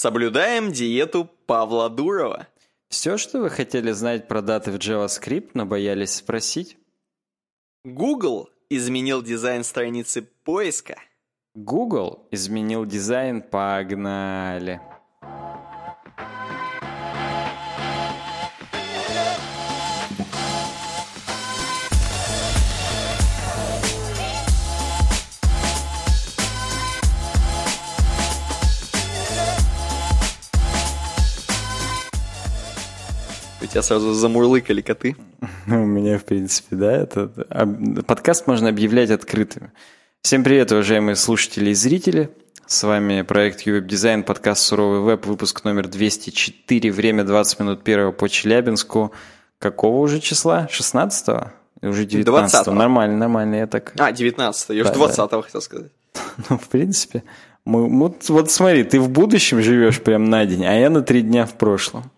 Соблюдаем диету Павла Дурова. Все, что вы хотели знать про даты в JavaScript, но боялись спросить? Google изменил дизайн страницы поиска. Google изменил дизайн, погнали. Тебя сразу замурлыкали коты. У меня, в принципе, да. Это, подкаст можно объявлять открытым. Всем привет, уважаемые слушатели и зрители. С вами проект Ювеб Дизайн, подкаст «Суровый веб», выпуск номер 204, время 20 минут первого по Челябинску. Какого уже числа? 16-го? Уже 19 -го. Нормально, нормально, я так... А, 19 я да, уже 20 да. хотел сказать. Ну, в принципе. Мы, вот, вот смотри, ты в будущем живешь прям на день, а я на три дня в прошлом.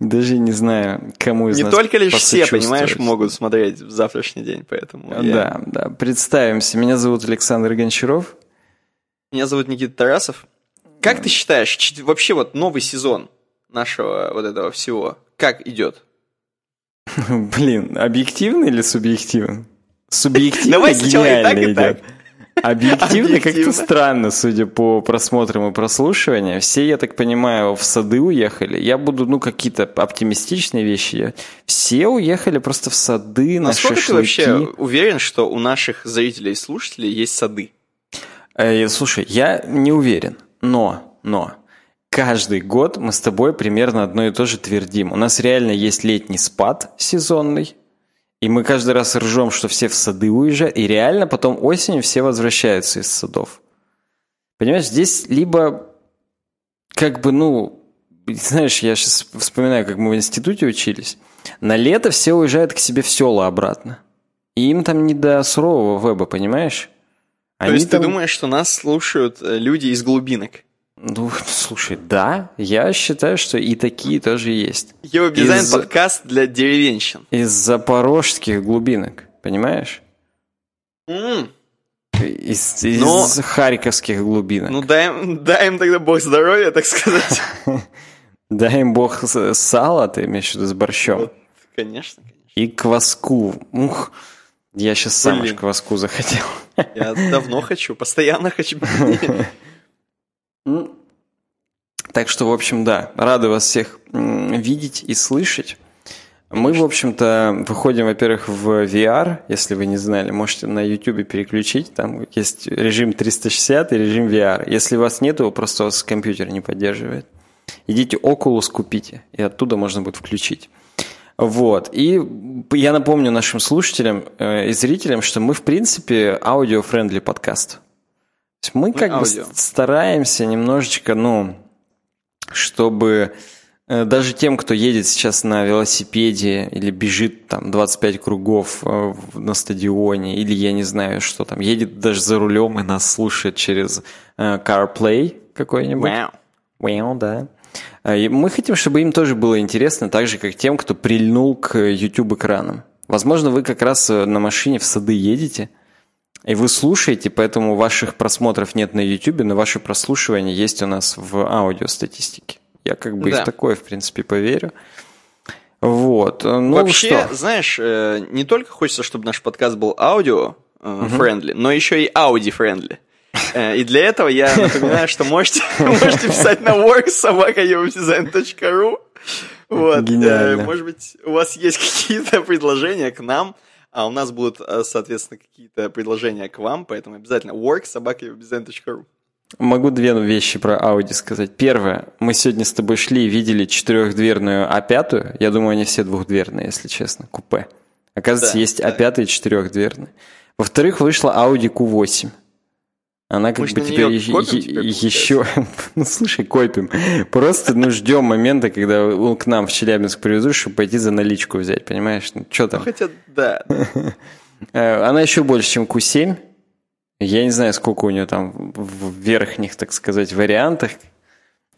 Даже не знаю, кому из не нас Не только лишь все, понимаешь, могут смотреть в завтрашний день, поэтому... Да, я... да. Представимся. Меня зовут Александр Гончаров. Меня зовут Никита Тарасов. Как ты считаешь, вообще вот новый сезон нашего вот этого всего, как идет? Блин, объективно или субъективно? Субъективно Давай сначала и так, и так. Объективно, как-то странно, судя по просмотрам и прослушиваниям. Все, я так понимаю, в сады уехали. Я буду, ну, какие-то оптимистичные вещи. Все уехали просто в сады, Насколько на шашлыки. ты вообще уверен, что у наших зрителей и слушателей есть сады? Э, слушай, я не уверен, но, но, каждый год мы с тобой примерно одно и то же твердим. У нас реально есть летний спад сезонный, и мы каждый раз ржем, что все в сады уезжают, и реально потом осенью все возвращаются из садов. Понимаешь, здесь либо как бы, ну, знаешь, я сейчас вспоминаю, как мы в институте учились. На лето все уезжают к себе в села обратно. И им там не до сурового веба, понимаешь? Они То есть там... ты думаешь, что нас слушают э, люди из глубинок? Ну, слушай, да, я считаю, что и такие тоже есть. Его дизайн из... подкаст для деревенщин. Из запорожских глубинок, понимаешь? Mm. Из, из Но... харьковских глубинок. Ну, дай, дай им тогда бог здоровья, так сказать. Дай им бог сала, ты имеешь в виду, с борщом. Вот, конечно, конечно. И кваску. Ух, я сейчас сам аж кваску захотел. Я давно хочу, постоянно хочу. Так что, в общем, да, рады вас всех видеть и слышать. Мы, в общем-то, выходим, во-первых, в VR, если вы не знали, можете на YouTube переключить, там есть режим 360 и режим VR. Если у вас нету, просто вас компьютер не поддерживает. Идите Oculus купите, и оттуда можно будет включить. Вот. И я напомню нашим слушателям э, и зрителям, что мы, в принципе, audio-friendly подкаст мы как аудио. бы стараемся немножечко, ну, чтобы э, даже тем, кто едет сейчас на велосипеде или бежит там 25 кругов э, на стадионе, или я не знаю, что там, едет даже за рулем и нас слушает через э, CarPlay какой-нибудь. Wow. Wow, да. И мы хотим, чтобы им тоже было интересно, так же, как тем, кто прильнул к YouTube-экранам. Возможно, вы как раз на машине в сады едете, и вы слушаете, поэтому ваших просмотров нет на YouTube, но ваши прослушивания есть у нас в аудиостатистике. Я как бы да. и в такое, в принципе, поверю. Вот. Ну, Вообще, что? знаешь, э, не только хочется, чтобы наш подкаст был audio-friendly, угу. но еще и Audi-friendly. Э, и для этого я напоминаю, что можете, можете писать на worksobaka.design.ru Вот. Гениально. Может быть, у вас есть какие-то предложения к нам – а у нас будут, э, соответственно, какие-то предложения к вам, поэтому обязательно work собакавебдизайн.ру. Могу две вещи про Audi сказать. Первое, мы сегодня с тобой шли и видели четырехдверную А5. Я думаю, они все двухдверные, если честно, купе. Оказывается, да, есть да. А5 четырехдверные. Во-вторых, вышла Audi Q8. Она как Может, бы теперь, теперь еще... ну, слушай, копим. Просто, ну, ждем момента, когда к нам в Челябинск привезут, чтобы пойти за наличку взять, понимаешь? Ну, что там? Ну, хотя, да. Э, она еще больше, чем Q7. Я не знаю, сколько у нее там в верхних, так сказать, вариантах.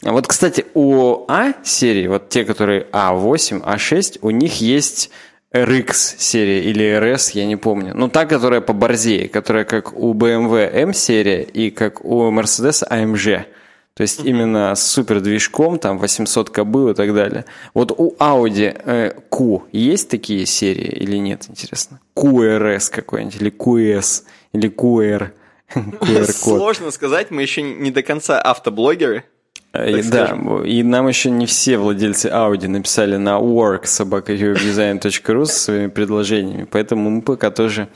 А вот, кстати, у А серии, вот те, которые А8, А6, у них есть RX серия или RS, я не помню. Ну, та, которая по борзее, которая как у BMW M серия и как у Mercedes AMG. То есть именно с супер движком, там 800 кобыл и так далее. Вот у Audi э, Q есть такие серии или нет, интересно? QRS какой-нибудь, или QS, или QR. Сложно сказать, мы еще не до конца автоблогеры. И, да, и нам еще не все владельцы Audi написали на work собакаюdesign.ru со своими предложениями, поэтому мы пока тоже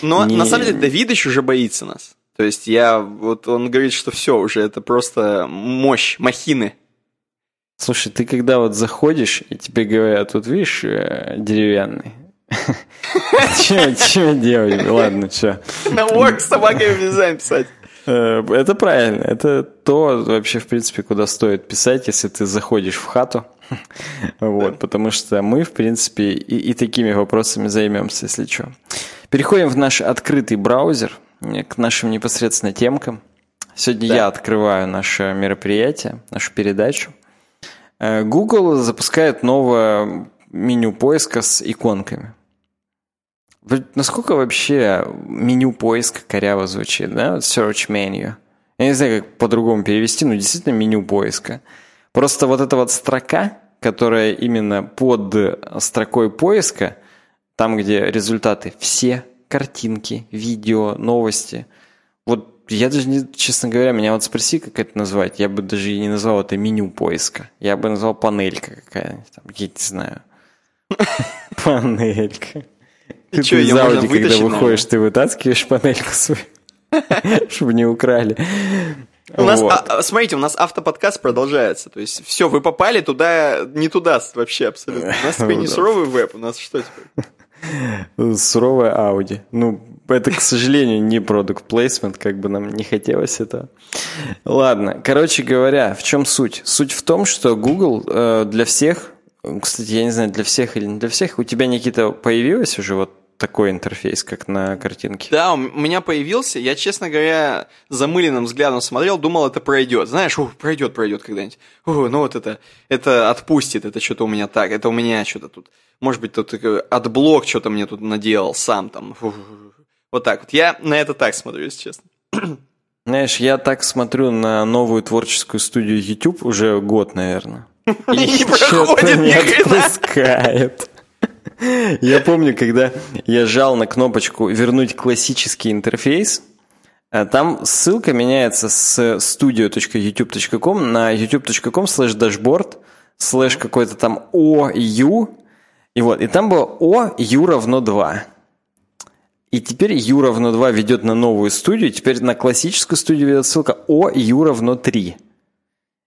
Но не... на самом деле Давидыч уже боится нас. То есть я, вот он говорит, что все уже, это просто мощь, махины. Слушай, ты когда вот заходишь, и тебе говорят, вот видишь, э, деревянный, Че делать? Ладно, что. На work собакой дизайн писать. Э, это правильно. Это то вообще, в принципе, куда стоит писать, если ты заходишь в хату. Вот, потому что мы, в принципе, и, и такими вопросами займемся, если что. Переходим в наш открытый браузер, э, к нашим непосредственно темкам. Сегодня да. я открываю наше мероприятие, нашу передачу. Э, Google запускает новое меню поиска с иконками. Насколько вообще меню поиска коряво звучит, да? Search menu. Я не знаю, как по-другому перевести, но действительно меню поиска. Просто вот эта вот строка, которая именно под строкой поиска, там, где результаты все, картинки, видео, новости. Вот я даже, не, честно говоря, меня вот спроси, как это назвать, я бы даже и не назвал это меню поиска. Я бы назвал панелька какая-нибудь, там, я не знаю. Панелька. Ты, что, из Audi, когда выходишь, ты вытаскиваешь панельку свою, чтобы не украли. У нас, вот. а, смотрите, у нас автоподкаст продолжается. То есть, все, вы попали туда, не туда вообще абсолютно. У нас теперь не суровый веб, у нас что теперь? Суровая Audi. Ну, это, к сожалению, не продукт плейсмент, как бы нам не хотелось это. Ладно, короче говоря, в чем суть? Суть в том, что Google э, для всех, кстати, я не знаю, для всех или не для всех, у тебя, Никита, появилось уже вот такой интерфейс, как на картинке. Да, у меня появился. Я, честно говоря, замыленным взглядом смотрел, думал, это пройдет. Знаешь, ух, пройдет, пройдет когда-нибудь. Ух, ну вот это, это отпустит, это что-то у меня так, это у меня что-то тут. Может быть, тут AdBlock что-то мне тут наделал сам там. Ух, вот так вот. Я на это так смотрю, если честно. Знаешь, я так смотрю на новую творческую студию YouTube уже год, наверное. И не проходит не отпускает. Я помню, когда я жал на кнопочку «Вернуть классический интерфейс», э, там ссылка меняется с studio.youtube.com на youtube.com slash dashboard slash какой-то там OU. И вот, и там было O, U равно 2. И теперь U равно 2 ведет на новую студию, теперь на классическую студию ведет ссылка O, U равно 3.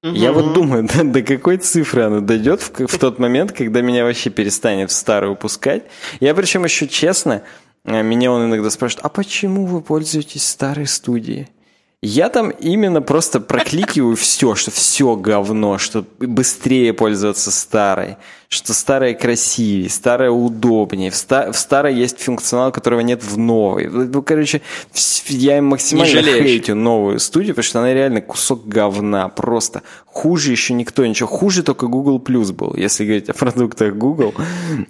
Угу. Я вот думаю, до, до какой цифры она дойдет в, в тот момент, когда меня вообще перестанет в старую пускать. Я причем еще честно, э, меня он иногда спрашивает, а почему вы пользуетесь старой студией? Я там именно просто прокликиваю все, что все говно, что быстрее пользоваться старой, что старая красивее, старая удобнее, в, ста- в старой есть функционал, которого нет в новой. Ну, короче, я максимально хейтю новую студию, потому что она реально кусок говна, просто. Хуже еще никто ничего. Хуже только Google Plus был, если говорить о продуктах Google.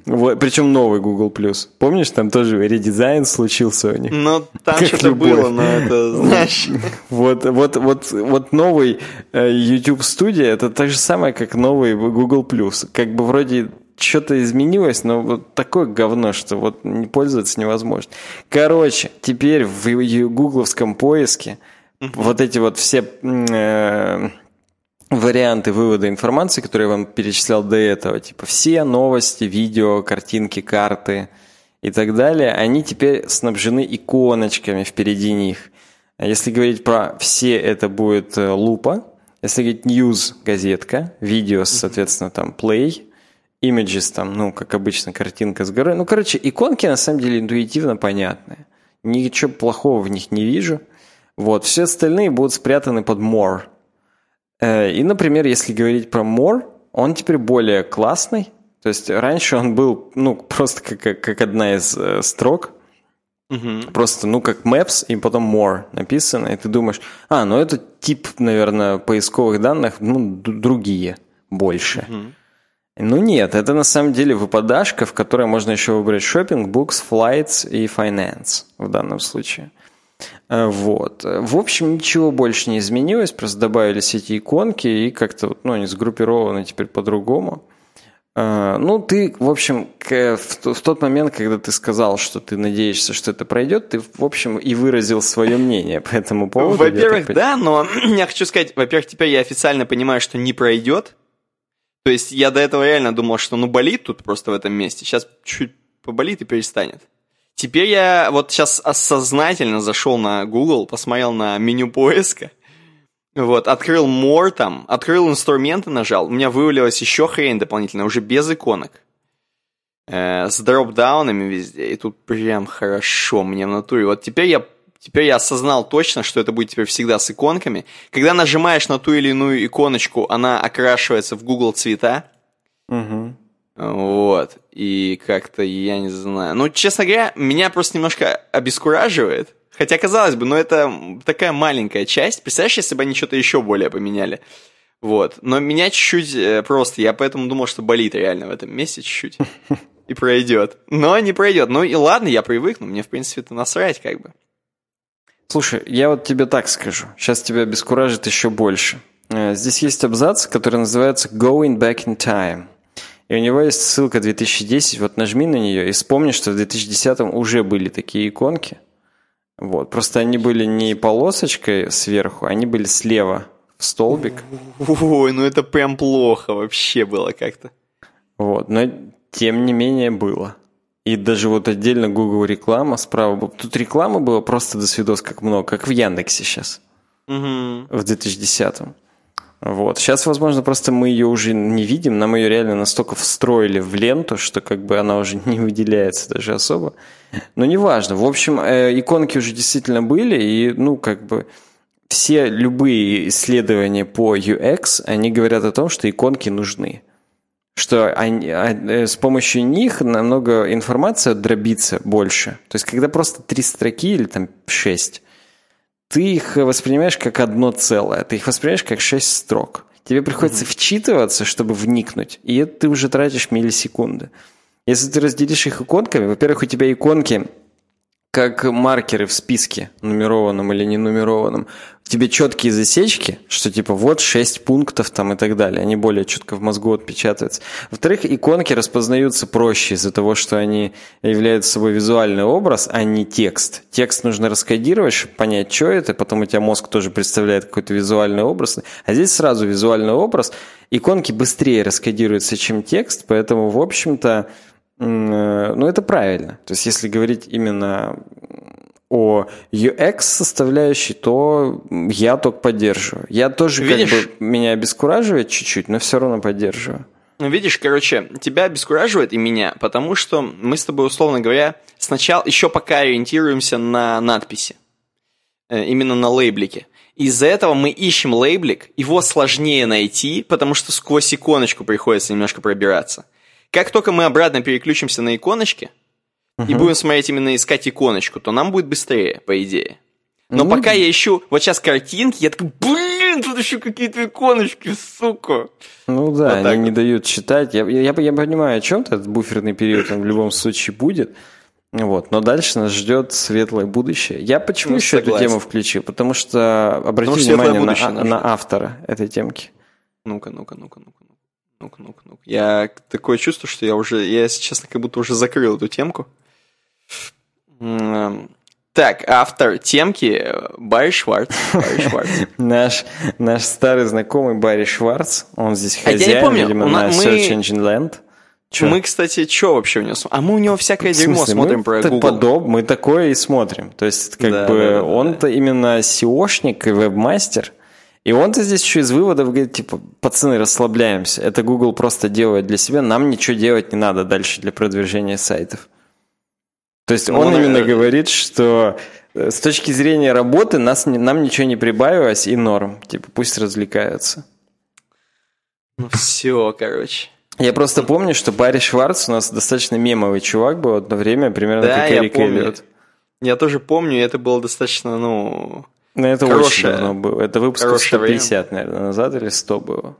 Вот, причем новый Google Plus. Помнишь, там тоже редизайн случился у них? Ну, там что-то было, но это, знаешь... Вот, вот, вот, вот новый э, YouTube студия это так же самое, как новый Google Plus. Как бы вроде что-то изменилось, но вот такое говно, что вот не пользоваться невозможно. Короче, теперь в гугловском поиске вот эти вот все э, варианты вывода информации, которые я вам перечислял до этого, типа все новости, видео, картинки, карты и так далее, они теперь снабжены иконочками впереди них. Если говорить про все, это будет э, лупа. Если говорить news, газетка, видео, соответственно, там play, images, там, ну, как обычно, картинка с горой. Ну, короче, иконки на самом деле интуитивно понятные. Ничего плохого в них не вижу. Вот, все остальные будут спрятаны под more. Э, и, например, если говорить про more, он теперь более классный. То есть раньше он был, ну, просто как, как одна из э, строк. Угу. Просто, ну, как Maps и потом More написано, и ты думаешь, а, ну, это тип, наверное, поисковых данных, ну, другие, больше. Угу. Ну, нет, это на самом деле выпадашка, в которой можно еще выбрать shopping, books, flights и finance в данном случае. Э, вот. В общем, ничего больше не изменилось, просто добавились эти иконки, и как-то ну, они сгруппированы теперь по-другому. Э, ну, ты, в общем, в тот момент, когда ты сказал, что ты надеешься, что это пройдет, ты, в общем, и выразил свое мнение по этому поводу. Во-первых, да, но я хочу сказать, во-первых, теперь я официально понимаю, что не пройдет. То есть я до этого реально думал, что ну болит тут просто в этом месте. Сейчас чуть поболит и перестанет. Теперь я вот сейчас осознательно зашел на Google, посмотрел на меню поиска, вот, открыл More там, открыл инструменты, нажал, у меня вывалилась еще хрень дополнительная, уже без иконок. Э, с дропдаунами везде, и тут прям хорошо мне в натуре. Вот теперь я, теперь я осознал точно, что это будет теперь всегда с иконками. Когда нажимаешь на ту или иную иконочку, она окрашивается в Google цвета. Угу. Вот. И как-то, я не знаю. Ну, честно говоря, меня просто немножко обескураживает. Хотя, казалось бы, ну это такая маленькая часть. Представляешь, если бы они что-то еще более поменяли? Вот. Но меня чуть-чуть э, просто. Я поэтому думал, что болит реально в этом месте чуть-чуть. И пройдет. Но не пройдет. Ну и ладно, я привыкну. Мне, в принципе, это насрать как бы. Слушай, я вот тебе так скажу. Сейчас тебя обескуражит еще больше. Э, здесь есть абзац, который называется «Going back in time». И у него есть ссылка 2010, вот нажми на нее и вспомни, что в 2010 уже были такие иконки. Вот, просто они были не полосочкой сверху, они были слева в столбик. Ой, ну это прям плохо вообще было как-то. Вот, но тем не менее было. И даже вот отдельно Google реклама справа. Тут рекламы было просто до свидос как много, как в Яндексе сейчас. Угу. В 2010 -м. Вот. Сейчас, возможно, просто мы ее уже не видим, нам ее реально настолько встроили в ленту, что как бы она уже не выделяется даже особо. Но неважно. В общем, э, иконки уже действительно были, и, ну, как бы все любые исследования по UX, они говорят о том, что иконки нужны. Что они, а, э, с помощью них намного информация дробится больше. То есть, когда просто три строки или там шесть, ты их воспринимаешь как одно целое, ты их воспринимаешь как шесть строк. Тебе приходится mm-hmm. вчитываться, чтобы вникнуть, и это ты уже тратишь миллисекунды. Если ты разделишь их иконками, во-первых, у тебя иконки как маркеры в списке, нумерованном или не нумерованном, тебе четкие засечки, что типа вот 6 пунктов там и так далее, они более четко в мозгу отпечатываются. Во-вторых, иконки распознаются проще из-за того, что они являются собой визуальный образ, а не текст. Текст нужно раскодировать, чтобы понять, что это, потом у тебя мозг тоже представляет какой-то визуальный образ, а здесь сразу визуальный образ. Иконки быстрее раскодируются, чем текст, поэтому, в общем-то, Э, ну, это правильно. То есть, если говорить именно о UX составляющей, то я только поддерживаю. Я тоже Видишь? как бы меня обескураживает чуть-чуть, но все равно поддерживаю. Ну, видишь, короче, тебя обескураживает и меня, потому что мы с тобой, условно говоря, сначала, еще пока ориентируемся на надписи, э, именно на лейблике. Из-за этого мы ищем лейблик, его сложнее найти, потому что сквозь иконочку приходится немножко пробираться. Как только мы обратно переключимся на иконочки и будем смотреть именно искать иконочку, то нам будет быстрее, по идее. Но ну, пока я ищу вот сейчас картинки, я такой, блин, тут еще какие-то иконочки, сука. Ну да, вот они не дают читать. Я, я, я понимаю, о чем-то этот буферный период он в любом случае будет. Вот, но дальше нас ждет светлое будущее. Я почему ну, еще согласен. эту тему включил? Потому что обратите Потому внимание на, на автора этой темки. Ну-ка, ну-ка, ну-ка, ну-ка. Ну-ка, ну-ка, ну-ка. Я такое чувство, что я уже, я, если честно, как будто уже закрыл эту темку. Так, автор темки Барри Шварц. Барри Шварц. наш, наш старый знакомый Барри Шварц, он здесь хозяин, а я не помню, видимо, на мы... Search Engine Land. Чё? Мы, кстати, что вообще у него А мы у него всякое дерьмо смотрим мы про Google. Подоб, мы такое и смотрим. То есть, как да, бы, да, да, он-то да. именно SEOшник и вебмастер. И он-то здесь еще из выводов говорит, типа, пацаны, расслабляемся. Это Google просто делает для себя, нам ничего делать не надо дальше для продвижения сайтов. То есть он, он именно э... говорит, что э, с точки зрения работы нас, нам ничего не прибавилось и норм. Типа, пусть развлекаются. Ну все, короче. Я просто помню, что Барри Шварц у нас достаточно мемовый чувак был одно время, примерно да, как Эрик Эллиот. Я тоже помню, это было достаточно, ну, ну, это Хорошее. очень давно было. Это выпуск 150, время. наверное, назад или 100 было.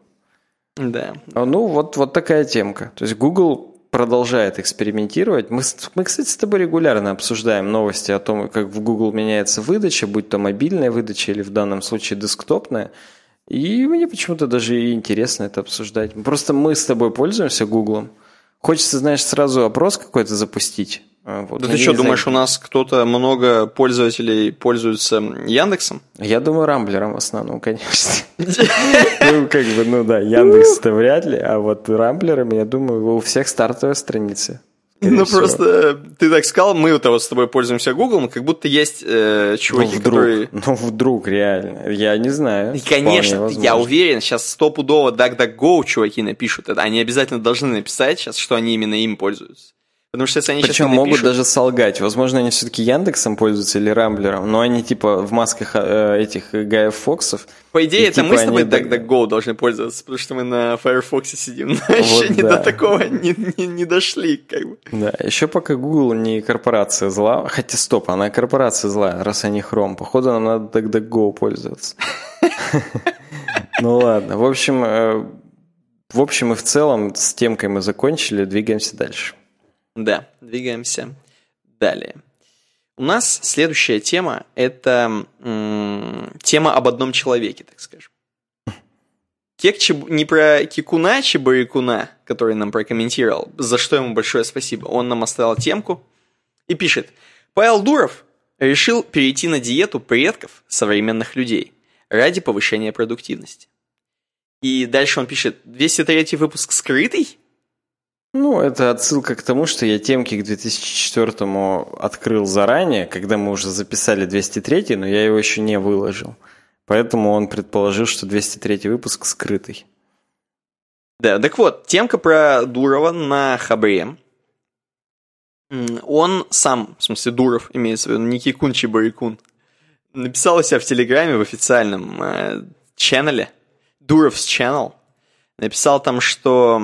Да. А, ну, вот, вот такая темка. То есть Google продолжает экспериментировать. Мы, мы, кстати, с тобой регулярно обсуждаем новости о том, как в Google меняется выдача, будь то мобильная выдача или в данном случае десктопная. И мне почему-то даже интересно это обсуждать. Просто мы с тобой пользуемся Гуглом. Хочется, знаешь, сразу опрос какой-то запустить. А, вот. Да ты что, думаешь, у нас кто-то много пользователей пользуются Яндексом? Я думаю, Рамблером в основном, конечно. Ну, как бы, ну да, Яндекс-то вряд ли, а вот Рамблером, я думаю, у всех стартовая страница. Ну всего. просто ты так сказал, мы вот, вот с тобой пользуемся Google, как будто есть э, чуваки, ну, вдруг, которые... Ну вдруг, реально. Я не знаю. И, конечно, я уверен, сейчас стопудово DuckDuckGo чуваки напишут это. Они обязательно должны написать сейчас, что они именно им пользуются. Потому что если они Причем сейчас могут напишут... даже солгать. Возможно, они все-таки Яндексом пользуются или Рамблером, но они типа в масках э, этих Гаев Фоксов. По идее, и, это типа, мы с тобой DuckDuckGo должны пользоваться, потому что мы на Firefox сидим. Но вот еще да. не до такого не, не, не дошли, как бы. Да, еще пока Google не корпорация зла. Хотя стоп, она корпорация зла, раз они Chrome. Походу, нам надо DuckDuckGo пользоваться. Ну ладно. В общем, э, в общем и в целом с темкой мы закончили, двигаемся дальше. Да, двигаемся далее. У нас следующая тема – это тема об одном человеке, так скажем. Кек не про Кикуна Чебарикуна, который нам прокомментировал, за что ему большое спасибо. Он нам оставил темку и пишет. Павел Дуров решил перейти на диету предков современных людей ради повышения продуктивности. И дальше он пишет, 203 выпуск скрытый? Ну, это отсылка к тому, что я темки к 2004 открыл заранее, когда мы уже записали 203, но я его еще не выложил. Поэтому он предположил, что 203 выпуск скрытый. Да, так вот, темка про Дурова на Хабре. Он сам, в смысле Дуров, имеется в виду, не Кикун Чебарикун, написал у себя в Телеграме в официальном э, ченнеле, Дуров's Channel, Написал там, что,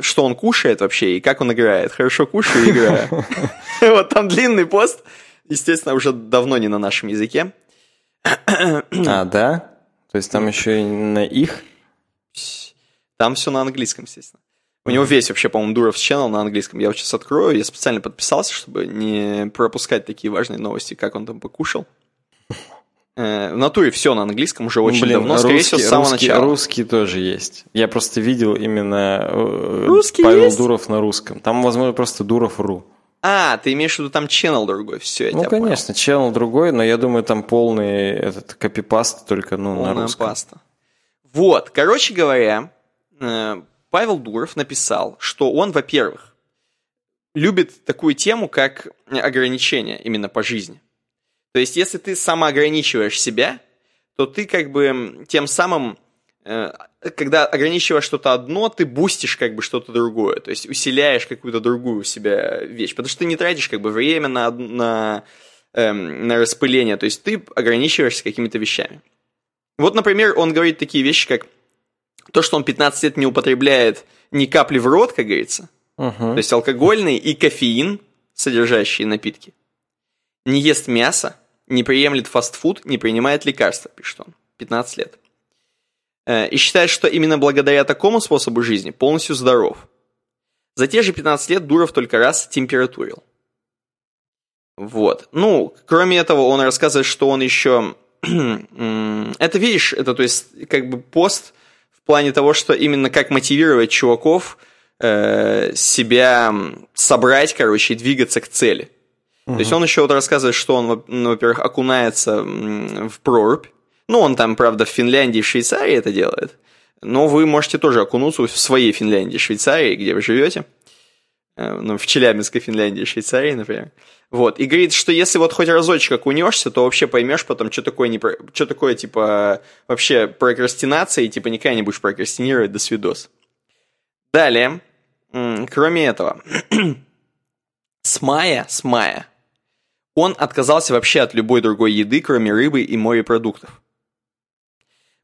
что он кушает вообще и как он играет. Хорошо кушаю и играю. Вот там длинный пост. Естественно, уже давно не на нашем языке. А, да? То есть там еще и на их? Там все на английском, естественно. У него весь вообще, по-моему, Дуров Channel на английском. Я вот сейчас открою, я специально подписался, чтобы не пропускать такие важные новости, как он там покушал. Э, в натуре все на английском уже очень Блин, давно, скорее русский, всего, с самого русский, начала. Русский тоже есть. Я просто видел именно э, русский Павел есть? Дуров на русском. Там, возможно, просто Дуров.ру. А, ты имеешь в виду там channel другой, все, я Ну, конечно, понял. channel другой, но я думаю, там полный этот копипаст только ну, Полная на русском. паста. Вот, короче говоря, э, Павел Дуров написал, что он, во-первых, любит такую тему, как ограничения именно по жизни. То есть, если ты самоограничиваешь себя, то ты как бы тем самым, э, когда ограничиваешь что-то одно, ты бустишь как бы что-то другое, то есть усиляешь какую-то другую у себя вещь, потому что ты не тратишь как бы время на, на, эм, на распыление, то есть ты ограничиваешься какими-то вещами. Вот, например, он говорит такие вещи, как то, что он 15 лет не употребляет ни капли в рот, как говорится, uh-huh. то есть алкогольный и кофеин, содержащие напитки не ест мясо, не приемлет фастфуд, не принимает лекарства, пишет он. 15 лет. Э, и считает, что именно благодаря такому способу жизни полностью здоров. За те же 15 лет Дуров только раз температурил. Вот. Ну, кроме этого, он рассказывает, что он еще... это, видишь, это, то есть, как бы пост в плане того, что именно как мотивировать чуваков э, себя собрать, короче, и двигаться к цели. Угу. То есть он еще вот рассказывает, что он, ну, во-первых, окунается в прорубь. Ну, он там, правда, в Финляндии, в Швейцарии это делает. Но вы можете тоже окунуться в своей Финляндии, Швейцарии, где вы живете. Э, ну, в Челябинской Финляндии, Швейцарии, например. Вот. И говорит, что если вот хоть разочек окунешься, то вообще поймешь потом, что такое, не, что такое типа, вообще прокрастинация, и типа никогда не будешь прокрастинировать, до свидос. Далее, кроме этого, с мая, с мая он отказался вообще от любой другой еды, кроме рыбы и морепродуктов.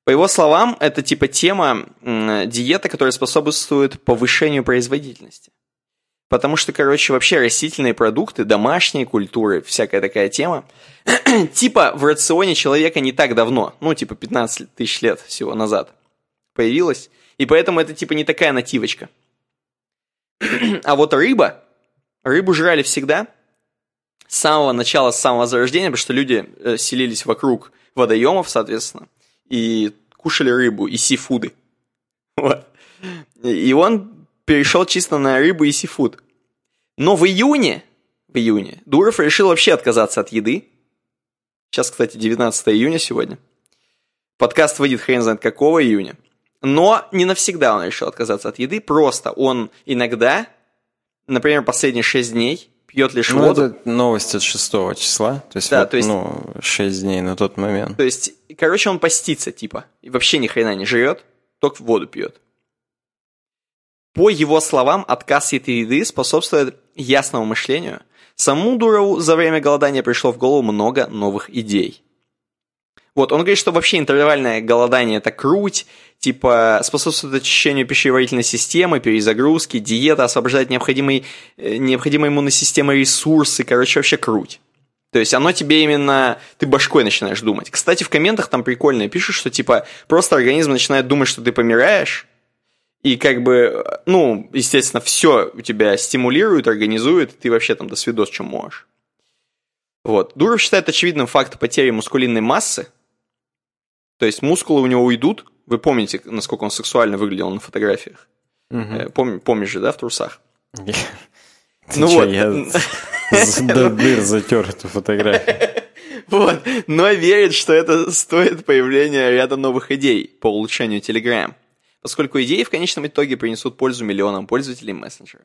По его словам, это типа тема диета, которая способствует повышению производительности. Потому что, короче, вообще растительные продукты, домашние культуры, всякая такая тема, типа в рационе человека не так давно, ну, типа 15 тысяч лет всего назад появилась, и поэтому это типа не такая нативочка. А вот рыба, рыбу жрали всегда, с самого начала, с самого зарождения, потому что люди э, селились вокруг водоемов, соответственно, и кушали рыбу и сифуды. Вот. И он перешел чисто на рыбу и сифуд. Но в июне, в июне, Дуров решил вообще отказаться от еды. Сейчас, кстати, 19 июня сегодня. Подкаст выйдет хрен знает какого июня. Но не навсегда он решил отказаться от еды, просто он иногда, например, последние 6 дней, пьет лишь ну, воду. это новость от 6 числа, то есть, Да, вот, то есть- ну, 6 дней на тот момент. То есть, короче, он постится, типа, и вообще ни хрена не жрет, только воду пьет. По его словам, отказ от еды способствует ясному мышлению. Саму Дурову за время голодания пришло в голову много новых идей. Вот, он говорит, что вообще интервальное голодание – это круть, типа способствует очищению пищеварительной системы, перезагрузки, диета, освобождает необходимые, э, необходимые иммунной системы ресурсы, короче, вообще круть. То есть оно тебе именно... Ты башкой начинаешь думать. Кстати, в комментах там прикольно пишут, что типа просто организм начинает думать, что ты помираешь, и как бы, э, ну, естественно, все у тебя стимулирует, организует, и ты вообще там до свидос, чем можешь. Вот. Дуров считает очевидным факт потери мускулинной массы. То есть мускулы у него уйдут. Вы помните, насколько он сексуально выглядел на фотографиях? Э, пом- помнишь же, да, в трусах? Ты Ну чё, вот. Я до дыр затер эту фотографию. Вот, но верит, что это стоит появления ряда новых идей по улучшению Telegram, поскольку идеи в конечном итоге принесут пользу миллионам пользователей мессенджера.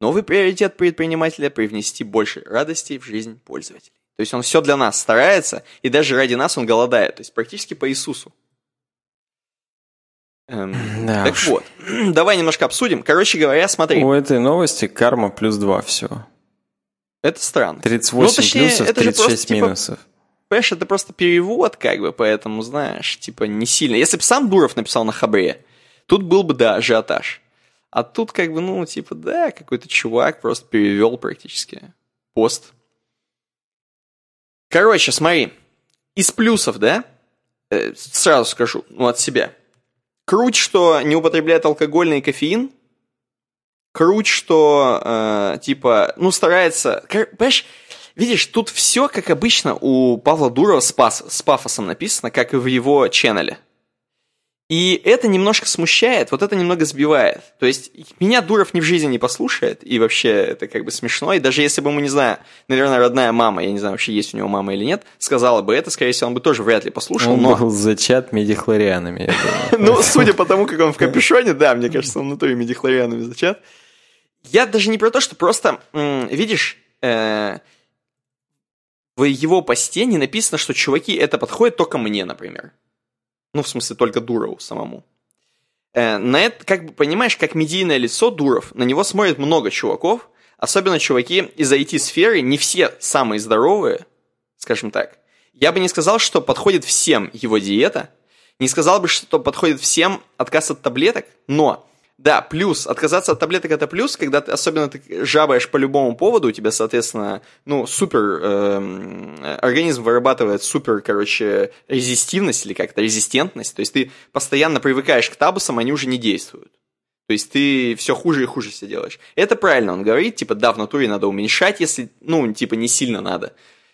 Новый приоритет предпринимателя – привнести больше радости в жизнь пользователей. То есть он все для нас старается, и даже ради нас он голодает, то есть практически по Иисусу. Эм, Да так уж. вот, давай немножко обсудим. Короче говоря, смотри, У этой новости карма плюс 2 всего. это странно. 38 Ну, точнее, плюсов, это же 36 просто, типа, минусов. Понимаешь, это просто перевод, как бы, поэтому, знаешь, типа, не сильно. Если бы сам Дуров написал на Хабре, тут был бы, да, ажиотаж. А тут, как бы, ну, типа, да, какой-то чувак просто перевел практически пост. Короче, смотри, из плюсов, да, э, сразу скажу, ну, от себя. Круть, что не употребляет алкогольный кофеин. Круть, что, э, типа, ну, старается... Понимаешь, видишь, тут все, как обычно, у Павла Дурова с, пас- с пафосом написано, как и в его ченнеле. И это немножко смущает, вот это немного сбивает. То есть меня Дуров ни в жизни не послушает, и вообще это как бы смешно. И даже если бы ему, не знаю, наверное, родная мама, я не знаю, вообще есть у него мама или нет, сказала бы это, скорее всего, он бы тоже вряд ли послушал. Он но... был зачат медихлорианами. Ну, судя по тому, как он в капюшоне, да, мне кажется, он натуре медихлорианами зачат. Я даже не про то, что просто, видишь, э, в его посте не написано, что, чуваки, это подходит только мне, например. Ну, в смысле, только Дурову самому. Э, на это, как бы, понимаешь, как медийное лицо Дуров, на него смотрит много чуваков, особенно чуваки из IT-сферы, не все самые здоровые, скажем так. Я бы не сказал, что подходит всем его диета, не сказал бы, что подходит всем отказ от таблеток, но да, плюс, отказаться от таблеток это плюс, когда ты особенно ты жабаешь по любому поводу, у тебя, соответственно, ну, супер, эм, организм вырабатывает супер, короче, резистивность или как-то резистентность, то есть ты постоянно привыкаешь к табусам, они уже не действуют. То есть ты все хуже и хуже себе делаешь. Это правильно он говорит, типа, да, в натуре надо уменьшать, если, ну, типа, не сильно надо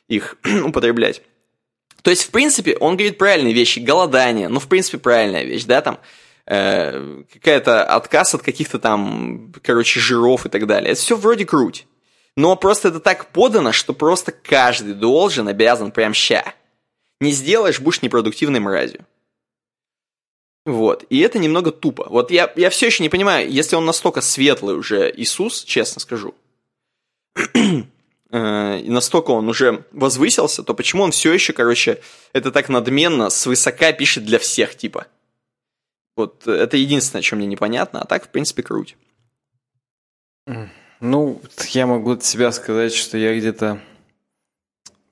их употреблять. То есть, в принципе, он говорит правильные вещи. Голодание, ну, в принципе, правильная вещь, да, там, э, какая-то отказ от каких-то там, короче, жиров и так далее. Это все вроде круть. Но просто это так подано, что просто каждый должен, обязан прям ща. Не сделаешь, будешь непродуктивной мразью. Вот. И это немного тупо. Вот я, я все еще не понимаю, если он настолько светлый уже Иисус, честно скажу, э, и настолько он уже возвысился, то почему он все еще, короче, это так надменно, свысока пишет для всех, типа? Вот это единственное, что мне непонятно, а так, в принципе, круть. Ну, я могу от себя сказать, что я где-то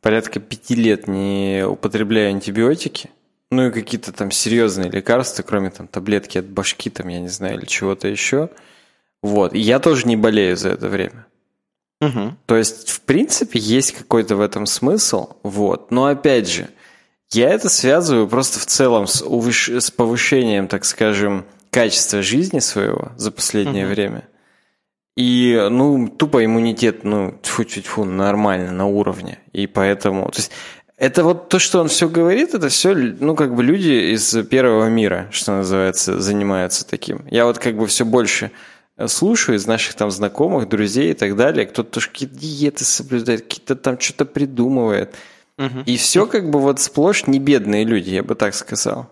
порядка пяти лет не употребляю антибиотики. Ну и какие-то там серьезные лекарства, кроме там таблетки от башки, там, я не знаю, или чего-то еще. Вот. И я тоже не болею за это время. Угу. То есть, в принципе, есть какой-то в этом смысл, вот. Но опять же, я это связываю просто в целом с, увыш... с повышением, так скажем, качества жизни своего за последнее Мгм. время. И, ну, тупо иммунитет, ну, тьфу тьфу тьфу нормально, на уровне. И поэтому... То есть, это вот то, что он все говорит, это все, ну, как бы люди из первого мира, что называется, занимаются таким. Я вот как бы все больше слушаю из наших там знакомых, друзей и так далее. Кто-то тоже какие-то диеты соблюдает, какие-то там что-то придумывает. Угу. И все как бы вот сплошь не бедные люди, я бы так сказал.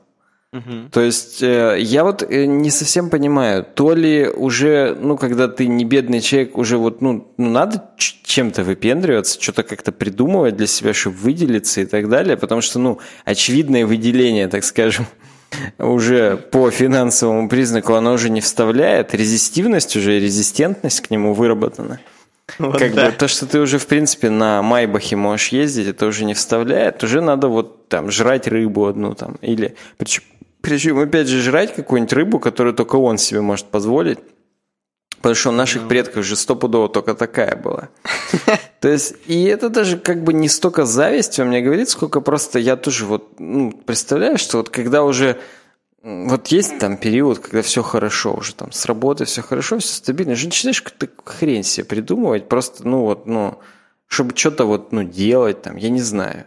Угу. То есть э, я вот э, не совсем понимаю, то ли уже, ну, когда ты не бедный человек, уже вот, ну, ну надо чем-то выпендриваться, что-то как-то придумывать для себя, чтобы выделиться и так далее, потому что, ну, очевидное выделение, так скажем, уже по финансовому признаку оно уже не вставляет, резистивность уже, резистентность к нему выработана. Вот как да. бы то, что ты уже, в принципе, на Майбахе можешь ездить, это уже не вставляет. Уже надо вот там жрать рыбу одну там. Или причем, причем опять же, жрать какую-нибудь рыбу, которую только он себе может позволить. Потому что у наших предков же стопудово только такая была. То есть, и это даже как бы не столько зависть он мне говорит, сколько просто я тоже вот, ну, представляю, что вот когда уже вот есть там период, когда все хорошо уже, там с работы все хорошо, все стабильно, же начинаешь какую-то хрень себе придумывать, просто, ну вот, ну, чтобы что-то вот, ну, делать там, я не знаю.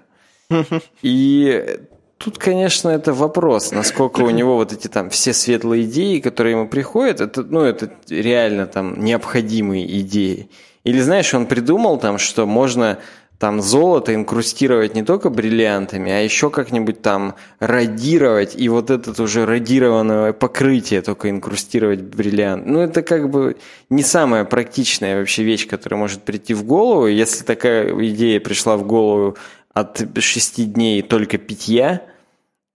И тут, конечно, это вопрос, насколько у него вот эти там все светлые идеи, которые ему приходят, это, ну, это реально там необходимые идеи. Или, знаешь, он придумал там, что можно там золото инкрустировать не только бриллиантами, а еще как-нибудь там родировать, и вот этот уже родированное покрытие только инкрустировать бриллиант. Ну, это как бы не самая практичная вообще вещь, которая может прийти в голову. Если такая идея пришла в голову от шести дней только питья,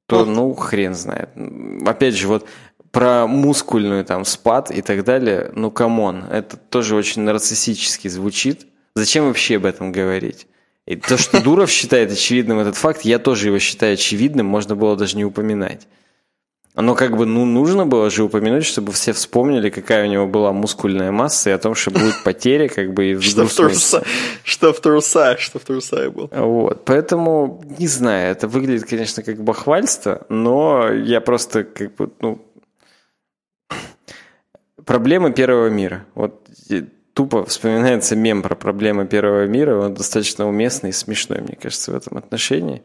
то, ну, хрен знает. Опять же, вот про мускульную там спад и так далее, ну, come on, это тоже очень нарциссически звучит. Зачем вообще об этом говорить? И то, что Дуров считает очевидным этот факт, я тоже его считаю очевидным, можно было даже не упоминать. Но как бы, ну, нужно было же упомянуть, чтобы все вспомнили, какая у него была мускульная масса, и о том, что будет потеря, как бы, и в что в, труса, что в трусах, что в трусах был. Вот, поэтому, не знаю, это выглядит, конечно, как бахвальство, но я просто, как бы, ну, проблемы первого мира. Вот тупо вспоминается мем про проблемы первого мира, он достаточно уместный и смешной, мне кажется, в этом отношении.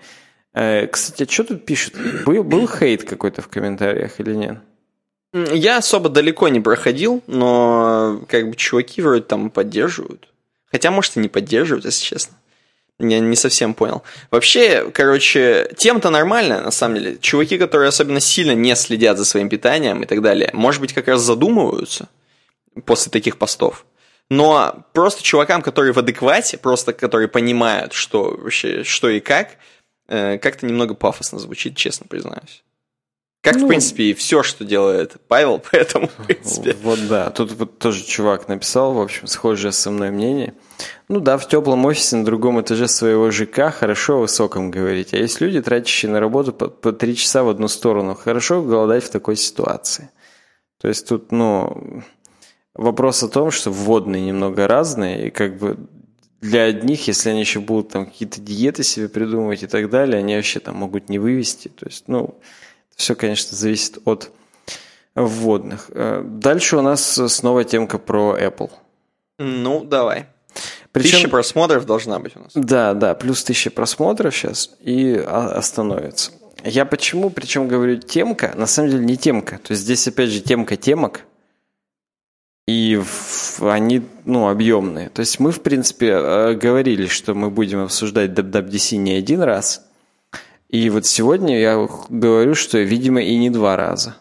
Э, кстати, а что тут пишут? Был, был хейт какой-то в комментариях или нет? Я особо далеко не проходил, но как бы чуваки вроде там поддерживают. Хотя, может, и не поддерживают, если честно. Я не совсем понял. Вообще, короче, тем-то нормально, на самом деле. Чуваки, которые особенно сильно не следят за своим питанием и так далее, может быть, как раз задумываются после таких постов. Но просто чувакам, которые в адеквате, просто которые понимают, что вообще, что и как, э, как-то немного пафосно звучит, честно признаюсь. Как, ну, в принципе, и все, что делает Павел, поэтому, в принципе. Вот да, тут вот тоже чувак написал, в общем, схожее со мной мнение. Ну да, в теплом офисе на другом этаже своего ЖК хорошо о высоком говорить. А есть люди, тратящие на работу по, по три часа в одну сторону. Хорошо голодать в такой ситуации. То есть тут, ну, вопрос о том, что вводные немного разные, и как бы для одних, если они еще будут там какие-то диеты себе придумывать и так далее, они вообще там могут не вывести. То есть, ну, все, конечно, зависит от вводных. Э, дальше у нас снова темка про Apple. Ну, давай. Причем, тысяча просмотров должна быть у нас. Да, да, плюс тысяча просмотров сейчас и остановится. Я почему, причем говорю темка, на самом деле не темка. То есть здесь опять же темка темок, и они, ну, объемные. То есть мы, в принципе, э, говорили, что мы будем обсуждать WWDC не один раз. И вот сегодня я говорю, что, видимо, и не два раза.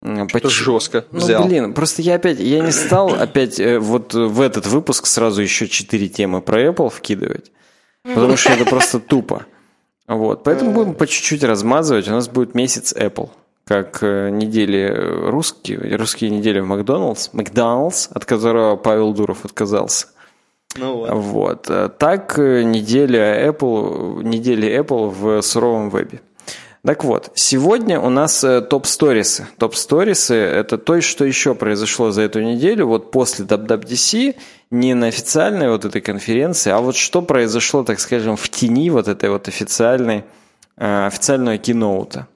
Почему? жестко ну, взял. Ну, блин, просто я опять, я не стал опять э, вот в этот выпуск сразу еще четыре темы про Apple вкидывать, потому что это просто тупо. Вот, поэтому будем по чуть-чуть размазывать. У нас будет месяц Apple как э, недели русские, русские недели в Макдоналдс, Макдоналдс, от которого Павел Дуров отказался. Ну вот. вот. Э, так э, неделя Apple, недели Apple в суровом вебе. Так вот, сегодня у нас топ-сторисы. Топ-сторисы – это то, что еще произошло за эту неделю, вот после WWDC, не на официальной вот этой конференции, а вот что произошло, так скажем, в тени вот этой вот официальной, официального киноута.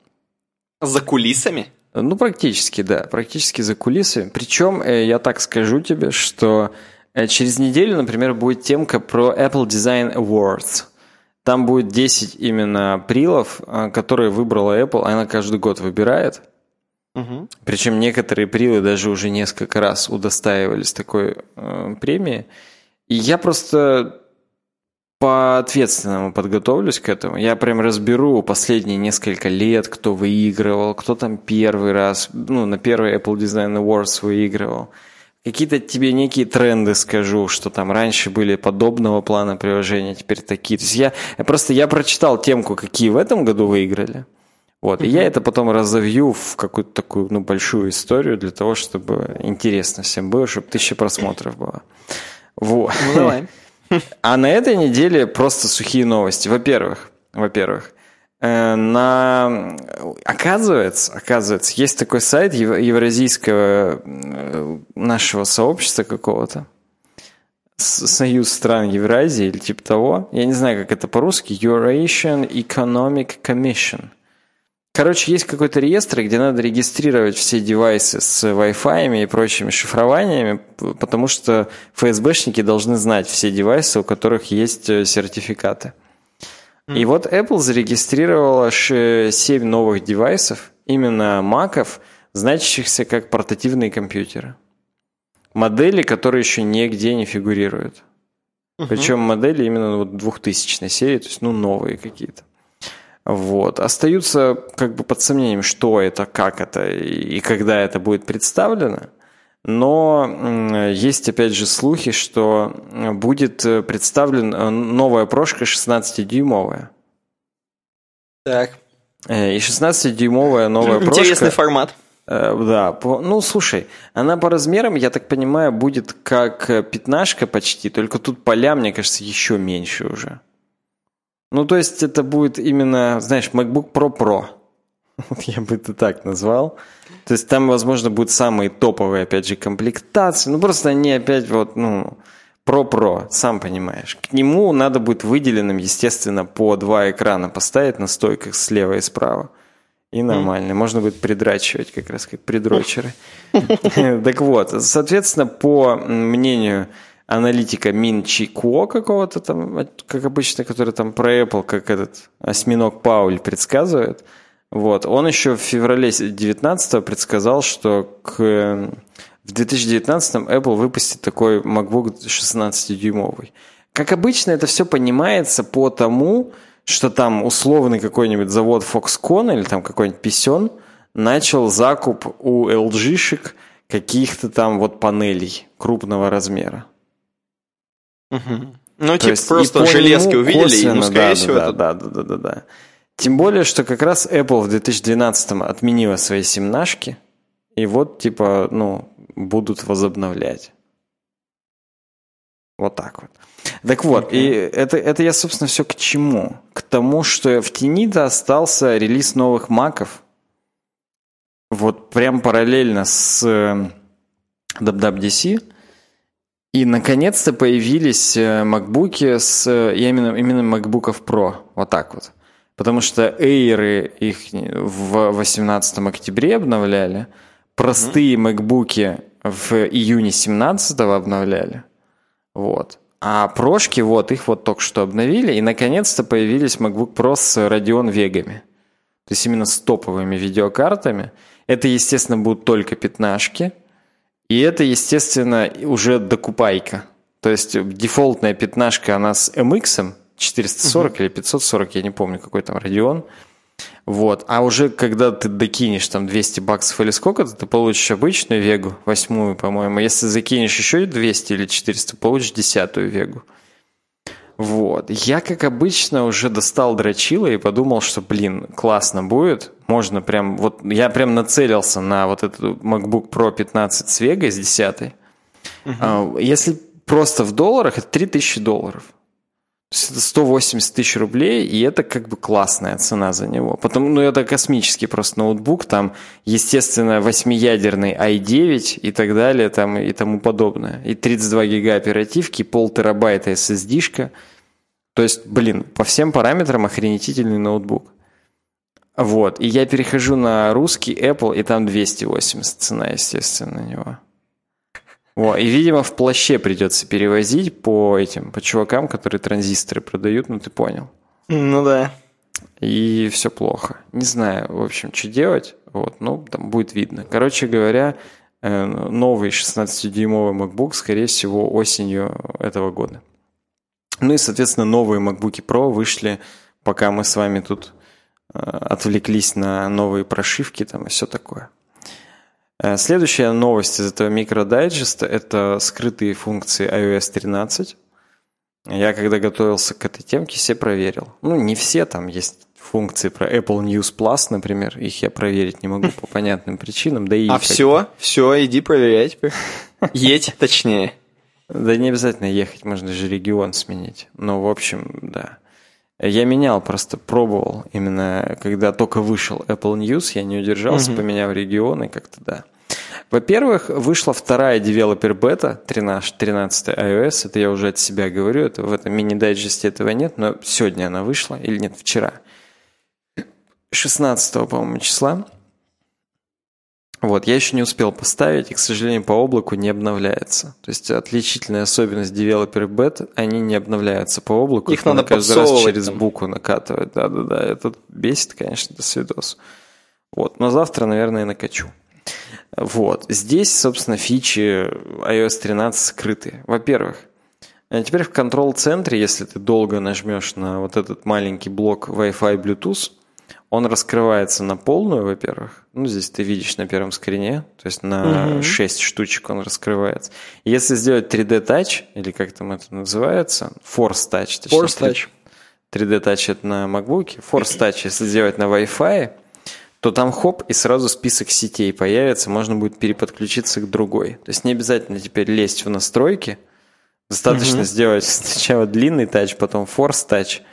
За кулисами? Ну, практически, да, практически за кулисами. Причем, э, я так скажу тебе, что э, через неделю, например, будет темка про Apple Design Awards. Там будет 10 именно прилов, э, которые выбрала Apple, она каждый год выбирает. Угу. Причем некоторые прилы даже уже несколько раз удостаивались такой э, премии. И я просто по-ответственному подготовлюсь к этому. Я прям разберу последние несколько лет, кто выигрывал, кто там первый раз, ну, на первый Apple Design Awards выигрывал. Какие-то тебе некие тренды скажу, что там раньше были подобного плана приложения, теперь такие. То есть я, я просто я прочитал темку, какие в этом году выиграли. Вот, mm-hmm. и я это потом разовью в какую-то такую ну, большую историю для того, чтобы интересно всем было, чтобы тысяча просмотров было. Вот. Ну, давай. А на этой неделе просто сухие новости. Во-первых, во-первых, э, на... Оказывается, оказывается, есть такой сайт евразийского э, нашего сообщества какого-то, Союз стран Евразии или типа того. Я не знаю, как это по-русски. Eurasian Economic Commission – Короче, есть какой-то реестр, где надо регистрировать все девайсы с Wi-Fi и прочими шифрованиями, потому что ФСБшники должны знать все девайсы, у которых есть э, сертификаты. Mm. И вот Apple зарегистрировала 7 новых девайсов, именно маков, значащихся как портативные компьютеры. Модели, которые еще нигде не фигурируют. Uh-huh. Причем модели именно вот 2000 серии, то есть ну новые какие-то. Вот. Остаются как бы под сомнением, что это, как это и когда это будет представлено. Но есть, опять же, слухи, что будет представлен э, новая прошка 16-дюймовая. Так. Э, и 16-дюймовая новая прошка... Интересный формат. Э, да, ну слушай, она по размерам, я так понимаю, будет как пятнашка почти, только тут поля, мне кажется, еще меньше уже. Ну, то есть это будет именно, знаешь, MacBook Pro Pro. Я бы это так назвал. То есть там, возможно, будут самые топовые, опять же, комплектации. Ну, просто они опять вот, ну, Pro-Pro, сам понимаешь. К нему надо будет выделенным, естественно, по два экрана поставить на стойках слева и справа. И нормально. Можно будет придрачивать, как раз как придрочеры. Так вот, соответственно, по мнению аналитика Мин Чи Ко какого-то там, как обычно, который там про Apple, как этот осьминог Пауль предсказывает. Вот. Он еще в феврале 2019 предсказал, что к, в 2019 Apple выпустит такой MacBook 16-дюймовый. Как обычно, это все понимается по тому, что там условный какой-нибудь завод Foxconn или там какой-нибудь писен начал закуп у LG-шек каких-то там вот панелей крупного размера. Угу. Ну, типа просто железки увидели, косвенно, и, ну, скорее да, всего, да, это... да, да, да, да, да. Тем более, что как раз Apple в 2012 отменила свои семнашки, и вот, типа, ну, будут возобновлять. Вот так вот. Так вот, okay. и это, это я, собственно, все к чему? К тому, что в тени-то остался релиз новых маков. Вот прям параллельно с WWDC. И наконец-то появились макбуки с именно, именно MacBook Pro. Вот так вот. Потому что Air их в 18 октябре обновляли. Простые MacBook в июне 17 обновляли. Вот. А прошки, вот, их вот только что обновили. И наконец-то появились MacBook Pro с Radeon Вегами. То есть именно с топовыми видеокартами. Это, естественно, будут только пятнашки. И это, естественно, уже докупайка. То есть дефолтная пятнашка, она с MX 440 угу. или 540, я не помню, какой там Radeon. Вот. А уже когда ты докинешь там 200 баксов или сколько-то, ты получишь обычную Вегу, восьмую, по-моему. Если закинешь еще 200 или 400, получишь десятую Вегу. Вот. Я, как обычно, уже достал дрочила и подумал, что, блин, классно будет. Можно прям, вот я прям нацелился на вот этот MacBook Pro 15 с Vega с 10. Угу. Если просто в долларах, это 3000 долларов. То есть это 180 тысяч рублей, и это как бы классная цена за него. Потом, ну, это космический просто ноутбук, там, естественно, восьмиядерный i9 и так далее, там, и тому подобное. И 32 гига оперативки, пол терабайта SSD-шка – то есть, блин, по всем параметрам охренительный ноутбук. Вот, и я перехожу на русский Apple, и там 280 цена, естественно, на него. О, и, видимо, в плаще придется перевозить по этим, по чувакам, которые транзисторы продают, ну ты понял. Ну да. И все плохо. Не знаю, в общем, что делать. Вот, ну, там будет видно. Короче говоря, э, новый 16-дюймовый MacBook, скорее всего, осенью этого года. Ну и, соответственно, новые MacBook Pro вышли, пока мы с вами тут э, отвлеклись на новые прошивки там и все такое. Э, следующая новость из этого микродайджеста – это скрытые функции iOS 13. Я когда готовился к этой темке, все проверил. Ну, не все, там есть функции про Apple News Plus, например. Их я проверить не могу по понятным причинам. Да и а все, все, иди проверяй теперь. Едь, точнее. Да не обязательно ехать, можно же регион сменить. Но, в общем, да. Я менял, просто пробовал. Именно когда только вышел Apple News, я не удержался, угу. поменял регион и как-то да. Во-первых, вышла вторая девелопер бета 13, 13 iOS. Это я уже от себя говорю. Это в этом мини-дайджесте этого нет, но сегодня она вышла. Или нет, вчера. 16, по-моему, числа. Вот, я еще не успел поставить, и, к сожалению, по облаку не обновляется. То есть отличительная особенность девелопер бет, они не обновляются по облаку. Их надо каждый раз через там. буку накатывать. Да-да-да, это бесит, конечно, до свидос. Вот, но завтра, наверное, накачу. Вот, здесь, собственно, фичи iOS 13 скрыты. Во-первых, а теперь в контрол-центре, если ты долго нажмешь на вот этот маленький блок Wi-Fi Bluetooth, он раскрывается на полную, во-первых. Ну, здесь ты видишь на первом скрине, то есть на угу. 6 штучек он раскрывается. Если сделать 3D Touch, или как там это называется, Force Touch. Точнее, Force Touch. 3D Touch это на MacBook. Force Touch, если сделать на Wi-Fi, то там хоп, и сразу список сетей появится, можно будет переподключиться к другой. То есть не обязательно теперь лезть в настройки, достаточно угу. сделать сначала длинный тач, потом Force Touch –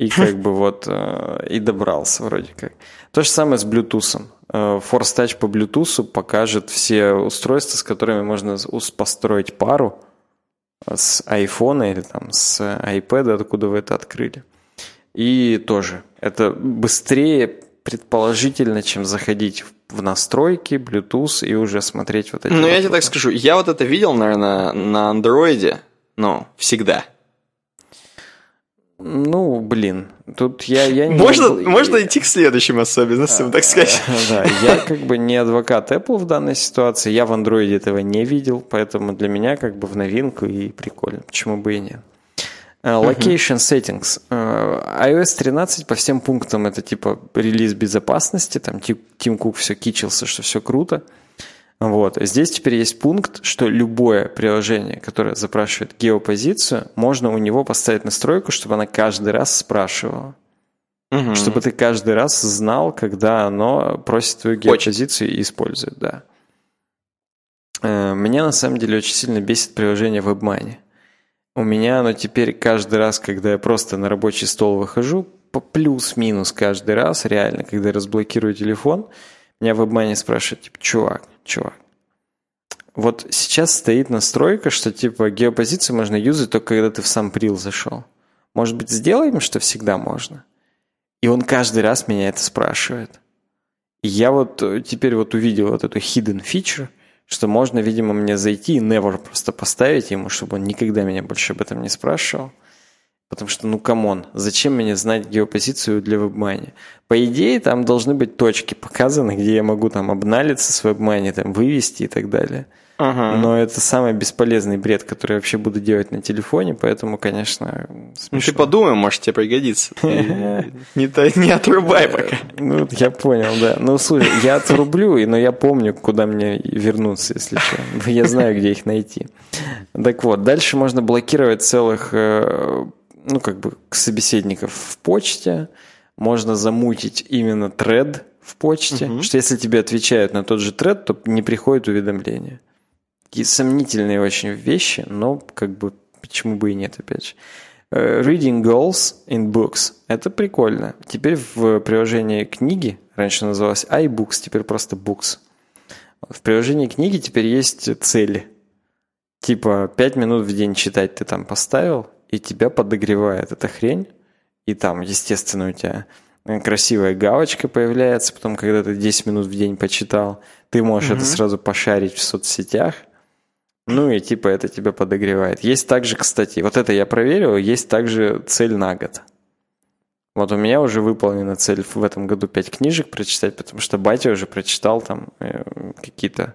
и как бы вот э, и добрался вроде как. То же самое с Bluetooth. Э, Force Touch по Bluetooth покажет все устройства, с которыми можно построить пару с iPhone или там с iPad, откуда вы это открыли. И тоже это быстрее предположительно, чем заходить в настройки, Bluetooth и уже смотреть вот эти. Ну, я тебе так скажу, я вот это видел, наверное, на андроиде, ну, всегда. Ну, блин, тут я, я не... Можно, можно идти к следующим особенностям, так сказать. Да, я как бы не адвокат Apple в данной ситуации, я в Android этого не видел, поэтому для меня как бы в новинку и прикольно, почему бы и нет. Э, location Settings. Э, iOS 13 по всем пунктам это типа релиз безопасности, там Тим Кук все кичился, что все круто. Вот. Здесь теперь есть пункт, что любое приложение, которое запрашивает геопозицию, можно у него поставить настройку, чтобы она каждый раз спрашивала. Угу. Чтобы ты каждый раз знал, когда оно просит твою геопозицию и использует, да. Э, меня на самом деле очень сильно бесит приложение WebMoney. У меня оно теперь каждый раз, когда я просто на рабочий стол выхожу, по плюс-минус каждый раз, реально, когда я разблокирую телефон, меня WebMoney спрашивает, типа, чувак, чувак. Вот сейчас стоит настройка, что типа геопозицию можно юзать только когда ты в сам прил зашел. Может быть, сделаем, что всегда можно? И он каждый раз меня это спрашивает. И я вот э, теперь вот увидел вот эту hidden feature, что можно, видимо, мне зайти и never просто поставить ему, чтобы он никогда меня больше об этом не спрашивал. Потому что, ну, come on, зачем мне знать геопозицию для WebMoney? По идее, там должны быть точки показаны, где я могу там обналиться с WebMoney, там вывести и так далее. Ага. Но это самый бесполезный бред, который я вообще буду делать на телефоне, поэтому, конечно, смешно. Ну, ты подумай, может, тебе пригодится. Не отрубай пока. Ну, я понял, да. Ну, слушай, я отрублю, но я помню, куда мне вернуться, если что. Я знаю, где их найти. Так вот, дальше можно блокировать целых э, ну, как бы собеседников в почте, можно замутить именно тред в почте, что если тебе отвечают на тот же тред, то не приходит уведомление. Такие сомнительные очень вещи, но как бы почему бы и нет, опять же. Э, reading goals in books. Это прикольно. Теперь в приложении книги, раньше называлось iBooks, теперь просто books. В приложении книги теперь есть цели. Типа 5 минут в день читать ты там поставил, и тебя подогревает эта хрень, и там, естественно, у тебя красивая галочка появляется, потом, когда ты 10 минут в день почитал, ты можешь это сразу пошарить в соцсетях, ну и типа это тебя подогревает. Есть также, кстати, вот это я проверил, есть также цель на год. Вот у меня уже выполнена цель в этом году 5 книжек прочитать, потому что батя уже прочитал там э, какие-то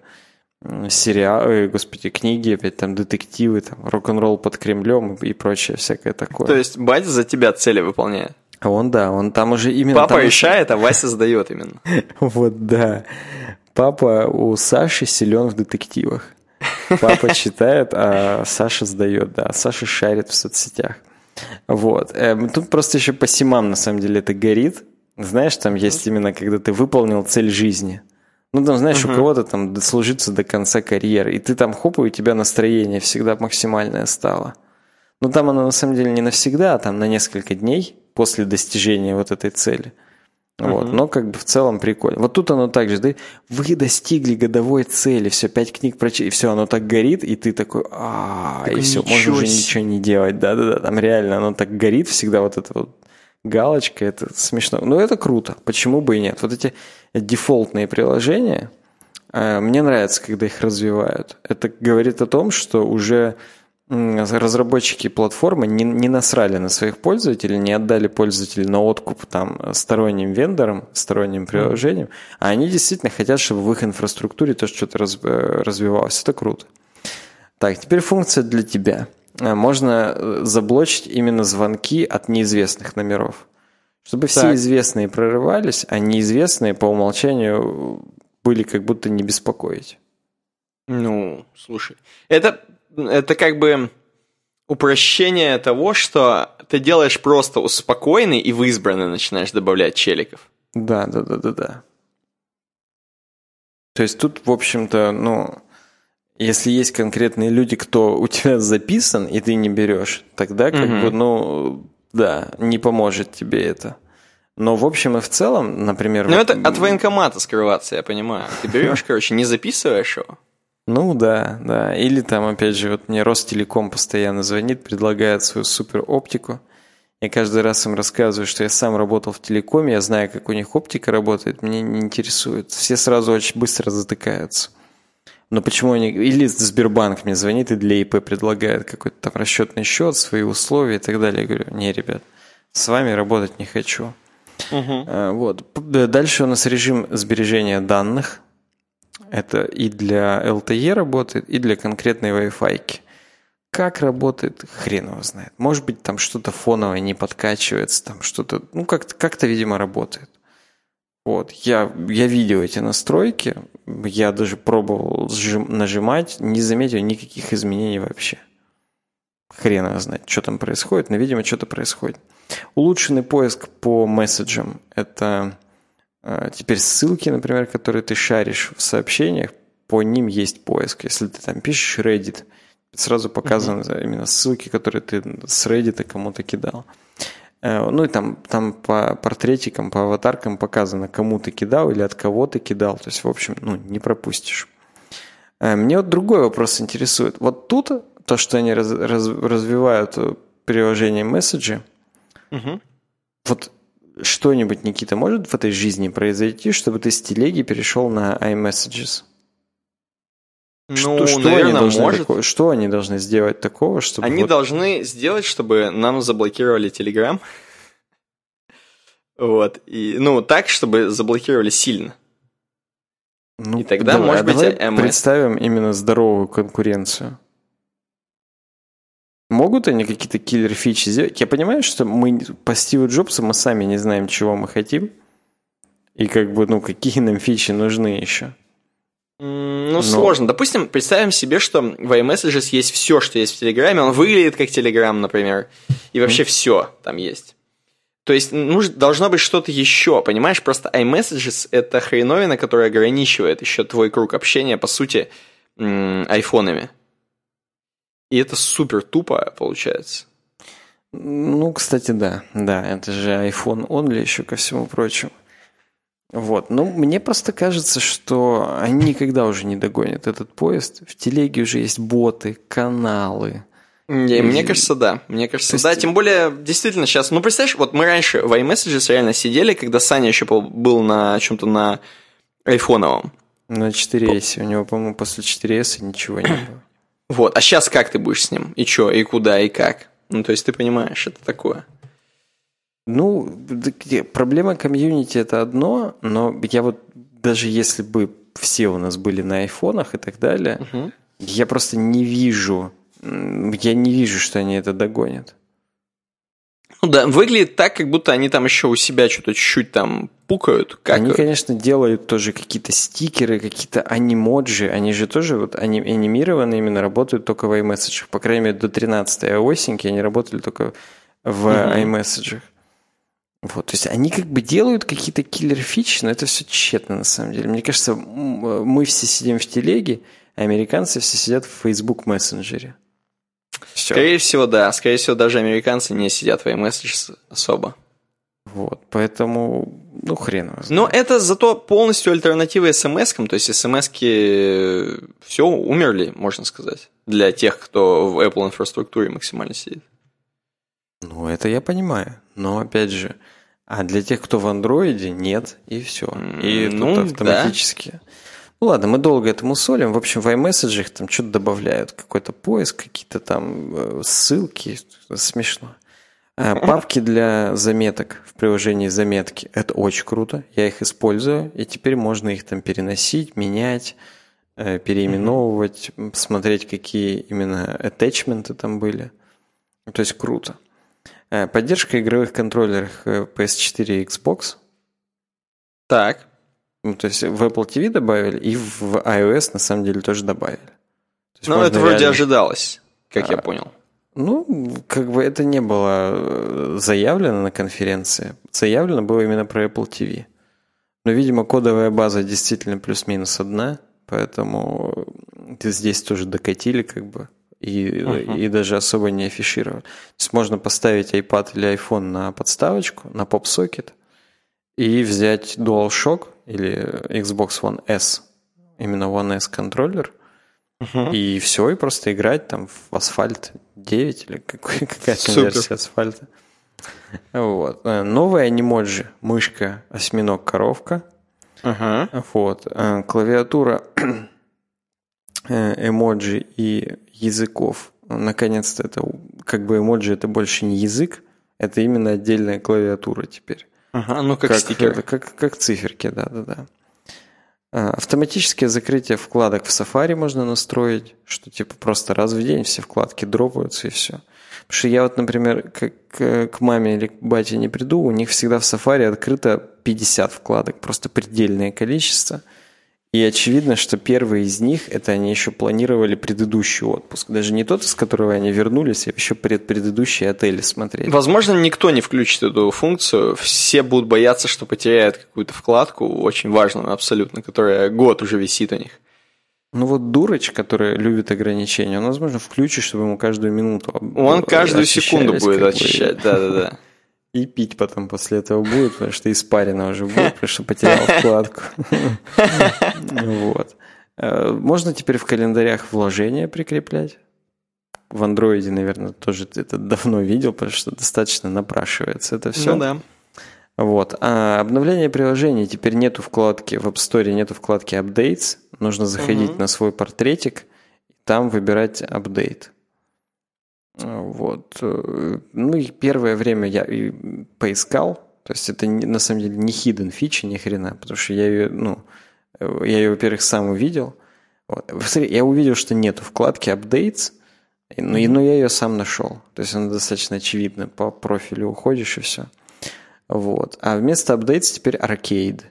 сериалы, господи, книги, опять там детективы, там рок-н-ролл под Кремлем и прочее всякое такое. То есть батя за тебя цели выполняет? Он, да, он там уже именно... Папа там решает, а Вася сдает именно. Вот, да. Папа у Саши силен в детективах. Папа читает, а Саша сдает, да. Саша шарит в соцсетях. Вот. Эм, тут просто еще по симам, на самом деле, это горит. Знаешь, там есть именно, когда ты выполнил цель жизни. Ну, там, знаешь, у кого-то там дослужиться до конца карьеры, и ты там хоп, и у тебя настроение всегда максимальное стало. Но там оно на самом деле не навсегда, а там на несколько дней после достижения вот этой цели – вот, но как бы в целом прикольно. Вот тут оно так же, да, вы достигли годовой цели, все, пять книг прочитали, и все, оно так горит, и ты такой, а, и все, можно уже ничего не делать, да-да-да, там реально оно так горит всегда, вот эта вот галочка, это смешно. Но это круто, почему бы и нет. Вот эти дефолтные приложения, э, мне нравится, когда их развивают. Это говорит о том, что уже разработчики платформы не, не насрали на своих пользователей, не отдали пользователей на откуп там, сторонним вендорам, сторонним приложениям, а они действительно хотят, чтобы в их инфраструктуре тоже что-то раз, э, развивалось. Это круто. Так, теперь функция для тебя. Э, можно э, заблочить именно звонки от неизвестных номеров. Чтобы все так. известные прорывались, а неизвестные по умолчанию были как будто не беспокоить. Ну, слушай, это это как бы упрощение того, что ты делаешь просто успокоенный и в избранный начинаешь добавлять челиков. Да, да, да, да, да. То есть тут, в общем-то, ну, если есть конкретные люди, кто у тебя записан, и ты не берешь, тогда как угу. бы, ну, да, не поможет тебе это. Но в общем и в целом, например... Ну, вот... это от военкомата скрываться, я понимаю. Ты берешь, короче, не записываешь его, ну да, да. Или там, опять же, вот мне Ростелеком постоянно звонит, предлагает свою супер оптику. Я каждый раз им рассказываю, что я сам работал в телекоме, я знаю, как у них оптика работает, мне не интересует. Все сразу очень быстро затыкаются. Но почему они... Или Сбербанк мне звонит и для ИП предлагает какой-то там расчетный счет, свои условия и так далее. Я говорю, не, ребят, с вами работать не хочу. Угу. Вот. Дальше у нас режим сбережения данных. Это и для LTE работает, и для конкретной Wi-Fi. Как работает, хрен его знает. Может быть, там что-то фоновое не подкачивается, там что-то, ну, как-то, как-то видимо, работает. Вот, я, я видел эти настройки, я даже пробовал сжим, нажимать, не заметил никаких изменений вообще. Хрен его знает, что там происходит, но, видимо, что-то происходит. Улучшенный поиск по месседжам – это теперь ссылки, например, которые ты шаришь в сообщениях, по ним есть поиск. Если ты там пишешь Reddit, сразу показаны mm-hmm. именно ссылки, которые ты с Reddit кому-то кидал. Э, ну и там, там по портретикам, по аватаркам показано, кому ты кидал или от кого ты кидал. То есть, в общем, ну, не пропустишь. Э, мне вот другой вопрос интересует. Вот тут то, что они раз, раз, развивают приложение месседжи, угу. вот что-нибудь, Никита, может в этой жизни произойти, чтобы ты с телеги перешел на iMessages? Ну, что, что наверное, они может. Такое, что они должны сделать такого, чтобы... Они вот... должны сделать, чтобы нам заблокировали Telegram. Вот. И, ну, так, чтобы заблокировали сильно. Ну, и тогда, давай, может а быть, MS... представим именно здоровую конкуренцию. Могут они какие-то киллер-фичи сделать? Я понимаю, что мы по Стиву Джобсу мы сами не знаем, чего мы хотим. И как бы, ну, какие нам фичи нужны еще. Ну, Но... сложно. Допустим, представим себе, что в iMessages есть все, что есть в Телеграме. Он выглядит как Телеграм, например. И вообще mm. все там есть. То есть нужно, должно быть что-то еще, понимаешь? Просто iMessages — это хреновина, которая ограничивает еще твой круг общения, по сути, айфонами. И это супер тупо получается. Ну, кстати, да. Да, это же iPhone only еще ко всему прочему. Вот. Ну, мне просто кажется, что они никогда уже не догонят этот поезд. В телеге уже есть боты, каналы, Не, мне кажется, да. Мне кажется, есть- да. Тем более, действительно, сейчас... Ну, представляешь, вот мы раньше в iMessages реально сидели, когда Саня еще был- на чем-то на айфоновом. На 4S. У него, по-моему, после 4S ничего не было. Вот. А сейчас как ты будешь с ним? И что, и куда, и как? Ну, то есть, ты понимаешь, это такое. Ну, проблема комьюнити это одно, но я вот даже если бы все у нас были на айфонах и так далее, я просто не вижу, я не вижу, что они это догонят. Ну да, выглядит так, как будто они там еще у себя что-то чуть-чуть там пукают. Как... Они, конечно, делают тоже какие-то стикеры, какие-то анимоджи. Они же тоже вот они анимированы именно работают только в iMessage. По крайней мере, до 13 осеньки они работали только в iMessage. Вот, то есть они как бы делают какие-то киллер-фичи, но это все тщетно на самом деле. Мне кажется, мы все сидим в телеге, а американцы все сидят в Facebook мессенджере. Все. Скорее всего, да. Скорее всего, даже американцы не сидят в iMessages особо. Вот, поэтому, ну, хрен его знает. Но это зато полностью альтернатива смс-кам, то есть смс-ки все умерли, можно сказать, для тех, кто в Apple инфраструктуре максимально сидит. Ну, это я понимаю. Но опять же, а для тех, кто в андроиде, нет, и все. И ну, тут автоматически. Ну ладно, мы долго этому солим. В общем, в iMessage там что-то добавляют. Какой-то поиск, какие-то там э, ссылки. Смешно. А, Папки для заметок в приложении заметки. Это очень круто. Я их использую. И теперь можно их там переносить, менять, э, переименовывать, м, смотреть, какие именно attachmenты там были. То есть круто. Э, Поддержка игровых контроллеров э, PS4 и Xbox. Так. Ну, то есть в Apple TV добавили, и в iOS на самом деле тоже добавили. То Ну, это вроде реально- ожидалось, как я А, понял. Ну, как бы это не было э, заявлено на конференции. Заявлено было именно про Apple TV. Но, видимо, кодовая база действительно плюс-минус одна, поэтому э, здесь тоже докатили как бы и, и даже особо не афишировали. То есть можно поставить iPad или iPhone на подставочку, на поп-сокет и взять DualShock или Xbox One S, именно One S контроллер, и все, и просто играть там в асфальт 9 или какой, какая-то версия асфальта. Вот. Э, Новая анимоджи, мышка, осьминог, коровка. Ага. Вот. Э, Клавиатура э, эмоджи и языков. Наконец-то это как бы эмоджи это больше не язык, это именно отдельная клавиатура теперь. Ага, ну как, стикер. это, как, как циферки, да, да, да. А, Автоматическое закрытие вкладок в Safari можно настроить, что типа просто раз в день все вкладки дропаются и все. Потому что я вот, например, к, к- к маме или к бате не приду, у них всегда в Safari открыто 50 вкладок, просто предельное количество. И очевидно, что первые из них, это они еще планировали предыдущий отпуск. Даже не тот, из которого они вернулись, а еще пред предыдущие отели смотрели. Возможно, никто не включит эту функцию. Все будут бояться, что потеряют какую-то вкладку, очень важную абсолютно, которая год уже висит у них. Ну вот дурач, который любит ограничения, он, возможно, включит, чтобы ему каждую минуту Он каждую секунду будет очищать, да-да-да. И пить потом после этого будет, потому что испарено уже будет, потому что потерял вкладку. Вот. Э, Можно теперь в календарях вложения прикреплять. В андроиде, наверное, тоже это давно видел, потому что достаточно напрашивается это все. Ну да. Вот. А обновление приложений. Теперь нету вкладки в App Store, нету вкладки Updates. Нужно заходить на свой портретик, и там выбирать апдейт. Вот. Э, Ну и первое время я и поискал. То есть это на самом деле не hidden фича, ни хрена, потому что я ее, ну, э, я ее, во-первых, сам увидел. Вот. Я увидел, что нету вкладки Updates, но, и- но я ее сам нашел. То есть она достаточно очевидна. По профилю уходишь и все. Вот. А вместо Updates теперь Arcade.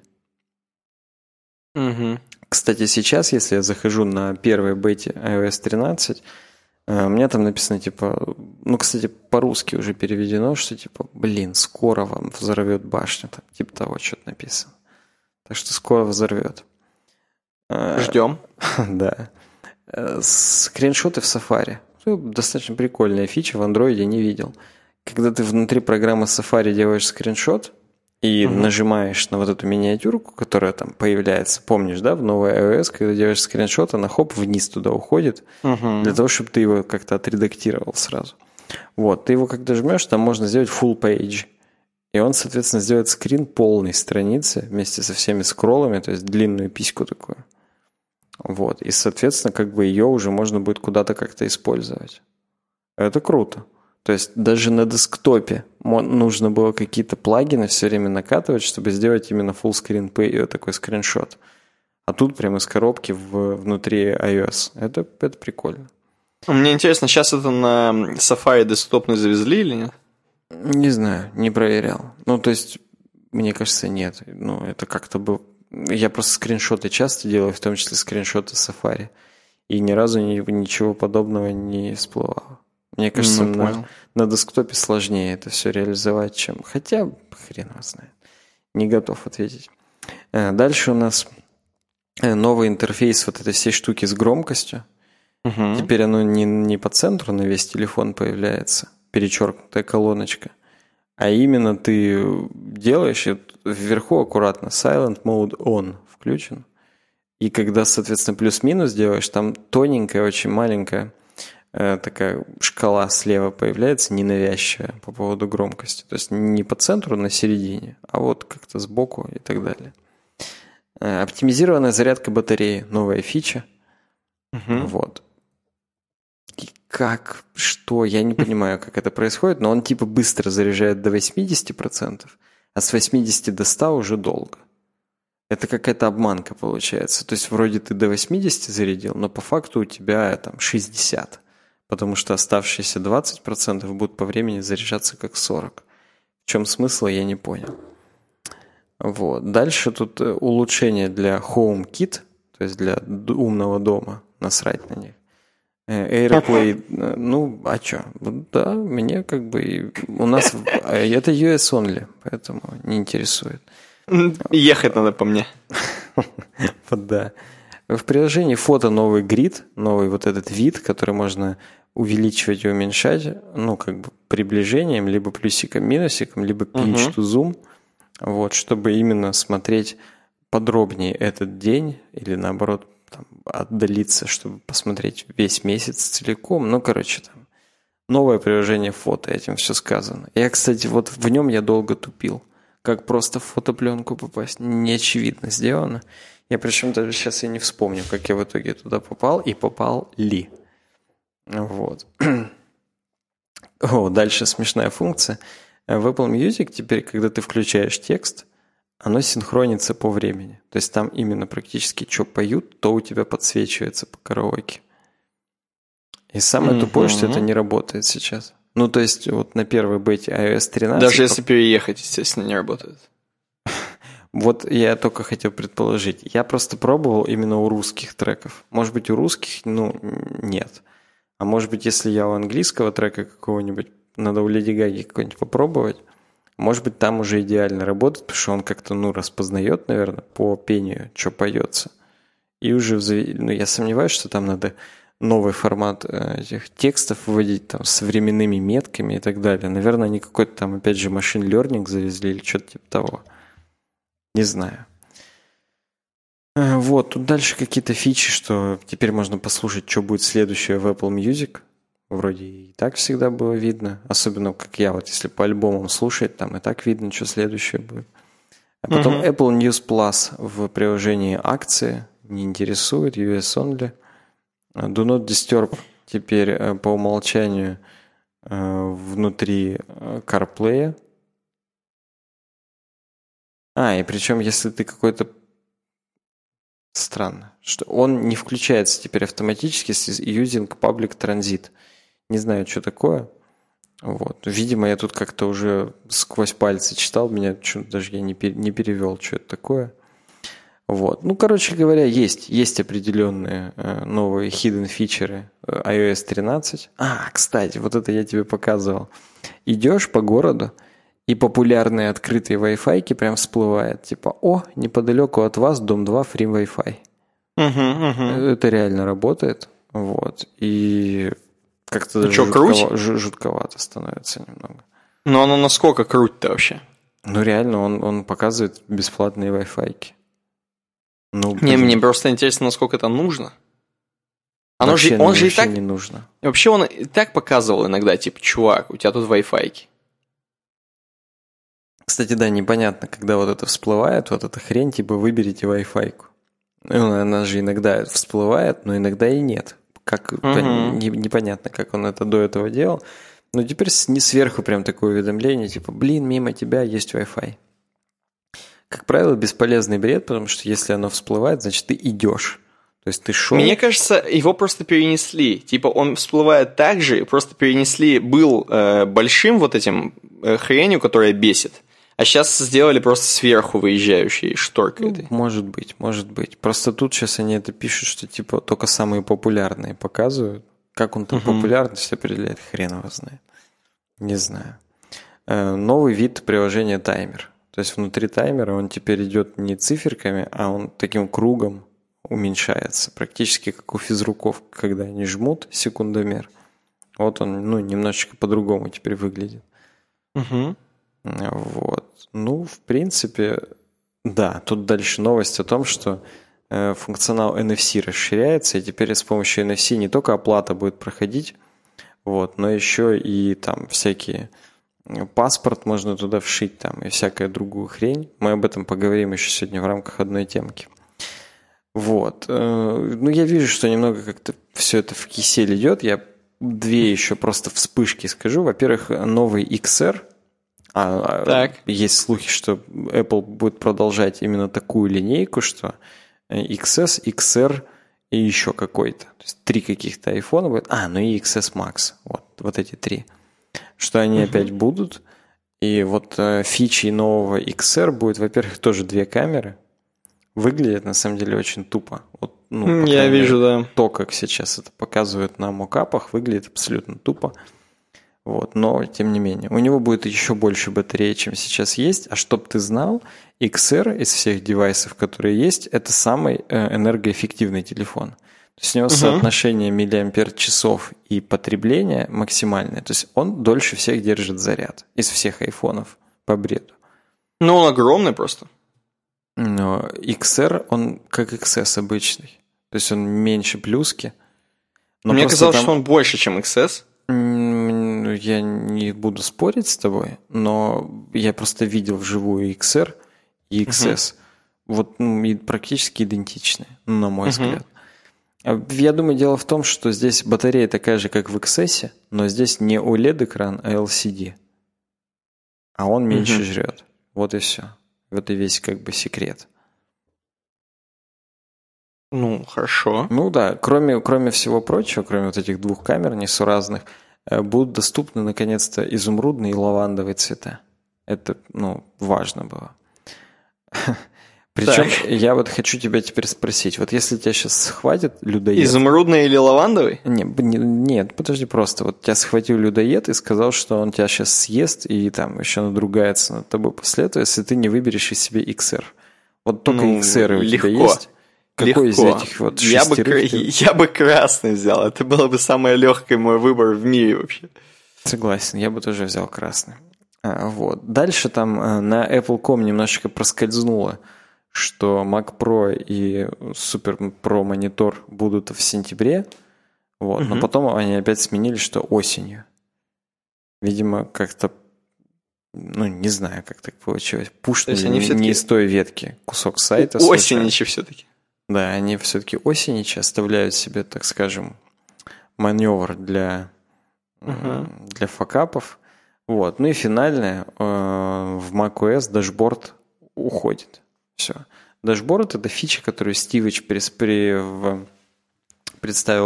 Мгм. Кстати, сейчас, если я захожу на первой бете iOS 13, э, у меня там написано, типа, ну, кстати, по-русски уже переведено, что, типа, блин, скоро вам взорвет башню, там, типа того что-то написано. Так что скоро взорвет. Э, Ждем. Да. Э, Скриншоты в Safari. Ну, Достаточно прикольная фича, в андроиде не видел. Когда ты внутри программы Safari делаешь скриншот, и угу. нажимаешь на вот эту миниатюрку, которая там появляется, помнишь, да, в новой iOS, когда делаешь скриншот, она хоп, вниз туда уходит, угу. для того, чтобы ты его как-то отредактировал сразу. Вот, ты его когда жмешь, там можно сделать full page. И он, соответственно, сделает скрин полной страницы вместе со всеми скроллами, то есть длинную письку такую. Вот. И, соответственно, как бы ее уже можно будет куда-то как-то использовать. Это круто. То есть даже на десктопе нужно было какие-то плагины все время накатывать, чтобы сделать именно full screen pay, такой скриншот. А тут прямо из коробки в, внутри iOS. Это, это прикольно. Мне интересно, сейчас это на Safari десктопный завезли или нет? Не знаю, не проверял. Ну, то есть, мне кажется, нет. Ну, это как-то был... Я просто скриншоты часто делаю, в том числе скриншоты Safari. И ни разу ничего подобного не всплывало. Мне кажется, ну, на, на десктопе сложнее это все реализовать, чем... Хотя, хрен его знает. Не готов ответить. Э, дальше у нас э, новый интерфейс вот этой всей штуки с громкостью. Угу. Теперь оно не, не по центру на весь телефон появляется, перечеркнутая колоночка, а именно ты делаешь, и вверху аккуратно Silent Mode On включен. И когда, соответственно, плюс-минус делаешь, там тоненькая, очень маленькая такая шкала слева появляется, ненавязчивая по поводу громкости. То есть не по центру, на середине, а вот как-то сбоку и так далее. Э, оптимизированная зарядка батареи, новая фича. Угу. Вот. И как, что, я не понимаю, как это происходит, но он типа быстро заряжает до 80%, а с 80 до 100 уже долго. Это какая-то обманка получается. То есть вроде ты до 80 зарядил, но по факту у тебя там 60 потому что оставшиеся 20% будут по времени заряжаться как 40. В чем смысл, я не понял. Вот. Дальше тут э, улучшение для HomeKit, то есть для умного дома, насрать на них. Э, AirPlay, э, ну, а что? Да, мне как бы... У нас... Это US only, поэтому не интересует. Ехать надо по мне. Да. В приложении фото новый грид, новый вот этот вид, который можно увеличивать и уменьшать, ну, как бы приближением, либо плюсиком, минусиком, либо pinch uh-huh. to zoom, вот, чтобы именно смотреть подробнее этот день или наоборот там, отдалиться, чтобы посмотреть весь месяц целиком. Ну, короче, там новое приложение фото, этим все сказано. Я, кстати, вот в нем я долго тупил. Как просто в фотопленку попасть, не очевидно сделано. Я причем даже сейчас и не вспомню, как я в итоге туда попал и попал ли. Вот. О, дальше смешная функция. В Apple Music теперь, когда ты включаешь текст, оно синхронится по времени. То есть там именно практически что поют, то у тебя подсвечивается по караоке. И самое mm-hmm. тупое, что это не работает сейчас. Ну, то есть вот на первой бете iOS 13... Даже если переехать, естественно, не работает. Вот я только хотел предположить. Я просто пробовал именно у русских треков. Может быть, у русских, ну, нет. А может быть, если я у английского трека какого-нибудь, надо у Леди Гаги какой-нибудь попробовать, может быть, там уже идеально работает, потому что он как-то, ну, распознает, наверное, по пению, что поется. И уже, ну, я сомневаюсь, что там надо новый формат э, этих текстов вводить там с временными метками и так далее. Наверное, они какой-то там, опять же, машин learning завезли или что-то типа того. Не знаю. Э, вот, тут дальше какие-то фичи, что теперь можно послушать, что будет следующее в Apple Music. Вроде и так всегда было видно. Особенно, как я, вот если по альбомам слушать, там и так видно, что следующее будет. А потом uh-huh. Apple News Plus в приложении акции не интересует, US only. Do not disturb теперь э, по умолчанию э, внутри CarPlay. А, и причем, если ты какой-то... Странно, что он не включается теперь автоматически с using public transit. Не знаю, что такое. Вот. Видимо, я тут как-то уже сквозь пальцы читал, меня даже я не, не перевел, что это такое. Вот. Ну, короче говоря, есть, есть определенные э, новые hidden фичеры э, iOS 13. А, кстати, вот это я тебе показывал. Идешь по городу, и популярные открытые Wi-Fi прям всплывает. Типа, о, неподалеку от вас дом 2 free Wi-Fi. Угу, угу. Это реально работает. Вот. И как-то даже что, жутково, жутковато становится немного. Но оно насколько круть-то вообще? Ну, реально, он, он показывает бесплатные Wi-Fi. Ну, не, мне просто интересно, насколько это нужно. Оно вообще, же, он же и так... не нужно. Вообще он и так показывал иногда, типа, чувак, у тебя тут Wi-Fi. Кстати, да, непонятно, когда вот это всплывает, вот эта хрень, типа, выберите Wi-Fi. Ну, она же иногда всплывает, но иногда и нет. Как угу. не, непонятно, как он это до этого делал. Но теперь не сверху прям такое уведомление, типа, блин, мимо тебя есть Wi-Fi. Как правило, бесполезный бред, потому что если оно всплывает, значит, ты идешь. То есть ты шел... Мне кажется, его просто перенесли. Типа он всплывает так же, просто перенесли, был э, большим вот этим э, хренью, которая бесит. А сейчас сделали просто сверху выезжающей шторкой. Ну, может быть, может быть. Просто тут сейчас они это пишут, что типа только самые популярные показывают. Как он там угу. популярность определяет, хрен его знает. Не знаю. Э, новый вид приложения таймер. То есть внутри таймера он теперь идет не циферками, а он таким кругом уменьшается. Практически как у физруков, когда они жмут секундомер. Вот он, ну, немножечко по-другому теперь выглядит. Угу. Вот. Ну, в принципе, да. Тут дальше новость о том, что э, функционал NFC расширяется, и теперь с помощью NFC не только оплата будет проходить, вот, но еще и там всякие э, паспорт можно туда вшить там и всякая другую хрень. Мы об этом поговорим еще сегодня в рамках одной темки. Вот. Э, ну, я вижу, что немного как-то все это в кисель идет. Я две еще просто вспышки скажу. Во-первых, новый XR – а, так. Есть слухи, что Apple будет продолжать именно такую линейку, что XS, XR и еще какой-то. То есть три каких-то айфона будет. А, ну и XS Max. Вот, вот эти три. Что они угу. опять будут. И вот э, фичей нового XR будет, во-первых, тоже две камеры. Выглядит на самом деле очень тупо. Вот, ну, Я вижу, мере, да. То, как сейчас это показывают на мокапах, выглядит абсолютно тупо. Вот, но тем не менее, у него будет еще больше батареи, чем сейчас есть. А чтоб ты знал, XR из всех девайсов, которые есть, это самый э, энергоэффективный телефон. То есть у него угу. соотношение миллиампер часов и потребления максимальное. То есть он дольше всех держит заряд из всех айфонов по бреду. Ну, он огромный просто. Но XR, он как XS обычный. То есть он меньше плюски. Но Мне казалось, там... что он больше, чем XS я не буду спорить с тобой, но я просто видел вживую XR и XS. Угу. Вот ну, практически идентичны, на мой угу. взгляд. А я думаю, дело в том, что здесь батарея такая же, как в XS, но здесь не OLED-экран, а LCD. А он меньше угу. жрет. Вот и все. Вот и весь как бы секрет. Ну, хорошо. Ну да, кроме, кроме всего прочего, кроме вот этих двух камер несуразных, Э, будут доступны наконец-то изумрудные и лавандовые цвета. Это, ну, важно было. Причем так. я вот хочу тебя теперь спросить, вот если тебя сейчас схватит людоед... Изумрудный или лавандовый? Не, не, нет, подожди просто. Вот тебя схватил людоед и сказал, что он тебя сейчас съест и там еще надругается над тобой после этого, если ты не выберешь из себя XR. Вот только ну, XR у легко. тебя есть? Какой Легко. из этих вот я бы, я бы красный взял. Это было бы самый легкий мой выбор в мире вообще. Согласен, я бы тоже взял красный. А, вот. Дальше там э, на Apple.com немножечко проскользнуло, что Mac Pro и Super Pro монитор будут в сентябре. Вот. Угу. Но потом они опять сменили, что осенью. Видимо, как-то ну, не знаю, как так получилось. Пушнули не, не из той ветки кусок сайта. Осеничи все-таки. Да, они все-таки осеничи оставляют себе, так скажем, маневр для, uh-huh. для факапов. Вот. Ну и финальное, э, в macOS Dashboard уходит. Все. Dashboard – это фича, которую Стивич представил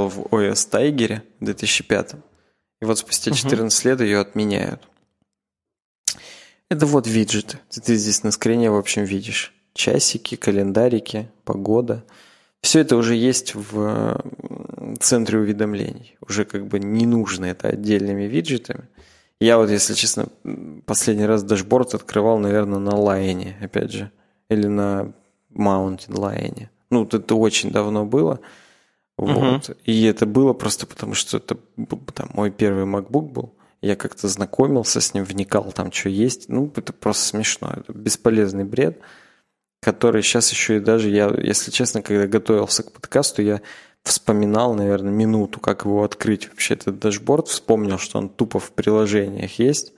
в OS Tiger в 2005. И вот спустя 14 uh-huh. лет ее отменяют. Это вот виджеты. Ты здесь на скрине, в общем, видишь часики, календарики, погода. Все это уже есть в центре уведомлений. Уже как бы не нужно это отдельными виджетами. Я вот, если честно, последний раз дашборд открывал, наверное, на Лайне, опять же. Или на Mountain Lion. Ну, это очень давно было. Вот. Uh-huh. И это было просто потому, что это там, мой первый MacBook был. я как-то знакомился с ним, вникал там, что есть. Ну, это просто смешно. Это бесполезный бред, который сейчас еще и даже я, если честно, когда готовился к подкасту, я вспоминал, наверное, минуту, как его открыть. Вообще этот Dashboard, вспомнил, что он тупо в приложениях есть.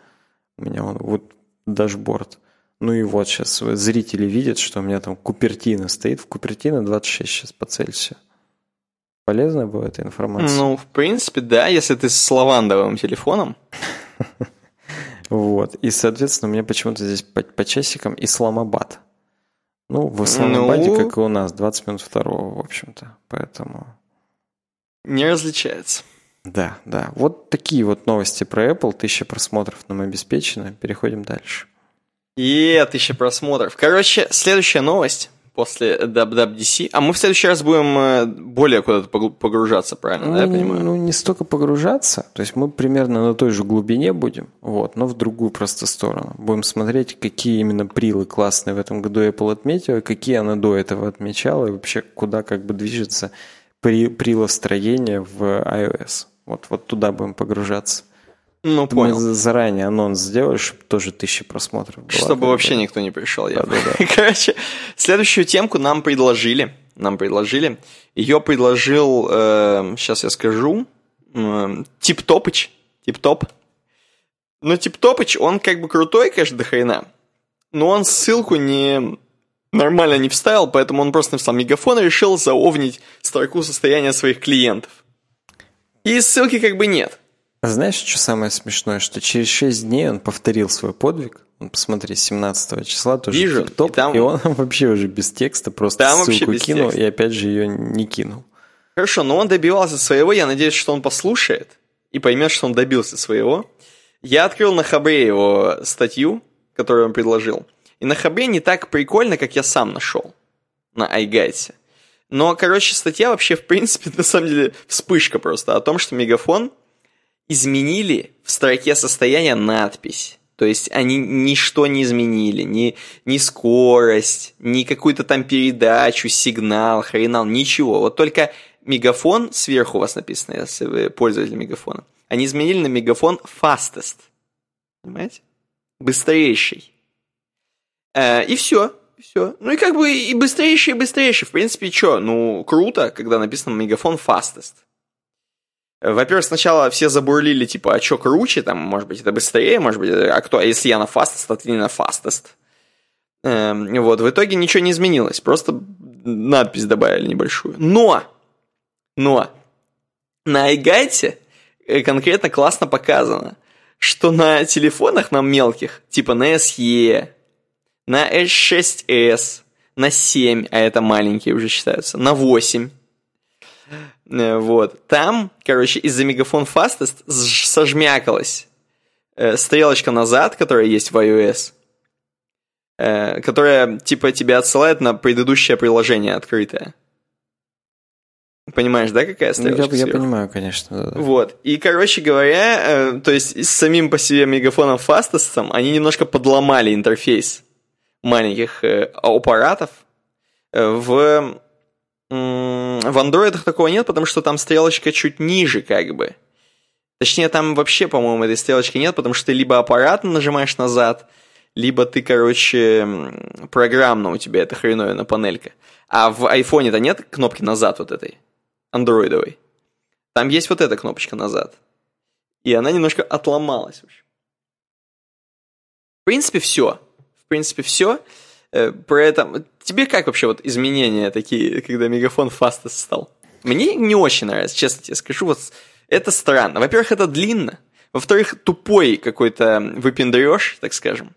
У меня он вот Dashboard. Ну и вот сейчас зрители видят, что у меня там Купертино стоит. В Купертино 26 сейчас по Цельсию. Полезная была эта информация? Ну, в принципе, да, если ты с лавандовым телефоном. Вот. И, соответственно, у меня почему-то здесь по, по часикам Исламабад. Ну, в Исламабаде, ну, как и у нас, 20 минут второго, в общем-то. Поэтому... Не различается. Да, да. Вот такие вот новости про Apple. Тысяча просмотров нам обеспечено. Переходим дальше. И тысяча просмотров. Короче, следующая новость после WWDC. А мы в следующий раз будем э, более куда-то погружаться, правильно, ну, да, я понимаю? Ну, не столько погружаться, то есть мы примерно на той же глубине будем, вот, но в другую просто сторону. Будем смотреть, какие именно прилы классные в этом году Apple отметила, какие она до этого отмечала, и вообще куда как бы движется при, прилостроение в iOS. Вот, вот туда будем погружаться. Ну, понял. Мы заранее анонс сделали, чтобы тоже тысячи просмотров было. Чтобы вообще никто не пришел. Я да, да, да. Короче, следующую темку нам предложили. Нам предложили. Ее предложил, э, сейчас я скажу, э, Тип Топыч. Тип Топ. Но Тип Топыч, он как бы крутой, конечно, до хрена. Но он ссылку не нормально не вставил, поэтому он просто написал мегафон и решил заовнить строку состояния своих клиентов. И ссылки как бы нет. Знаешь, что самое смешное? Что через 6 дней он повторил свой подвиг. Посмотри, 17 числа тоже Вижу, топ, и, там... и он вообще уже без текста просто там ссылку кинул текста. и опять же ее не кинул. Хорошо, но он добивался своего. Я надеюсь, что он послушает и поймет, что он добился своего. Я открыл на Хабре его статью, которую он предложил. И на Хабре не так прикольно, как я сам нашел на iGuide. Но, короче, статья вообще, в принципе, на самом деле вспышка просто о том, что Мегафон изменили в строке состояния надпись. То есть они ничто не изменили, ни, ни скорость, ни какую-то там передачу, сигнал, хренал, ничего. Вот только мегафон, сверху у вас написано, если вы пользователь мегафона, они изменили на мегафон fastest. Понимаете? Быстрейший. Э, и все. Все. Ну и как бы и быстрейший, и быстрейший. В принципе, что? Ну, круто, когда написано мегафон fastest. Во-первых, сначала все забурлили, типа, а что круче, там, может быть, это быстрее, может быть, а кто, а если я на fastest, то ты не на fastest. Эм, вот, в итоге ничего не изменилось, просто надпись добавили небольшую. Но, но, на iGuide э, конкретно классно показано, что на телефонах нам мелких, типа на SE, на S6s, на 7, а это маленькие уже считаются, на 8, Э, вот. Там, короче, из-за мегафон Fastest сожмякалась э, стрелочка назад, которая есть в iOS, э, которая, типа, тебя отсылает на предыдущее приложение открытое. Понимаешь, да, какая стрелочка? Я, я понимаю, конечно. Да, да. Вот. И, короче говоря, э, то есть с самим по себе мегафоном Fastest они немножко подломали интерфейс маленьких э, аппаратов э, в в андроидах такого нет, потому что там стрелочка чуть ниже, как бы. Точнее, там вообще, по-моему, этой стрелочки нет, потому что ты либо аппаратно нажимаешь назад, либо ты, короче, программно у тебя эта хреновина панелька. А в айфоне-то нет кнопки назад вот этой, андроидовой. Там есть вот эта кнопочка назад. И она немножко отломалась. В принципе, все. В принципе, все. Э, про это... Тебе как вообще вот изменения такие, когда мегафон fastest стал? Мне не очень нравится, честно тебе скажу. Вот это странно. Во-первых, это длинно. Во-вторых, тупой какой-то выпендреж, так скажем.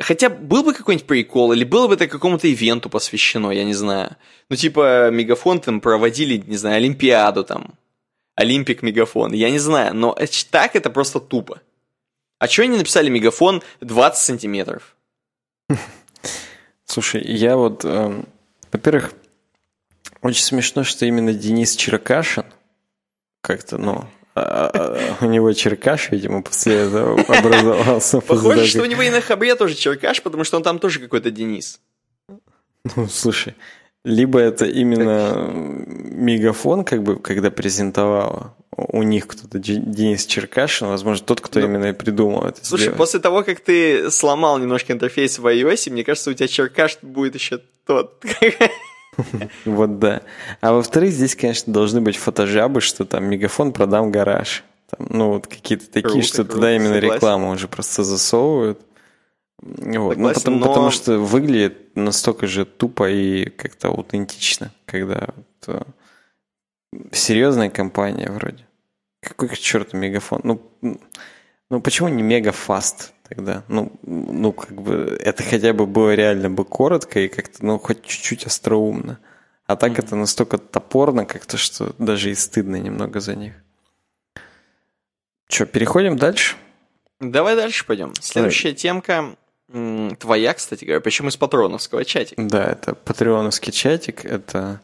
Хотя был бы какой-нибудь прикол, или было бы это какому-то ивенту посвящено, я не знаю. Ну, типа, Мегафон там проводили, не знаю, Олимпиаду там. Олимпик Мегафон, я не знаю. Но так это просто тупо. А чего они написали Мегафон 20 сантиметров? Слушай, я вот, э, во-первых, очень смешно, что именно Денис Черкашин как-то, ну, а, а, у него черкаш, видимо, после этого образовался. Похоже, что у него и на хабре тоже черкаш, потому что он там тоже какой-то Денис. Ну, слушай, либо это именно мегафон, как бы, когда презентовала, у них кто-то, Денис Черкашин, возможно, тот, кто ну, именно и придумал это Слушай, сделать. после того, как ты сломал немножко интерфейс в iOS, мне кажется, у тебя Черкаш будет еще тот. Вот да. А во-вторых, здесь, конечно, должны быть фотожабы, что там мегафон продам гараж. Там, ну, вот какие-то такие, что туда именно рекламу уже просто засовывают. Вот. ну, потому, но... потому что выглядит настолько же тупо и как-то аутентично, когда вот, серьезная компания вроде. Какой к черту мегафон? Ну, ну почему не мегафаст тогда? Ну, ну, как бы это хотя бы было реально бы коротко и как-то, ну, хоть чуть-чуть остроумно. А так mm-hmm. это настолько топорно как-то, что даже и стыдно немного за них. Че, переходим дальше? Давай дальше пойдем. Следующая Давай. темка твоя, кстати говоря, причем из патроновского чатика. Да, это патреоновский чатик, это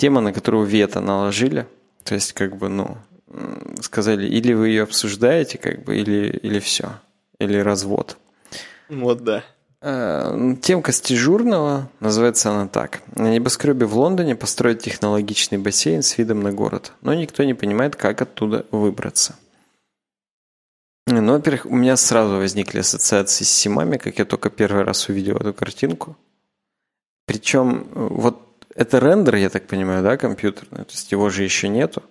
тема, на которую вето наложили. То есть, как бы, ну, сказали, или вы ее обсуждаете, как бы, или, или все, или развод. Вот да. Э, темка с дежурного, называется она так. На небоскребе в Лондоне построить технологичный бассейн с видом на город, но никто не понимает, как оттуда выбраться. Ну, во-первых, у меня сразу возникли ассоциации с Симами, как я только первый раз увидел эту картинку. Причем вот это рендер, я так понимаю, да, компьютерный, то есть его же еще нету.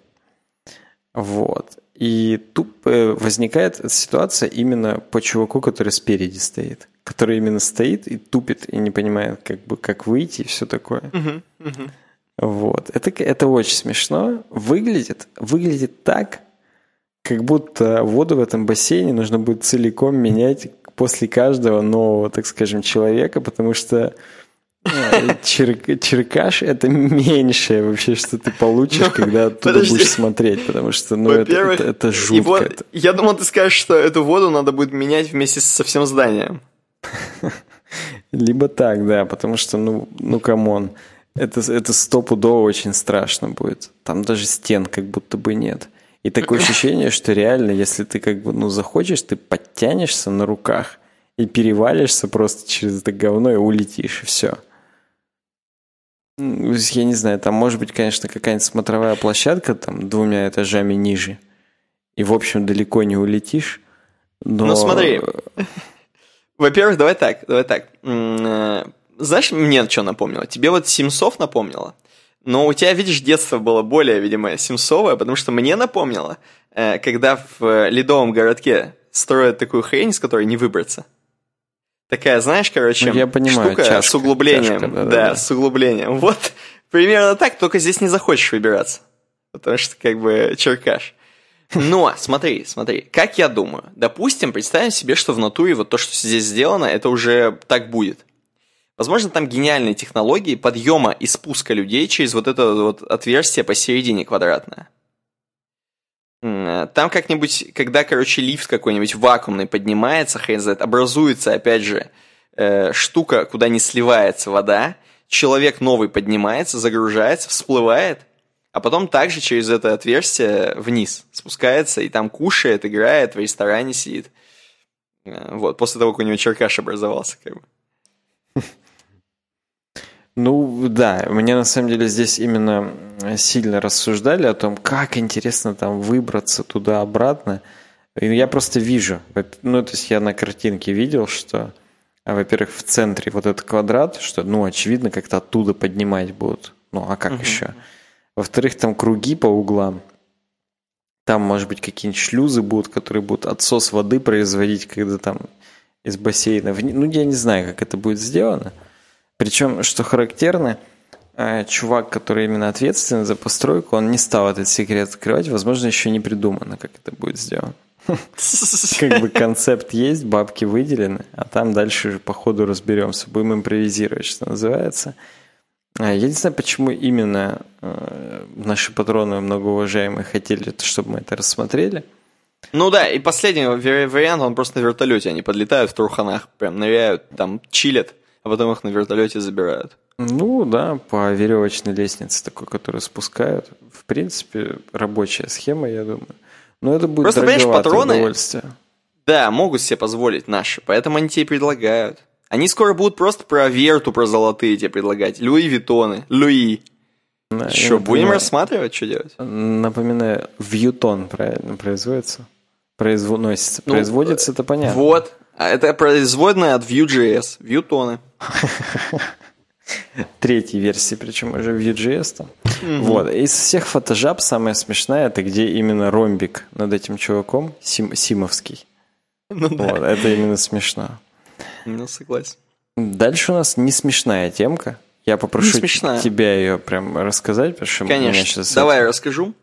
Вот. И тут э, возникает ситуация именно по чуваку, который спереди стоит. Который именно стоит и тупит, и не понимает, как бы, как выйти и все такое. Uh-huh, uh-huh. Вот. Это, это очень смешно. Выглядит, выглядит так, как будто воду в этом бассейне нужно будет целиком менять после каждого нового, так скажем, человека, потому что черкаш это меньшее вообще, что ты получишь, ну, когда оттуда будешь смотреть, потому что ну, это, жутко. Я думал, ты скажешь, что эту воду надо будет менять вместе со всем зданием. Либо так, да, потому что, ну, ну come on, это, это стопудово очень страшно будет. Там даже стен как будто бы нет. И такое ощущение, что реально, если ты как бы, ну, захочешь, ты подтянешься на руках и перевалишься просто через это говно и улетишь, и все. Я не знаю, там может быть, конечно, какая-нибудь смотровая площадка там двумя этажами ниже. И, в общем, далеко не улетишь. Но... Ну, смотри. Во-первых, давай так, давай так. Э, знаешь, мне что напомнило? Тебе вот Симсов напомнило. Но у тебя, видишь, детство было более, видимо, Симсовое, потому что мне напомнило, э, когда в ледовом городке строят такую хрень, с которой не выбраться. Такая, знаешь, короче, ну, я понимаю, штука чашка, с углублением. Чашка, да, да, да, с углублением. Вот примерно так, только здесь не захочешь выбираться. Потому что как бы черкаш. Но, смотри, смотри, как я думаю, допустим, представим себе, что в натуре вот то, что здесь сделано, это уже так будет. Возможно, там гениальные технологии подъема и спуска людей через вот это вот отверстие посередине квадратное. Там как-нибудь, когда, короче, лифт какой-нибудь вакуумный поднимается, хрен знает, образуется, опять же, э, штука, куда не сливается вода, человек новый поднимается, загружается, всплывает, а потом также через это отверстие вниз спускается и там кушает, играет, в ресторане сидит. Э, вот, после того, как у него черкаш образовался, как бы. Ну, да, мне на самом деле здесь именно сильно рассуждали о том, как интересно там выбраться туда-обратно. Я просто вижу, ну, то есть я на картинке видел, что, а, во-первых, в центре вот этот квадрат, что, ну, очевидно, как-то оттуда поднимать будут. Ну, а как uh-huh. еще? Во-вторых, там круги по углам. Там, может быть, какие-нибудь шлюзы будут, которые будут отсос воды производить, когда там из бассейна. Ну, я не знаю, как это будет сделано. Причем, что характерно, э, чувак, который именно ответственен за постройку, он не стал этот секрет открывать, возможно, еще не придумано, как это будет сделано. Как бы концепт есть, бабки выделены, а там дальше уже по ходу разберемся, будем импровизировать, что называется. А, я не знаю, почему именно э, наши патроны многоуважаемые хотели, чтобы мы это рассмотрели. Ну да, и последний вариант, он просто на вертолете, они подлетают в труханах, прям ныряют, там чилят а потом их на вертолете забирают. Ну да, по веревочной лестнице такой, которую спускают. В принципе, рабочая схема, я думаю. Но это будет Просто, понимаешь, патроны, удовольствие. Да, могут себе позволить наши, поэтому они тебе предлагают. Они скоро будут просто про верту, про золотые тебе предлагать. Луи Витоны, Луи. Да, что, будем рассматривать, что делать? Напоминаю, Вьютон правильно производится? Производится, ну, производится это понятно. Вот, а это производная от Vue.js, Vuetone. Третьей версии, причем уже Vue.js там. Угу. Вот. Из всех фотожаб самое смешное, это где именно ромбик над этим чуваком, сим, симовский. Ну, да. вот, это именно смешно. Ну, согласен. Дальше у нас не смешная темка. Я попрошу тебя ее прям рассказать, потому что Конечно. меня сейчас... Давай это... я расскажу.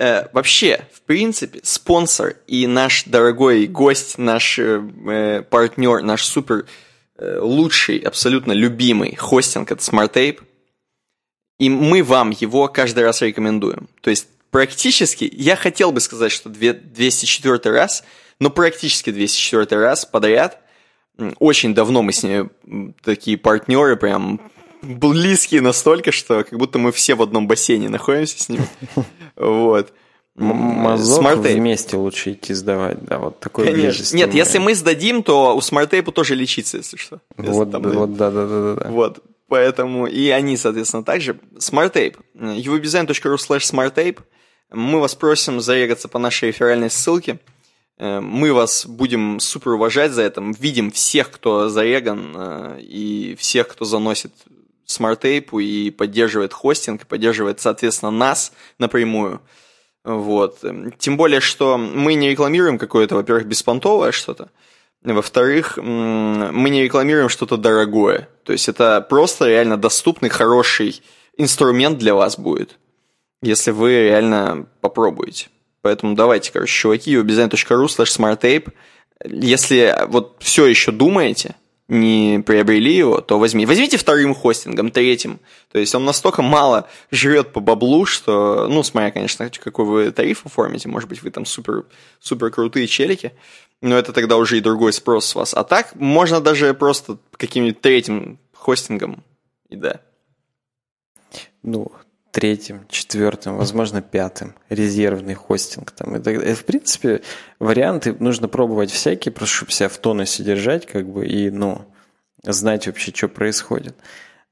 Э, вообще, в принципе, спонсор и наш дорогой гость, наш э, э партнер, наш супер э, лучший, абсолютно любимый хостинг это SmartTape. И мы вам его каждый раз рекомендуем. То есть практически, я хотел бы сказать, что 204 раз, но практически 204 раз подряд. Очень давно мы с ними такие партнеры, прям близкие настолько, что как будто мы все в одном бассейне находимся с ним. Вот. Мазок Smart вместе лучше идти сдавать, да, вот такой Конечно. Нет, если мы сдадим, то у SmartApe а тоже лечиться, если что. Вот, вот, да, да, да, да. Вот, поэтому и они, соответственно, также. SmartApe, uwebdesign.ru slash smartape. Мы вас просим зарегаться по нашей реферальной ссылке. Э, мы вас будем супер уважать за это. Видим всех, кто зареган, э, и всех, кто заносит SmartApe у и поддерживает хостинг, и поддерживает, соответственно, нас напрямую. Вот. Тем более, что мы не рекламируем какое-то, во-первых, беспонтовое что-то, во-вторых, мы не рекламируем что-то дорогое. То есть это просто реально доступный, хороший инструмент для вас будет, если вы реально попробуете. Поэтому давайте, короче, чуваки, webdesign.ru slash smarttape. Если вот все еще думаете, не приобрели его, то возьми. Возьмите вторым хостингом, третьим. То есть он настолько мало жрет по баблу, что, ну, смотря, конечно, какой вы тариф оформите, может быть, вы там супер, супер крутые челики, но это тогда уже и другой спрос с вас. А так можно даже просто каким-нибудь третьим хостингом, и да. Ну, третьим, четвертым, возможно, пятым, резервный хостинг. Там, и так, и, в принципе, варианты нужно пробовать всякие, просто чтобы себя в тонусе держать, как бы, и, ну, знать вообще, что происходит.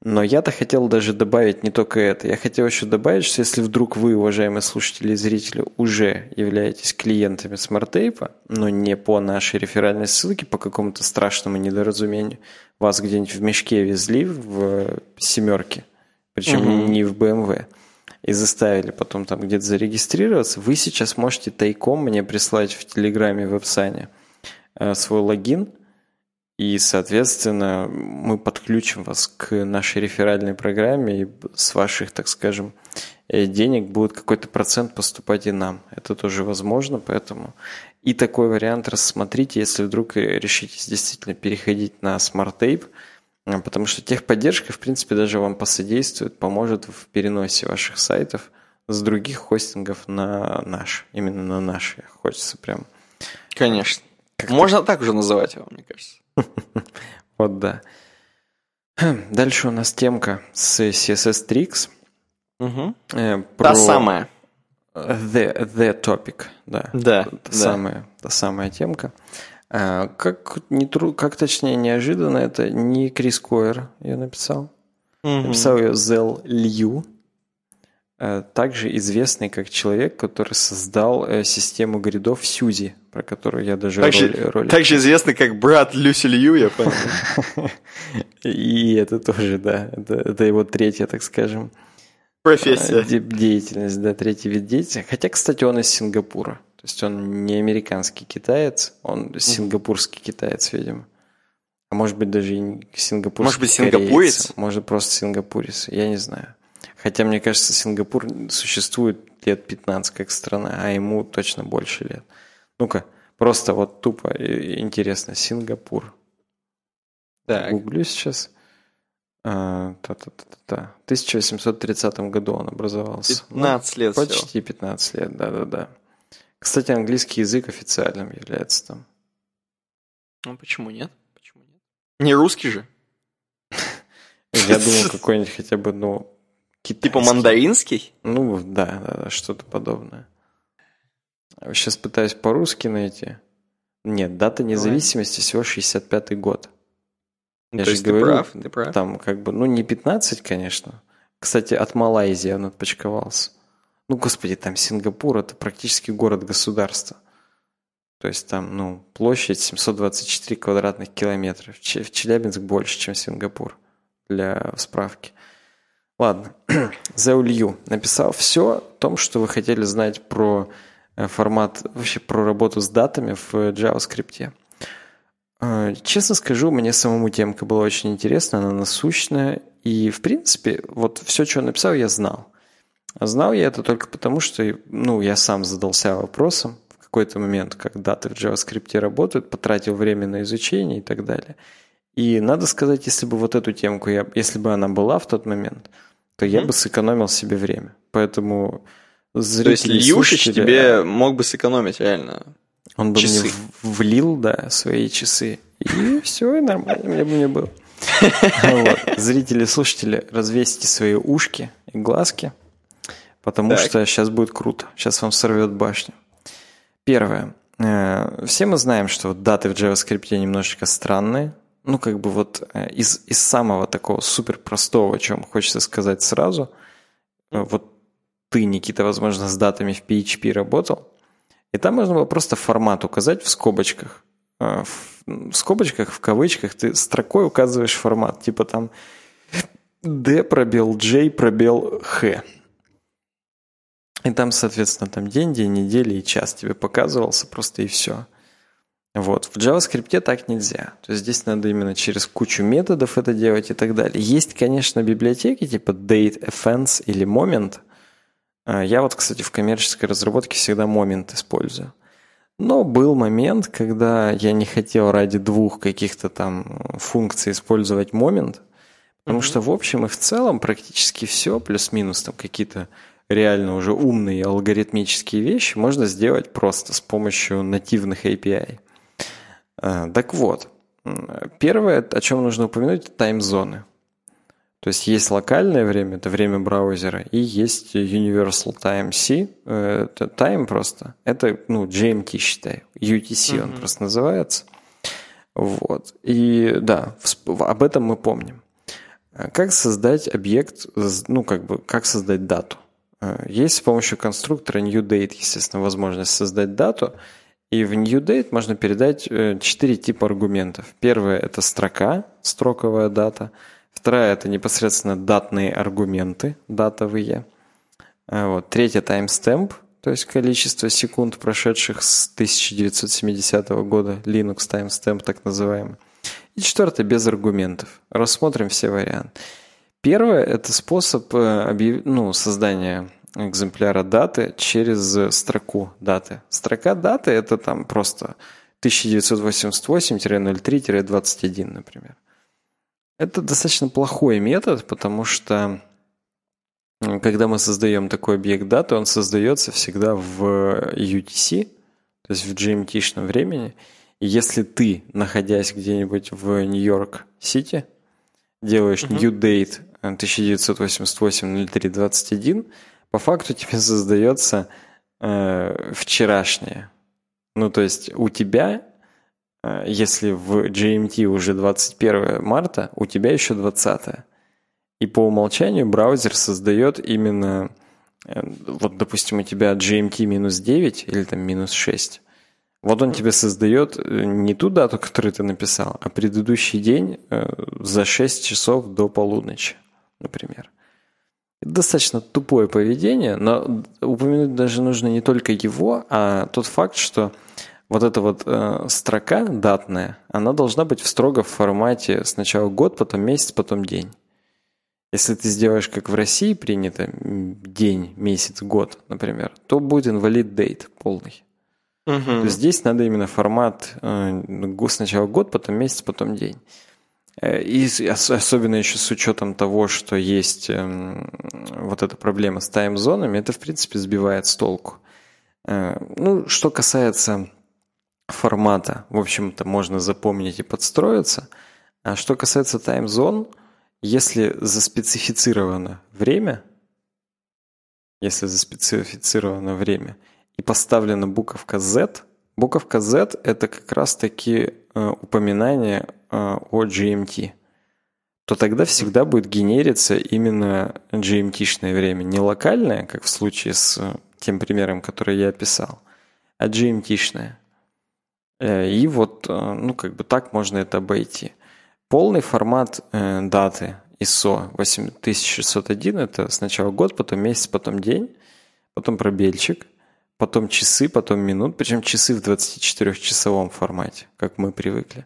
Но я-то хотел даже добавить не только это. Я хотел еще добавить, что если вдруг вы, уважаемые слушатели и зрители, уже являетесь клиентами SmartApe а, но не по нашей реферальной ссылке, по какому-то страшному недоразумению, вас где-нибудь в мешке везли в семерке, причем угу. не в BMW, и заставили потом там где-то зарегистрироваться, вы сейчас можете тайком мне прислать в Телеграме в описании э, свой логин, и, соответственно, мы подключим вас к нашей реферальной программе, и с ваших, так скажем, э, денег будет какой-то процент поступать и нам. Это тоже возможно, поэтому. И такой вариант рассмотрите, если вдруг решитесь действительно переходить на а, потому что техподдержка, в принципе, даже вам посодействует, поможет в переносе ваших сайтов с других хостингов на наш. Именно на наш. Хочется прям... Конечно. Как Можно так уже называть его, мне кажется. Вот да. Дальше у нас темка с CSS Tricks. Угу. Та самая. The, the topic, да. Да. Та, да. Самая, та самая темка. А, как, не тру, как точнее неожиданно, это не Крис Койер ее написал. Mm-hmm. Написал ее Зел Лью, а, также известный как человек, который создал э, систему гридов Сьюзи, про которую я даже также, ролик, ролик... Также известный как брат Люси Лью, я понял. И это тоже, да, это, это его третья, так скажем, профессия. Деятельность, да, третий вид деятельности. Хотя, кстати, он из Сингапура. То есть он не американский китаец, он сингапурский китаец, видимо. А может быть даже и сингапурский Может быть сингапурец? Кореец, может просто сингапурец, я не знаю. Хотя, мне кажется, Сингапур существует лет 15 как страна, а ему точно больше лет. Ну-ка, просто вот тупо интересно. Сингапур. Так. Гуглю сейчас. А, та-та-та-та. В 1830 году он образовался. 15 ну, лет Почти всего. 15 лет, да-да-да. Кстати, английский язык официальным является там. Ну почему нет? Почему нет? Не русский же. Я думал, какой-нибудь хотя бы, ну, китайский. Типа мандаринский? Ну, да, да, да что-то подобное. Сейчас пытаюсь по-русски найти. Нет, дата независимости всего 65-й год. Ну, то есть ты прав, ты прав. Там как бы, ну не 15, конечно. Кстати, от Малайзии он отпочковался. Ну, господи, там Сингапур – это практически город-государство. То есть там, ну, площадь 724 квадратных километра. В Челябинск больше, чем Сингапур, для справки. Ладно, Зеулью написал все о том, что вы хотели знать про э, формат, вообще про работу с датами в JavaScript. Э, честно скажу, мне самому темка была очень интересна, она насущная, и, в принципе, вот все, что он написал, я знал. А знал я это только потому, что ну, я сам задался вопросом в какой-то момент, как даты в JavaScript работают, потратил время на изучение и так далее. И надо сказать, если бы вот эту темку, я, если бы она была в тот момент, то mm-hmm. я бы сэкономил себе время. Поэтому зрители, То есть Льюшич слушатели, тебе мог бы сэкономить реально Он бы часы. мне влил, да, свои часы. И все, и нормально мне бы не было. Зрители, слушатели, развесьте свои ушки и глазки – потому что сейчас будет круто. Сейчас вам сорвет башню. Первое. Э, все мы знаем, что даты в JavaScript немножечко странные. Ну, как бы вот э, из, из самого такого супер простого, о чем хочется сказать сразу. Э, вот ты, Никита, возможно, с датами в PHP работал. И там можно было просто формат указать в скобочках. В скобочках, в кавычках, ты строкой указываешь формат. Типа там D пробел J пробел H. И там, соответственно, там день, день, недели и час тебе показывался просто и все. Вот. В JavaScript так нельзя. То есть здесь надо именно через кучу методов это делать и так далее. Есть, конечно, библиотеки типа date, offense или moment. А, я вот, кстати, в коммерческой разработке всегда момент использую. Но был момент, когда я не хотел ради двух каких-то там функций использовать момент, потому mm-hmm. что в общем и в целом практически все, плюс-минус там какие-то реально уже умные алгоритмические вещи можно сделать просто с помощью нативных API. А, так вот, первое, о чем нужно упомянуть, это таймзоны. То есть есть локальное время, это время браузера, и есть Universal Time C, э, это time просто, это ну, GMT считай, UTC mm-hmm. он просто называется. Вот. И да, об этом мы помним. А как создать объект, ну как бы, как создать дату? Э, есть с помощью конструктора NewDate, естественно, возможность создать дату. И в NewDate можно передать э, четыре типа аргументов. Первое – это строка, строковая дата. Вторая – это непосредственно датные аргументы, датовые. Э, вот. Третье – timestamp, то есть количество секунд, прошедших с 1970 года, Linux timestamp так называемый. И четвертое – без аргументов. Рассмотрим все варианты. Первое – это способ э, объяв... ну, создания экземпляра даты через строку даты. Строка даты – это там просто 1988-03-21, например. Это достаточно плохой метод, потому что когда мы создаем такой объект даты, он создается всегда в UTC, то есть в GMT-шном времени. И если ты, находясь где-нибудь в Нью-Йорк-Сити, делаешь uh-huh. new date 1988-03-21, по факту тебе создается э, вчерашнее. Ну, то есть у тебя, э, если в GMT уже 21 марта, у тебя еще 20. И по умолчанию браузер создает именно, э, вот, допустим, у тебя GMT минус 9 или там минус 6. Вот он тебе создает э, не ту дату, которую ты написал, а предыдущий день э, за 6 часов до полуночи например. Достаточно тупое поведение, но упомянуть даже нужно не только его, а тот факт, что вот эта вот э, строка датная, она должна быть в строго в формате сначала год, потом месяц, потом день. Если ты сделаешь, как в России принято, день, месяц, год, например, то будет invalid date полный. Угу. То есть здесь надо именно формат э, сначала год, потом месяц, потом день. Э, и особенно еще с учетом того, что есть эм, вот эта проблема с тайм-зонами, это, в принципе, сбивает с толку. Э, ну, что касается формата, в общем-то, можно запомнить и подстроиться. А что касается тайм-зон, если заспецифицировано время, если заспецифицировано время, и поставлена буковка Z, буковка Z это как раз-таки э, упоминание э, о GMT, то тогда всегда будет генериться именно GMT-шное время. Не локальное, как в случае с э, тем примером, который я описал, а GMT-шное. Э, и вот, э, ну, как бы так можно это обойти. Полный формат э, даты ISO 8601 – это сначала год, потом месяц, потом день, потом пробельчик, потом часы, потом минут, причем часы в 24-часовом формате, как мы привыкли.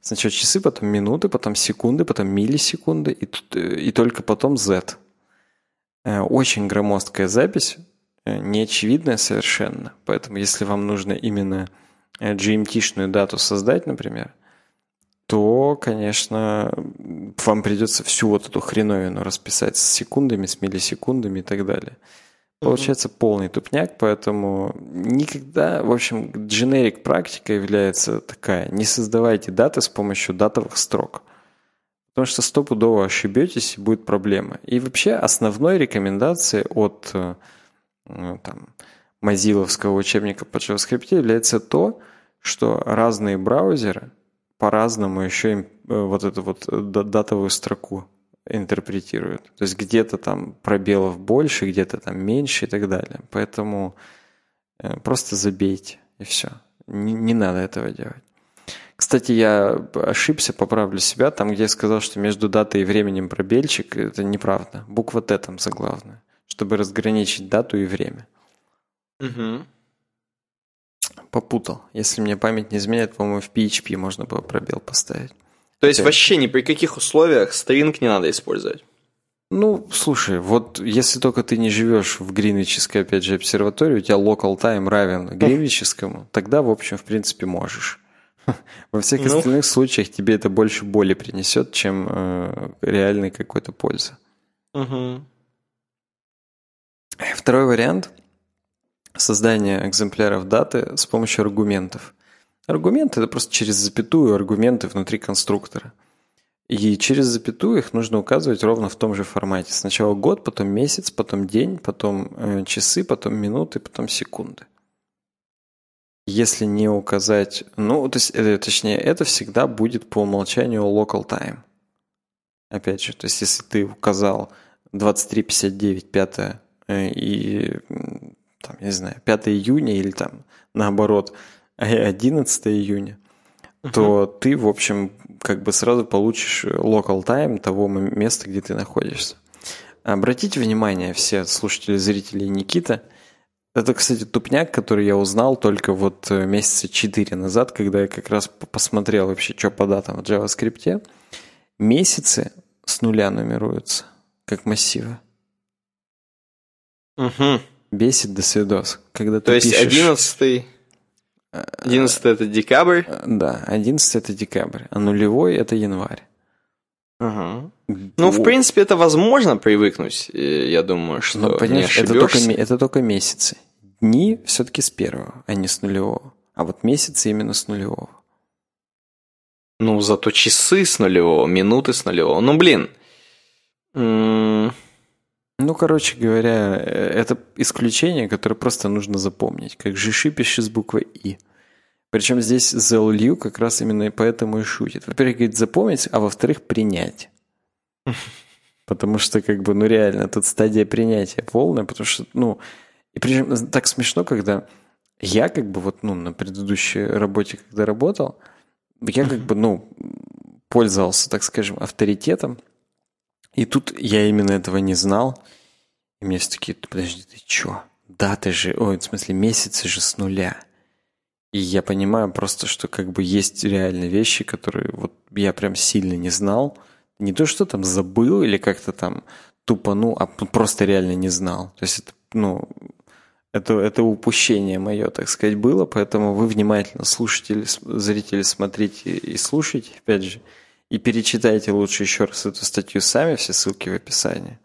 Сначала часы, потом минуты, потом секунды, потом миллисекунды и, и только потом Z. Очень громоздкая запись, неочевидная совершенно. Поэтому если вам нужно именно GMT-шную дату создать, например, то, конечно, вам придется всю вот эту хреновину расписать с секундами, с миллисекундами и так далее. Получается mm-hmm. полный тупняк, поэтому никогда, в общем, дженерик практика является такая. Не создавайте даты с помощью датовых строк. Потому что стопудово ошибетесь и будет проблема. И вообще основной рекомендацией от э, там, мазиловского учебника по JavaScript является то, что разные браузеры по-разному еще им э, вот эту вот э, датовую строку интерпретируют. То есть где-то там пробелов больше, где-то там меньше и так далее. Поэтому э, просто забейте и все. Не, не надо этого делать. Кстати, я ошибся, поправлю себя. Там, где я сказал, что между датой и временем пробельчик, это неправда. Буква Т там заглавная, чтобы разграничить дату и время. Угу попутал. Если мне память не изменяет, по-моему, в PHP можно было пробел поставить. То есть Хотя... вообще ни при каких условиях стринг не надо использовать? Ну, слушай, вот если только ты не живешь в гринвической, опять же, обсерватории, у тебя local time равен гринвическому, тогда, в общем, в принципе, можешь. Во всех ну. остальных случаях тебе это больше боли принесет, чем э, реальной какой-то пользы. Угу. Второй вариант создание экземпляров даты с помощью аргументов. Аргументы – это просто через запятую аргументы внутри конструктора. И через запятую их нужно указывать ровно в том же формате. Сначала год, потом месяц, потом день, потом э, часы, потом минуты, потом секунды. Если не указать, ну, то есть, это, точнее, это всегда будет по умолчанию local time. Опять же, то есть, если ты указал 23.59, 5 э, и там, я не знаю, 5 июня или там наоборот 11 июня, uh-huh. то ты, в общем, как бы сразу получишь local time того места, где ты находишься. Обратите внимание, все слушатели, зрители Никита, это, кстати, тупняк, который я узнал только вот э, месяца 4 назад, когда я как раз посмотрел вообще, что по датам в JavaScript. Месяцы с нуля нумеруются, как массивы. Угу. Бесит до свидос. Когда То есть пишешь... 11 11 это декабрь? Да, 11 это декабрь, а нулевой это январь. Ага. Ну, в принципе, это возможно привыкнуть. Я думаю, что ну, понимаешь, не это только, это только месяцы. Дни все-таки с первого, а не с нулевого. А вот месяцы именно с нулевого. Ну, зато часы с нулевого, минуты с нулевого. Ну, блин. М- ну, короче говоря, э, это исключение, которое просто нужно запомнить. Как жиши пишет с буквой «и». Причем здесь ZLU как раз именно поэтому и шутит. Во-первых, говорит запомнить, а во-вторых, принять. Потому что, как бы, ну реально, тут стадия принятия полная, потому что, ну, и причем так смешно, когда я как бы вот, ну, на предыдущей работе, когда работал, я как бы, ну, пользовался, так скажем, авторитетом, и тут я именно этого не знал. И мне все такие, подожди, ты чё? Даты же, ой, в смысле, месяцы же с нуля. И я понимаю просто, что как бы есть реальные вещи, которые вот я прям сильно не знал. Не то, что там забыл или как-то там тупанул, а просто реально не знал. То есть это, ну, это, это упущение мое, так сказать, было, поэтому вы внимательно слушайте, зрители, смотрите и слушайте, опять же, и перечитайте лучше еще раз эту статью сами, все ссылки в описании.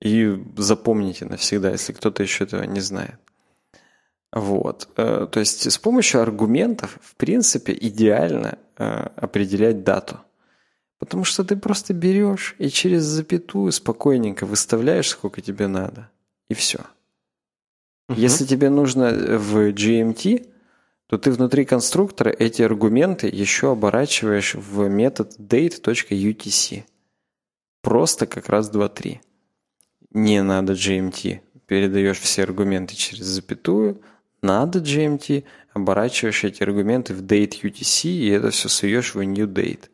И запомните навсегда, если кто-то еще этого не знает. Вот. Э, то есть с помощью аргументов, в принципе, идеально э, определять дату. Потому что ты просто берешь и через запятую спокойненько выставляешь, сколько тебе надо. И все. Если тебе нужно в GMT, то ты внутри конструктора эти аргументы еще оборачиваешь в метод date.utc. Просто как раз 2-3. Не надо GMT. Передаешь все аргументы через запятую. Надо GMT. Оборачиваешь эти аргументы в date UTC, и это все суешь в new date.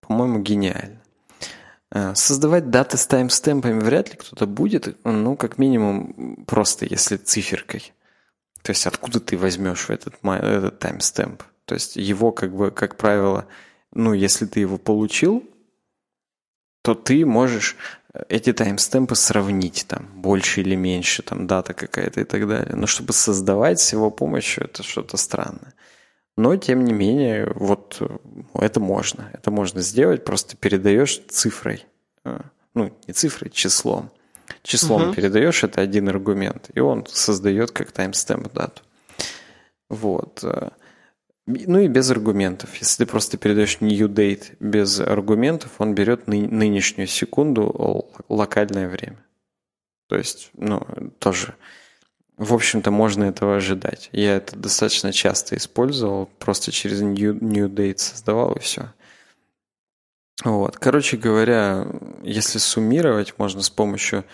По-моему, гениально. А, создавать даты с таймстемпами вряд ли кто-то будет, ну, как минимум, просто если циферкой. То есть откуда ты возьмешь этот, этот таймстемп? То есть его, как бы, как правило, ну, если ты его получил, то ты можешь э, эти таймстемпы сравнить, там, больше или меньше, там, дата какая-то и так далее. Но чтобы создавать с его помощью, это что-то странное. Но, тем не менее, вот э, это можно. Это можно сделать, просто передаешь цифрой. Э, ну, не цифрой, числом. Числом угу. передаешь, это один аргумент, и он создает как таймстемп дату. Вот. Ну и без аргументов. Если ты просто передаешь new date без аргументов, он берет ны- нынешнюю секунду локальное время. То есть, ну, тоже в общем-то, можно этого ожидать. Я это достаточно часто использовал, просто через new, new date создавал и все. Вот. Короче говоря, если суммировать, можно с помощью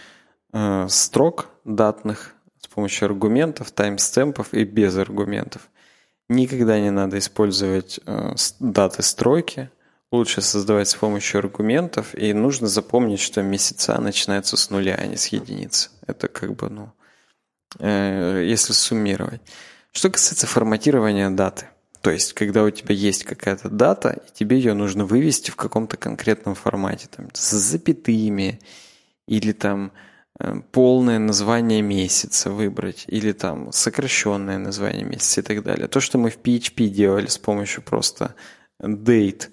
э, строк датных, с помощью аргументов, таймстемпов и без аргументов. Никогда не надо использовать э, даты стройки. Лучше создавать с помощью аргументов. И нужно запомнить, что месяца начинаются с нуля, а не с единицы. Это как бы, ну, Э, если суммировать. Что касается форматирования даты, то есть, когда у тебя есть какая-то дата, и тебе ее нужно вывести в каком-то конкретном формате, там, с запятыми, или там э, полное название месяца выбрать, или там сокращенное название месяца и так далее. То, что мы в PHP делали с помощью просто date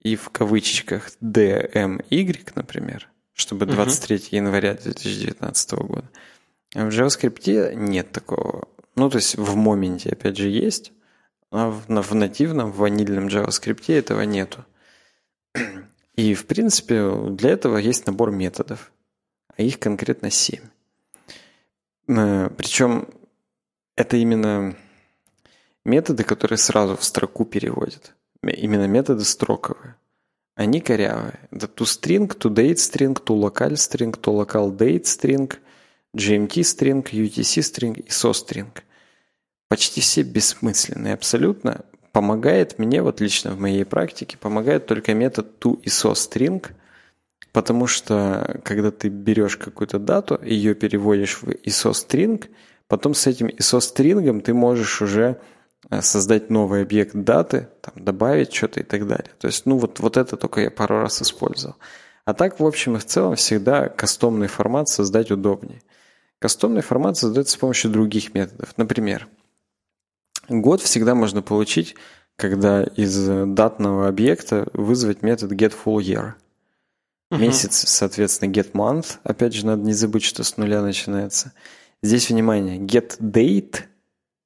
и в кавычках DMY, например, чтобы 23 uh-huh. января 2019 года – в JavaScript нет такого. Ну, то есть в моменте, опять же, есть, а в, в нативном, в ванильном JavaScript этого нету. И, в принципе, для этого есть набор методов, а их конкретно 7. Э, Причем это именно методы, которые сразу в строку переводят. Именно методы строковые. Они корявые. Это toLocalString, toLocalDateString – GMT string, UTC string и so string. Почти все бессмысленные абсолютно. Помогает мне, вот лично в моей практике, помогает только метод string, потому что когда ты берешь какую-то дату, ее переводишь в ISO string, потом с этим ISO string ты можешь уже э, создать новый объект даты, там, добавить что-то и так далее. То есть, ну вот, вот это только я пару раз использовал. А так, в общем и в целом, всегда кастомный формат создать удобнее. Кастомный формат создается с помощью других методов. Например, год всегда можно получить, когда из датного объекта вызвать метод getFullYear. Uh-huh. Месяц, соответственно, getMonth. Опять же, надо не забыть, что с нуля начинается. Здесь, внимание, getDate,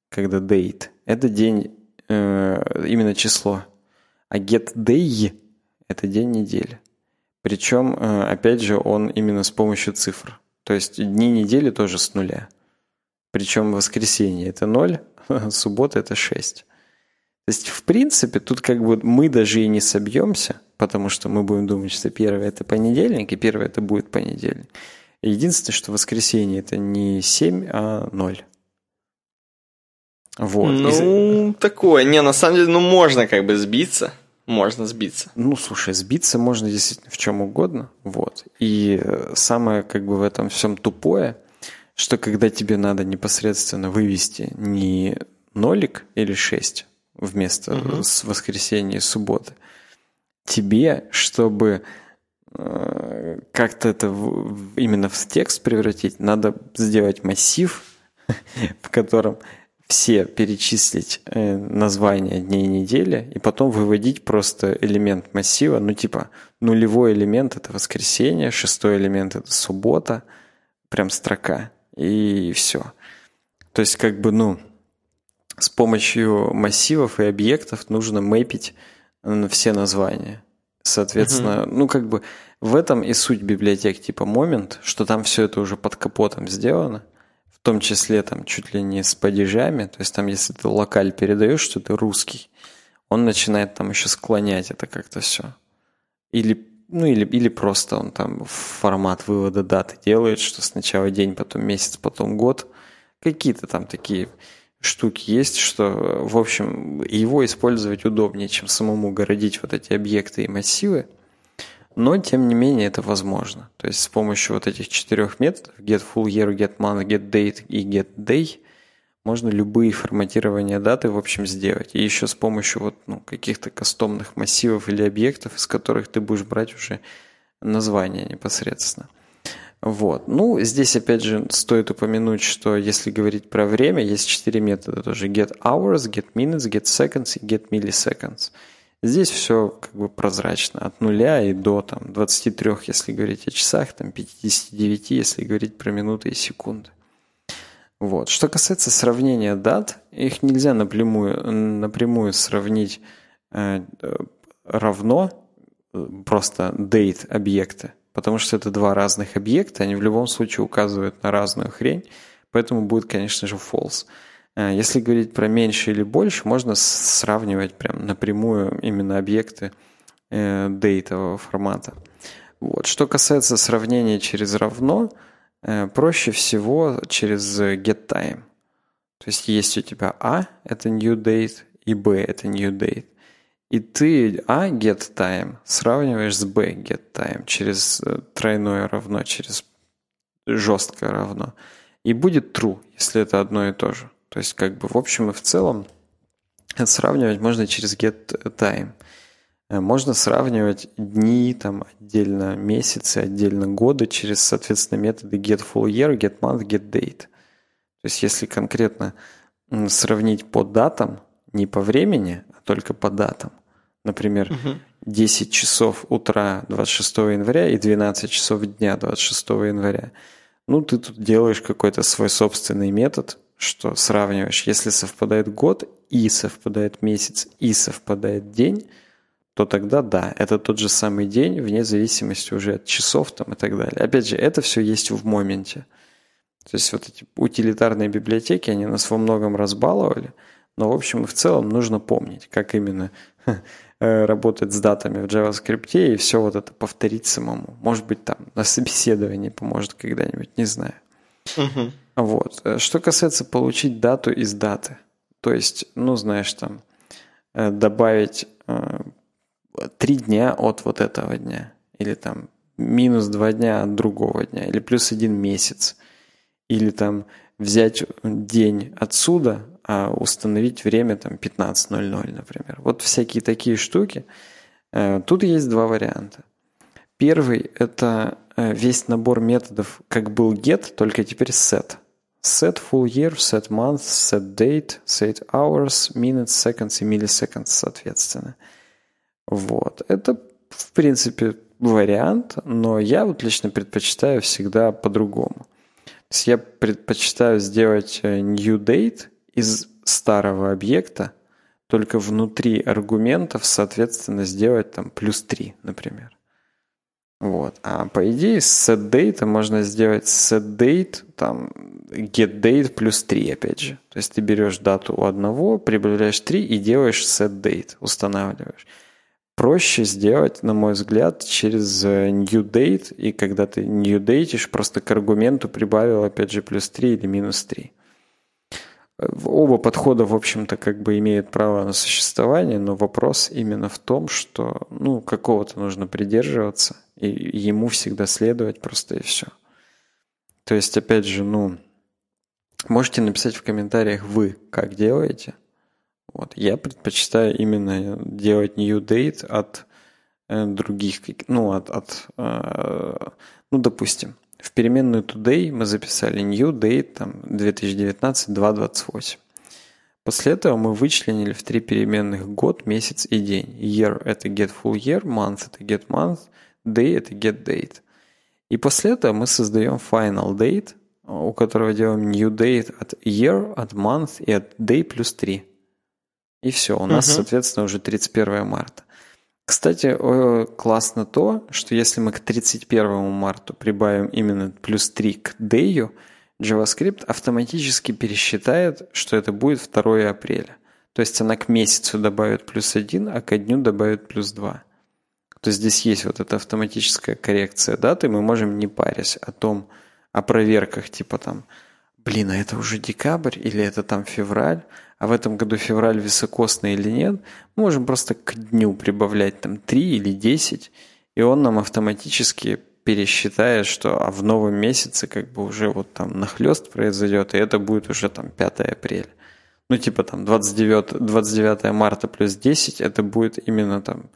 когда date, это день, э, именно число. А getDay – это день недели. Причем, э, опять же, он именно с помощью цифр. То есть дни недели тоже с нуля. Причем воскресенье это 0, суббота это 6. То есть, в принципе, тут как бы мы даже и не собьемся, потому что мы будем думать, что первое это понедельник, и первое это будет понедельник. Единственное, что воскресенье это не 7, а 0. Вот. Ну, Из... такое. Не, на самом деле, ну, можно как бы сбиться можно сбиться. Ну, слушай, сбиться можно действительно в чем угодно. Вот. И э, самое как бы в этом всем тупое, что когда тебе надо непосредственно вывести не нолик или 6 вместо угу. с воскресенья и субботы, тебе, чтобы э, как-то это в, именно в текст превратить, надо сделать массив, в котором все перечислить э, названия дней недели и потом выводить просто элемент массива, ну типа нулевой элемент это воскресенье, шестой элемент это суббота, прям строка и все. То есть как бы, ну, с помощью массивов и объектов нужно мэпить все названия. Соответственно, угу. ну как бы в этом и суть библиотек типа Moment, что там все это уже под капотом сделано том числе там чуть ли не с падежами, то есть там если ты локаль передаешь, что ты русский, он начинает там еще склонять это как-то все. Или, ну, или, или просто он там формат вывода даты делает, что сначала день, потом месяц, потом год. Какие-то там такие штуки есть, что, в общем, его использовать удобнее, чем самому городить вот эти объекты и массивы. Но, тем не менее, это возможно. То есть с помощью вот этих четырех методов get full year, get month, get date и get day можно любые форматирования даты, в общем, сделать. И еще с помощью вот, ну, каких-то кастомных массивов или объектов, из которых ты будешь брать уже название непосредственно. Вот. Ну, здесь, опять же, стоит упомянуть, что если говорить про время, есть четыре метода тоже. Get hours, get minutes, get seconds и get milliseconds. Здесь все как бы прозрачно, от нуля и до там, 23, если говорить о часах, там, 59, если говорить про минуты и секунды. Вот. Что касается сравнения дат, их нельзя напрямую, напрямую сравнить э, равно э, просто date объекта, потому что это два разных объекта, они в любом случае указывают на разную хрень, поэтому будет, конечно же, false. Э, если говорить про меньше или больше, можно сравнивать прям напрямую именно объекты э, дейтового формата. Вот. Что касается сравнения через равно, проще всего через getTime. То есть есть у тебя A, это new date, и B, это new date. И ты A getTime сравниваешь с B getTime через тройное равно, через жесткое равно. И будет true, если это одно и то же. То есть, как бы в общем и в целом сравнивать можно через getTime. Э, можно сравнивать дни, там, отдельно месяцы, отдельно годы через, соответственно, методы getFullYear, getMonth, getDate. То есть, если конкретно сравнить по датам, не по времени, а только по датам. Например, угу. 10 часов утра 26 января и 12 часов дня 26 января. Ну, ты тут делаешь какой-то свой собственный метод, что сравниваешь, если совпадает год и совпадает месяц и совпадает день, то тогда да, это тот же самый день, вне зависимости уже от часов там и так далее. Опять же, это все есть в моменте. То есть вот эти утилитарные библиотеки, они нас во многом разбаловали, но в общем и в целом нужно помнить, как именно э, работать с датами в JavaScript и все вот это повторить самому. Может быть, там на собеседовании поможет когда-нибудь, не знаю. Угу. Вот. Э, что касается получить дату из даты, то есть, ну, знаешь, там, э, добавить три дня от вот этого дня, или там минус два дня от другого дня, или плюс один месяц, или там взять день отсюда, а установить время там 15.00, например. Вот всякие такие штуки. Тут есть два варианта. Первый – это весь набор методов, как был get, только теперь set. Set full year, set month, set date, set hours, minutes, seconds и milliseconds, соответственно. Вот. Это, в принципе, вариант, но я вот лично предпочитаю всегда по-другому. То есть я предпочитаю сделать э, new date из старого объекта, только внутри аргументов, соответственно, сделать там плюс 3, например. Вот. А по идее с setDate можно сделать setDate, там getDate плюс 3 опять же. То есть ты берешь дату у одного, прибавляешь 3 и делаешь setDate, устанавливаешь. Проще сделать, на мой взгляд, через э, newDate, и когда ты newDateишь, просто к аргументу прибавил опять же плюс 3 или минус 3. Оба подхода, в общем-то, как бы имеют право на существование, но вопрос именно в том, что, ну, какого-то нужно придерживаться, и ему всегда следовать просто и все. То есть, опять же, ну, можете написать в комментариях вы, как делаете. Вот. Я предпочитаю именно делать new date от э, других, ну, от, от э, ну, допустим, в переменную today мы записали new date там 2019 2.28. После этого мы вычленили в три переменных год, месяц и день. Year – это get full year, month – это get month, day – это get date. И после этого мы создаем final date, у которого делаем new date от year, от month и от day плюс 3. И все, у нас, uh-huh. соответственно, уже 31 марта. Кстати, классно то, что если мы к 31 марту прибавим именно плюс 3 к Дэю, JavaScript автоматически пересчитает, что это будет 2 апреля. То есть она к месяцу добавит плюс 1, а к дню добавит плюс 2. То есть здесь есть вот эта автоматическая коррекция даты, мы можем не парясь о том, о проверках, типа там, блин, а это уже декабрь или это там февраль, а в этом году февраль високосный или нет, мы можем просто к дню прибавлять там 3 или 10, и он нам автоматически пересчитает, что а в новом месяце как бы уже вот там нахлест произойдет, и это будет уже там 5 апреля. Ну, типа там 29, 29 марта плюс 10, это будет именно там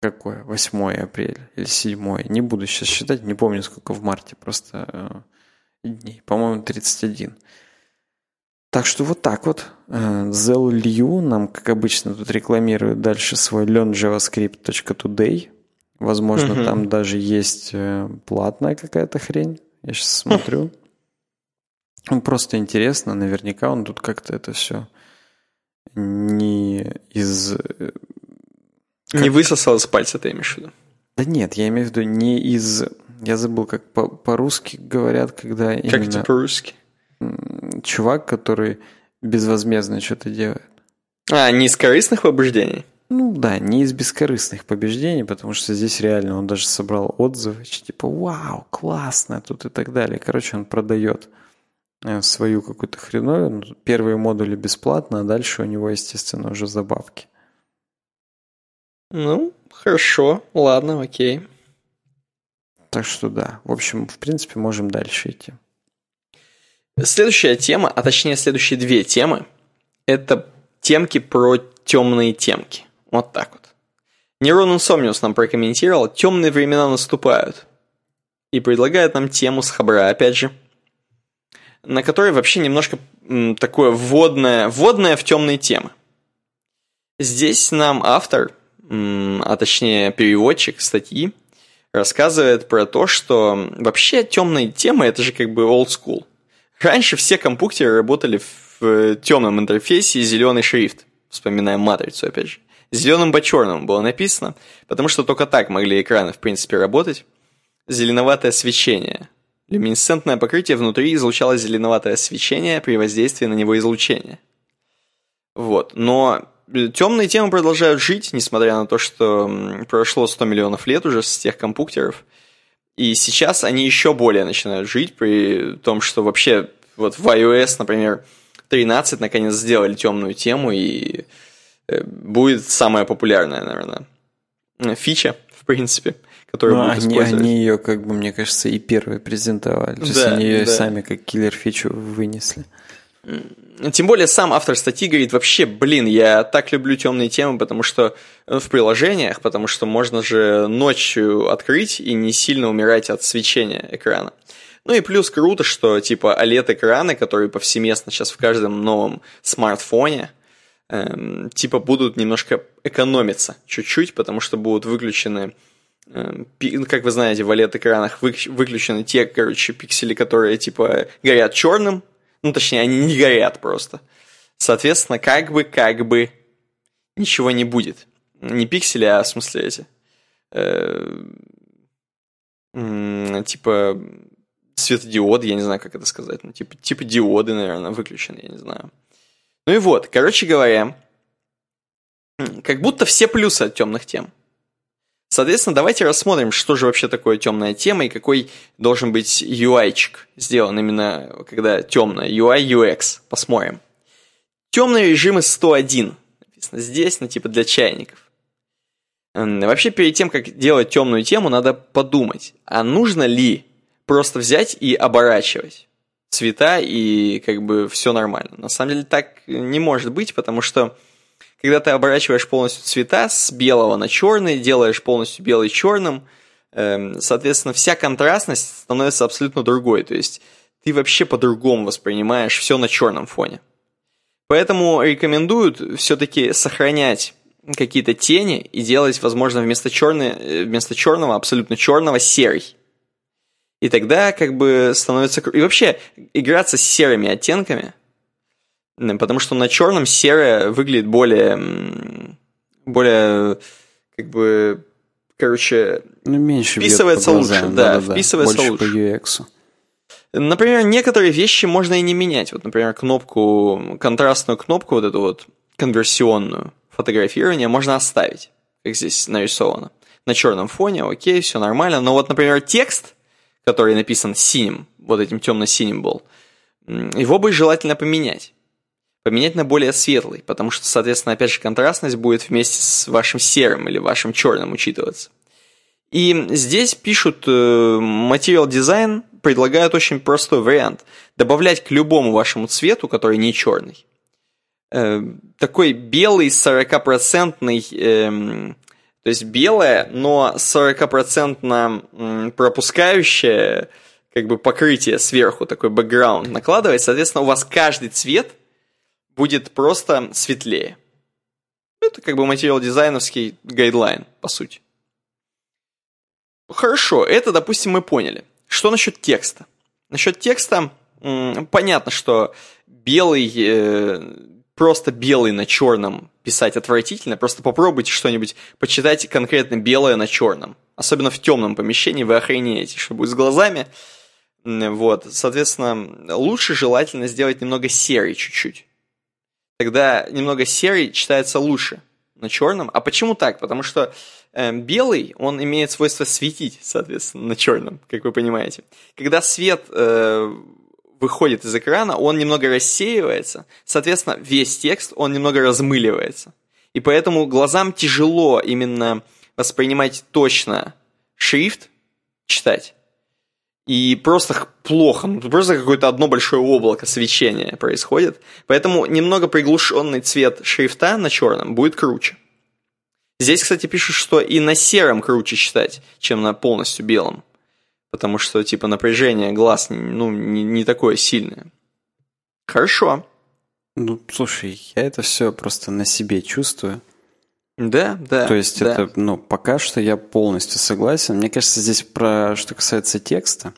какое? 8 апреля или 7? Не буду сейчас считать, не помню, сколько в марте, просто э, дней. По-моему, 31. Так что вот так вот. Э, Liu нам, как обычно, тут рекламирует дальше свой learnjavascript.today. Возможно, угу. там даже есть э, платная какая-то хрень. Я сейчас смотрю. Ну, просто интересно, наверняка он тут как-то это все не из... Э, как... Не высосал из пальца, ты имеешь в виду? Да нет, я имею в виду не из... Я забыл, как по- по-русски говорят, когда как именно... Как это по-русски? чувак, который безвозмездно что-то делает. А, не из корыстных побуждений? Ну да, не из бескорыстных побеждений, потому что здесь реально он даже собрал отзывы, типа «Вау, классно!» тут и так далее. Короче, он продает э, свою какую-то хреновину. Первые модули бесплатно, а дальше у него, естественно, уже забавки. Ну, хорошо, ладно, окей. Так что да, в общем, в принципе, можем дальше идти. Следующая тема, а точнее следующие две темы, это темки про темные темки. Вот так вот. Нейрон Инсомниус нам прокомментировал, темные времена наступают. И предлагает нам тему с Хабра, опять же, на которой вообще немножко м, такое вводное, вводное в темные темы. Здесь нам автор, м, а точнее переводчик статьи, рассказывает про то, что вообще темные темы это же как бы old school. Раньше все компьютеры работали в э, темном интерфейсе и зеленый шрифт. Вспоминаем матрицу, опять же. Зеленым по черному было написано, потому что только так могли экраны, в принципе, работать. Зеленоватое свечение. Люминесцентное покрытие внутри излучало зеленоватое свечение при воздействии на него излучения. Вот. Но темные темы продолжают жить, несмотря на то, что прошло 100 миллионов лет уже с тех компьютеров. И сейчас они еще более начинают жить, при том, что вообще вот в iOS, например, 13 наконец сделали темную тему, и э, будет самая популярная, наверное, фича, в принципе, которую ну, будут они, использовать. Они ее, как бы, мне кажется, и первые презентовали. То да, есть они ее да. сами как киллер-фичу вынесли. Тем более сам автор статьи говорит, вообще, блин, я так люблю темные темы, потому что э, в приложениях, потому что можно же ночью открыть и не сильно умирать от свечения экрана. Ну и плюс круто, что типа OLED-экраны, которые повсеместно сейчас в каждом новом смартфоне, эм, типа будут немножко экономиться чуть-чуть, потому что будут выключены эм, как вы знаете, в OLED-экранах выключены те, короче, пиксели, которые, типа, горят черным, ну, точнее, они не горят просто. Соответственно, как бы, как бы ничего не будет. Не пиксели, а в смысле эти. Э, типа светодиоды, я не знаю, как это сказать. Ну, типа, типа диоды, наверное, выключены, я не знаю. Ну и вот, короче говоря, как будто все плюсы от темных тем. Соответственно, давайте рассмотрим, что же вообще такое темная тема и какой должен быть UI-чик сделан именно когда темная. UI, UX. Посмотрим. Темные режимы 101. Написано здесь, ну типа для чайников. Вообще, перед тем, как делать темную тему, надо подумать, а нужно ли просто взять и оборачивать цвета и как бы все нормально. На самом деле так не может быть, потому что когда ты оборачиваешь полностью цвета с белого на черный, делаешь полностью белый черным, эм, соответственно, вся контрастность становится абсолютно другой. То есть ты вообще по-другому воспринимаешь все на черном фоне. Поэтому рекомендуют все-таки сохранять какие-то тени и делать, возможно, вместо, черной, э, вместо черного, абсолютно черного, серый. И тогда как бы становится... И вообще играться с серыми оттенками – Потому что на черном серое выглядит более, более, как бы, короче, ну, меньше вписывается лучше, да, да, вписывается больше лучше. по UX. Например, некоторые вещи можно и не менять. Вот, например, кнопку, контрастную кнопку, вот эту вот конверсионную фотографирование можно оставить, как здесь нарисовано. На черном фоне, окей, все нормально. Но вот, например, текст, который написан синим, вот этим темно-синим был, его бы желательно поменять. Поменять на более светлый, потому что, соответственно, опять же, контрастность будет вместе с вашим серым или вашим черным учитываться. И здесь пишут Material Design предлагают очень простой вариант. Добавлять к любому вашему цвету, который не черный, э, такой белый 40-процентный, э, то есть белое, но 40% пропускающее как бы покрытие сверху, такой бэкграунд накладывать, соответственно, у вас каждый цвет будет просто светлее. Это как бы материал дизайновский гайдлайн, по сути. Хорошо, это, допустим, мы поняли. Что насчет текста? Насчет текста понятно, что белый, э, просто белый на черном писать отвратительно. Просто попробуйте что-нибудь, почитайте конкретно белое на черном. Особенно в темном помещении вы охренеете, что будет с глазами. Вот, соответственно, лучше желательно сделать немного серый чуть-чуть. Тогда немного серый читается лучше на черном. А почему так? Потому что э, белый, он имеет свойство светить, соответственно, на черном, как вы понимаете. Когда свет э, выходит из экрана, он немного рассеивается, соответственно, весь текст, он немного размыливается. И поэтому глазам тяжело именно воспринимать точно шрифт, читать. И просто плохо, ну, просто какое-то одно большое облако свечения происходит. Поэтому немного приглушенный цвет шрифта на черном будет круче. Здесь, кстати, пишут, что и на сером круче читать, чем на полностью белом. Потому что, типа, напряжение глаз ну, не, не такое сильное. Хорошо. Ну, слушай, я это все просто на себе чувствую. Да, да. То есть да. это, ну, пока что я полностью согласен. Мне кажется, здесь про что касается текста,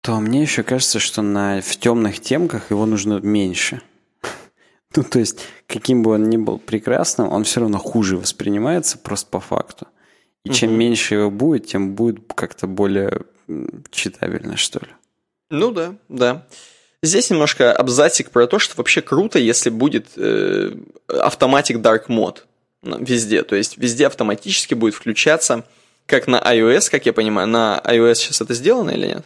то мне еще кажется, что на, в темных темках его нужно меньше. Ну, то есть, каким бы он ни был прекрасным, он все равно хуже воспринимается просто по факту. И угу. чем меньше его будет, тем будет как-то более читабельно, что ли. Ну да, да. Здесь немножко абзацик про то, что вообще круто, если будет э, автоматик Dark Mode везде. То есть везде автоматически будет включаться, как на iOS, как я понимаю. На iOS сейчас это сделано или нет?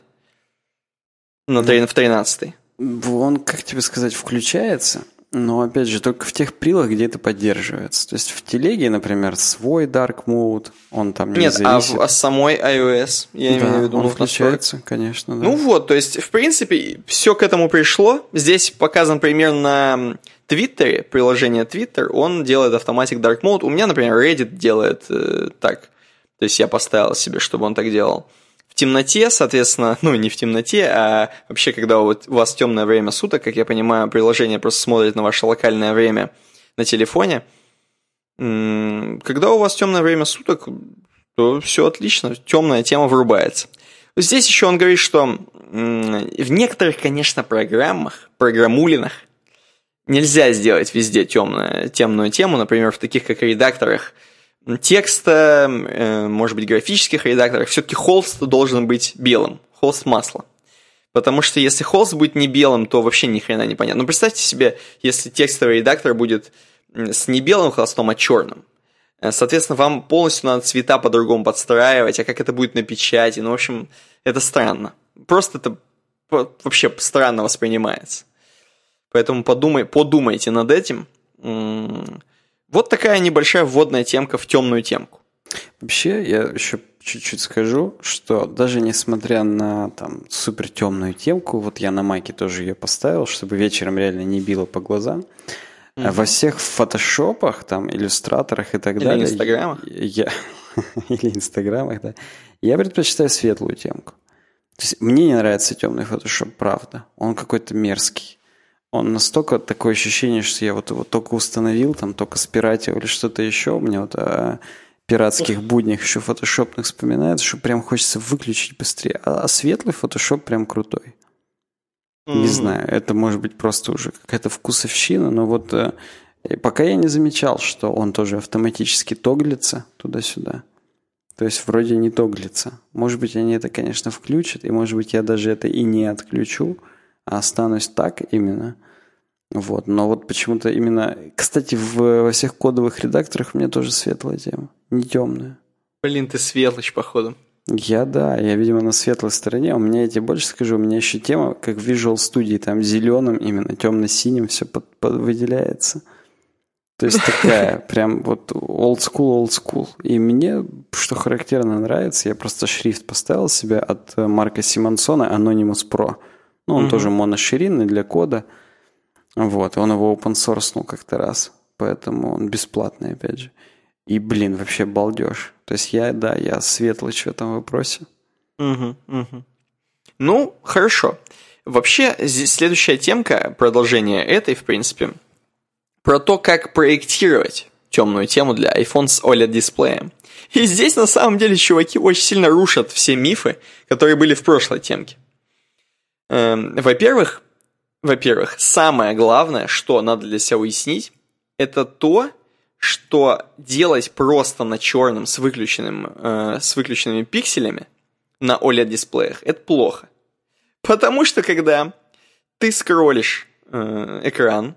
На, в 13 Он, как тебе сказать, включается – но опять же, только в тех прилах, где это поддерживается. То есть в телеге, например, свой Dark Mode, он там не Нет, зависит. а, в, а самой iOS, я да, имею в виду, он включается, конечно. Да. Ну вот, то есть, в принципе, все к этому пришло. Здесь показан пример на Твиттере, приложение Twitter, он делает автоматик Dark Mode. У меня, например, Reddit делает э, так. То есть я поставил себе, чтобы он так делал темноте, соответственно, ну не в темноте, а вообще, когда у вас темное время суток, как я понимаю, приложение просто смотрит на ваше локальное время на телефоне. Когда у вас темное время суток, то все отлично, темная тема вырубается. Здесь еще он говорит, что в некоторых, конечно, программах, программулинах, нельзя сделать везде темную, темную тему, например, в таких как редакторах – текста, э, может быть, графических редакторах, все-таки холст должен быть белым, холст масла. Потому что если холст будет не белым, то вообще ни хрена не понятно. Ну, представьте себе, если текстовый редактор будет с не белым холстом, а черным. Э, соответственно, вам полностью надо цвета по-другому подстраивать, а как это будет на печати, ну, в общем, это странно. Просто это вообще странно воспринимается. Поэтому подумай, подумайте над этим. Вот такая небольшая вводная темка в темную темку. Вообще, я еще чуть-чуть скажу, что даже несмотря на там супер темную темку, вот я на майке тоже ее поставил, чтобы вечером реально не било по глазам. Mm-hmm. Во всех фотошопах, там, иллюстраторах и так или далее. Инстаграмах. Я... или инстаграмах, да. Я предпочитаю светлую темку. То есть мне не нравится темный фотошоп, правда. Он какой-то мерзкий он настолько такое ощущение, что я вот его только установил, там только спиратил или что-то еще. У меня вот о пиратских буднях еще фотошопных вспоминается, что прям хочется выключить быстрее. А, а светлый фотошоп прям крутой. Mm-hmm. Не знаю, это может быть просто уже какая-то вкусовщина, но вот э, пока я не замечал, что он тоже автоматически тоглится туда-сюда. То есть вроде не тоглится. Может быть, они это, конечно, включат, и может быть, я даже это и не отключу, а останусь так именно. Вот, но вот почему-то именно... Кстати, в, во всех кодовых редакторах у меня тоже светлая тема, не темная. Блин, ты светлыч, походу. Я, да, я, видимо, на светлой стороне. У меня, я тебе больше скажу, у меня еще тема, как в Visual Studio, там зеленым, именно темно-синим все под, под выделяется. То есть такая прям вот old school, old school. И мне, что характерно нравится, я просто шрифт поставил себе от э, Марка Симонсона Anonymous Pro. Ну, он угу. тоже моноширинный для кода. Вот, он его open source как-то раз. Поэтому он бесплатный, опять же. И, блин, вообще балдеж. То есть я, да, я светлый в этом вопросе. Угу, угу. Ну, хорошо. Вообще, здесь следующая темка, продолжение этой, в принципе, про то, как проектировать темную тему для iPhone с OLED-дисплеем. И здесь, на самом деле, чуваки очень сильно рушат все мифы, которые были в прошлой темке. Эм, во-первых, во-первых, самое главное, что надо для себя уяснить, это то, что делать просто на черном с, выключенным, э, с выключенными пикселями на OLED-дисплеях, это плохо. Потому что когда ты скроллишь э, экран,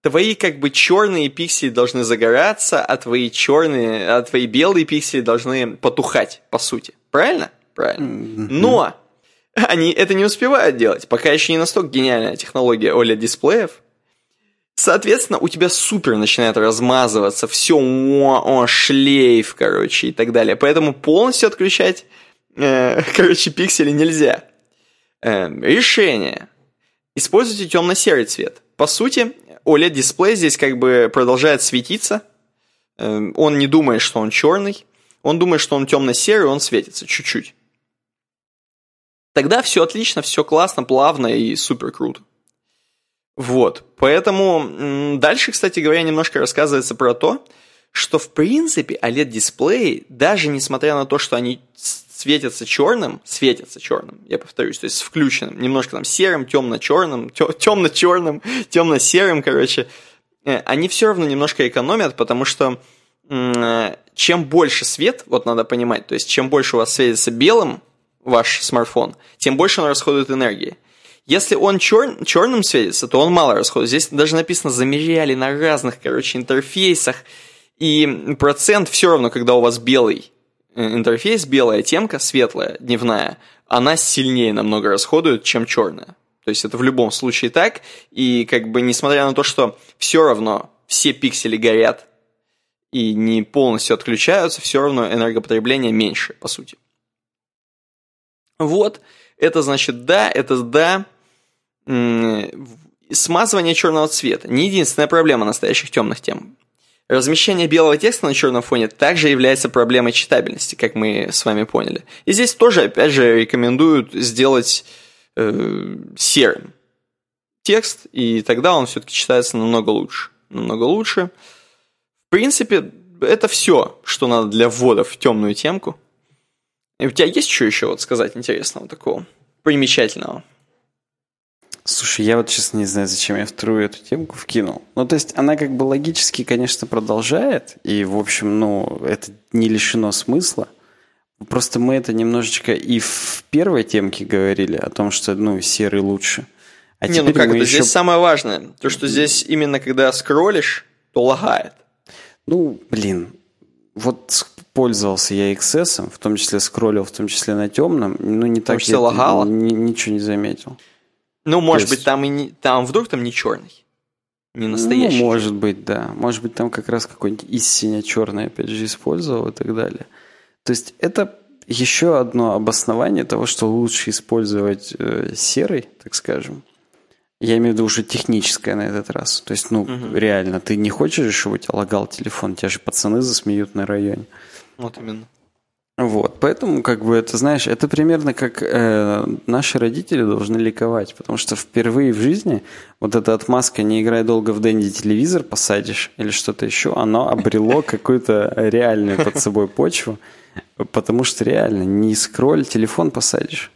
твои как бы черные пиксели должны загораться, а твои черные, а твои белые пиксели должны потухать, по сути. Правильно? Правильно. Но они это не успевают делать, пока еще не настолько гениальная технология OLED-дисплеев, Соответственно, у тебя супер начинает размазываться, все, о, о, шлейф, короче, и так далее. Поэтому полностью отключать, э, короче, пиксели нельзя. Э, решение. Используйте темно-серый цвет. По сути, OLED-дисплей здесь как бы продолжает светиться. Э, он не думает, что он черный. Он думает, что он темно-серый, он светится чуть-чуть. Тогда все отлично, все классно, плавно и супер круто. Вот, поэтому дальше, кстати говоря, немножко рассказывается про то, что в принципе OLED-дисплеи, даже несмотря на то, что они светятся черным, светятся черным, я повторюсь, то есть включенным, немножко там серым, темно-черным, темно-черным, темно-серым, короче, э, они все равно немножко экономят, потому что чем больше свет, вот надо понимать, то есть чем больше у вас светится белым ваш смартфон, тем больше он расходует энергии. Если он чер... черным светится, то он мало расходует. Здесь даже написано замеряли на разных, короче, интерфейсах. И процент все равно, когда у вас белый э, интерфейс, белая темка, светлая, дневная, она сильнее намного расходует, чем черная. То есть это в любом случае так. И как бы несмотря на то, что все равно все пиксели горят и не полностью отключаются, все равно энергопотребление меньше, по сути. Вот, это значит да, это да смазывание черного цвета не единственная проблема настоящих темных тем. Размещение белого текста на черном фоне также является проблемой читабельности, как мы с вами поняли. И здесь тоже, опять же, рекомендуют сделать э, серым текст, и тогда он все-таки читается намного лучше. Намного лучше. В принципе, это все, что надо для ввода в темную темку. И у тебя есть что еще вот сказать интересного такого, примечательного? Слушай, я вот честно не знаю, зачем я вторую эту темку вкинул. Ну, то есть она как бы логически, конечно, продолжает, и, в общем, ну, это не лишено смысла. Просто мы это немножечко и в первой темке говорили о том, что, ну, серый лучше. А не, ну как это? Еще... Здесь самое важное. То, что здесь именно когда скроллишь, то лагает. Ну, блин, вот пользовался я XS, в том числе скроллил, в том числе на темном, ну не так я лагало? ничего не заметил. Ну, может есть... быть, там и не, там вдруг там не черный. Не ну, настоящий. Ну, может быть, да. Может быть, там как раз какой-нибудь истинно черный, опять же, использовал и так далее. То есть это еще одно обоснование того, что лучше использовать э, серый, так скажем. Я имею в виду уже техническое на этот раз. То есть, ну, угу. реально, ты не хочешь, чтобы у тебя лагал телефон, тебя же пацаны засмеют на районе. Вот именно. Вот, поэтому, как бы, это, знаешь, это примерно как э, наши родители должны ликовать, потому что впервые в жизни вот эта отмазка «не играй долго в Дэнди, телевизор посадишь» или что-то еще, оно обрело какую-то реальную под собой почву, потому что реально не скроль, телефон посадишь.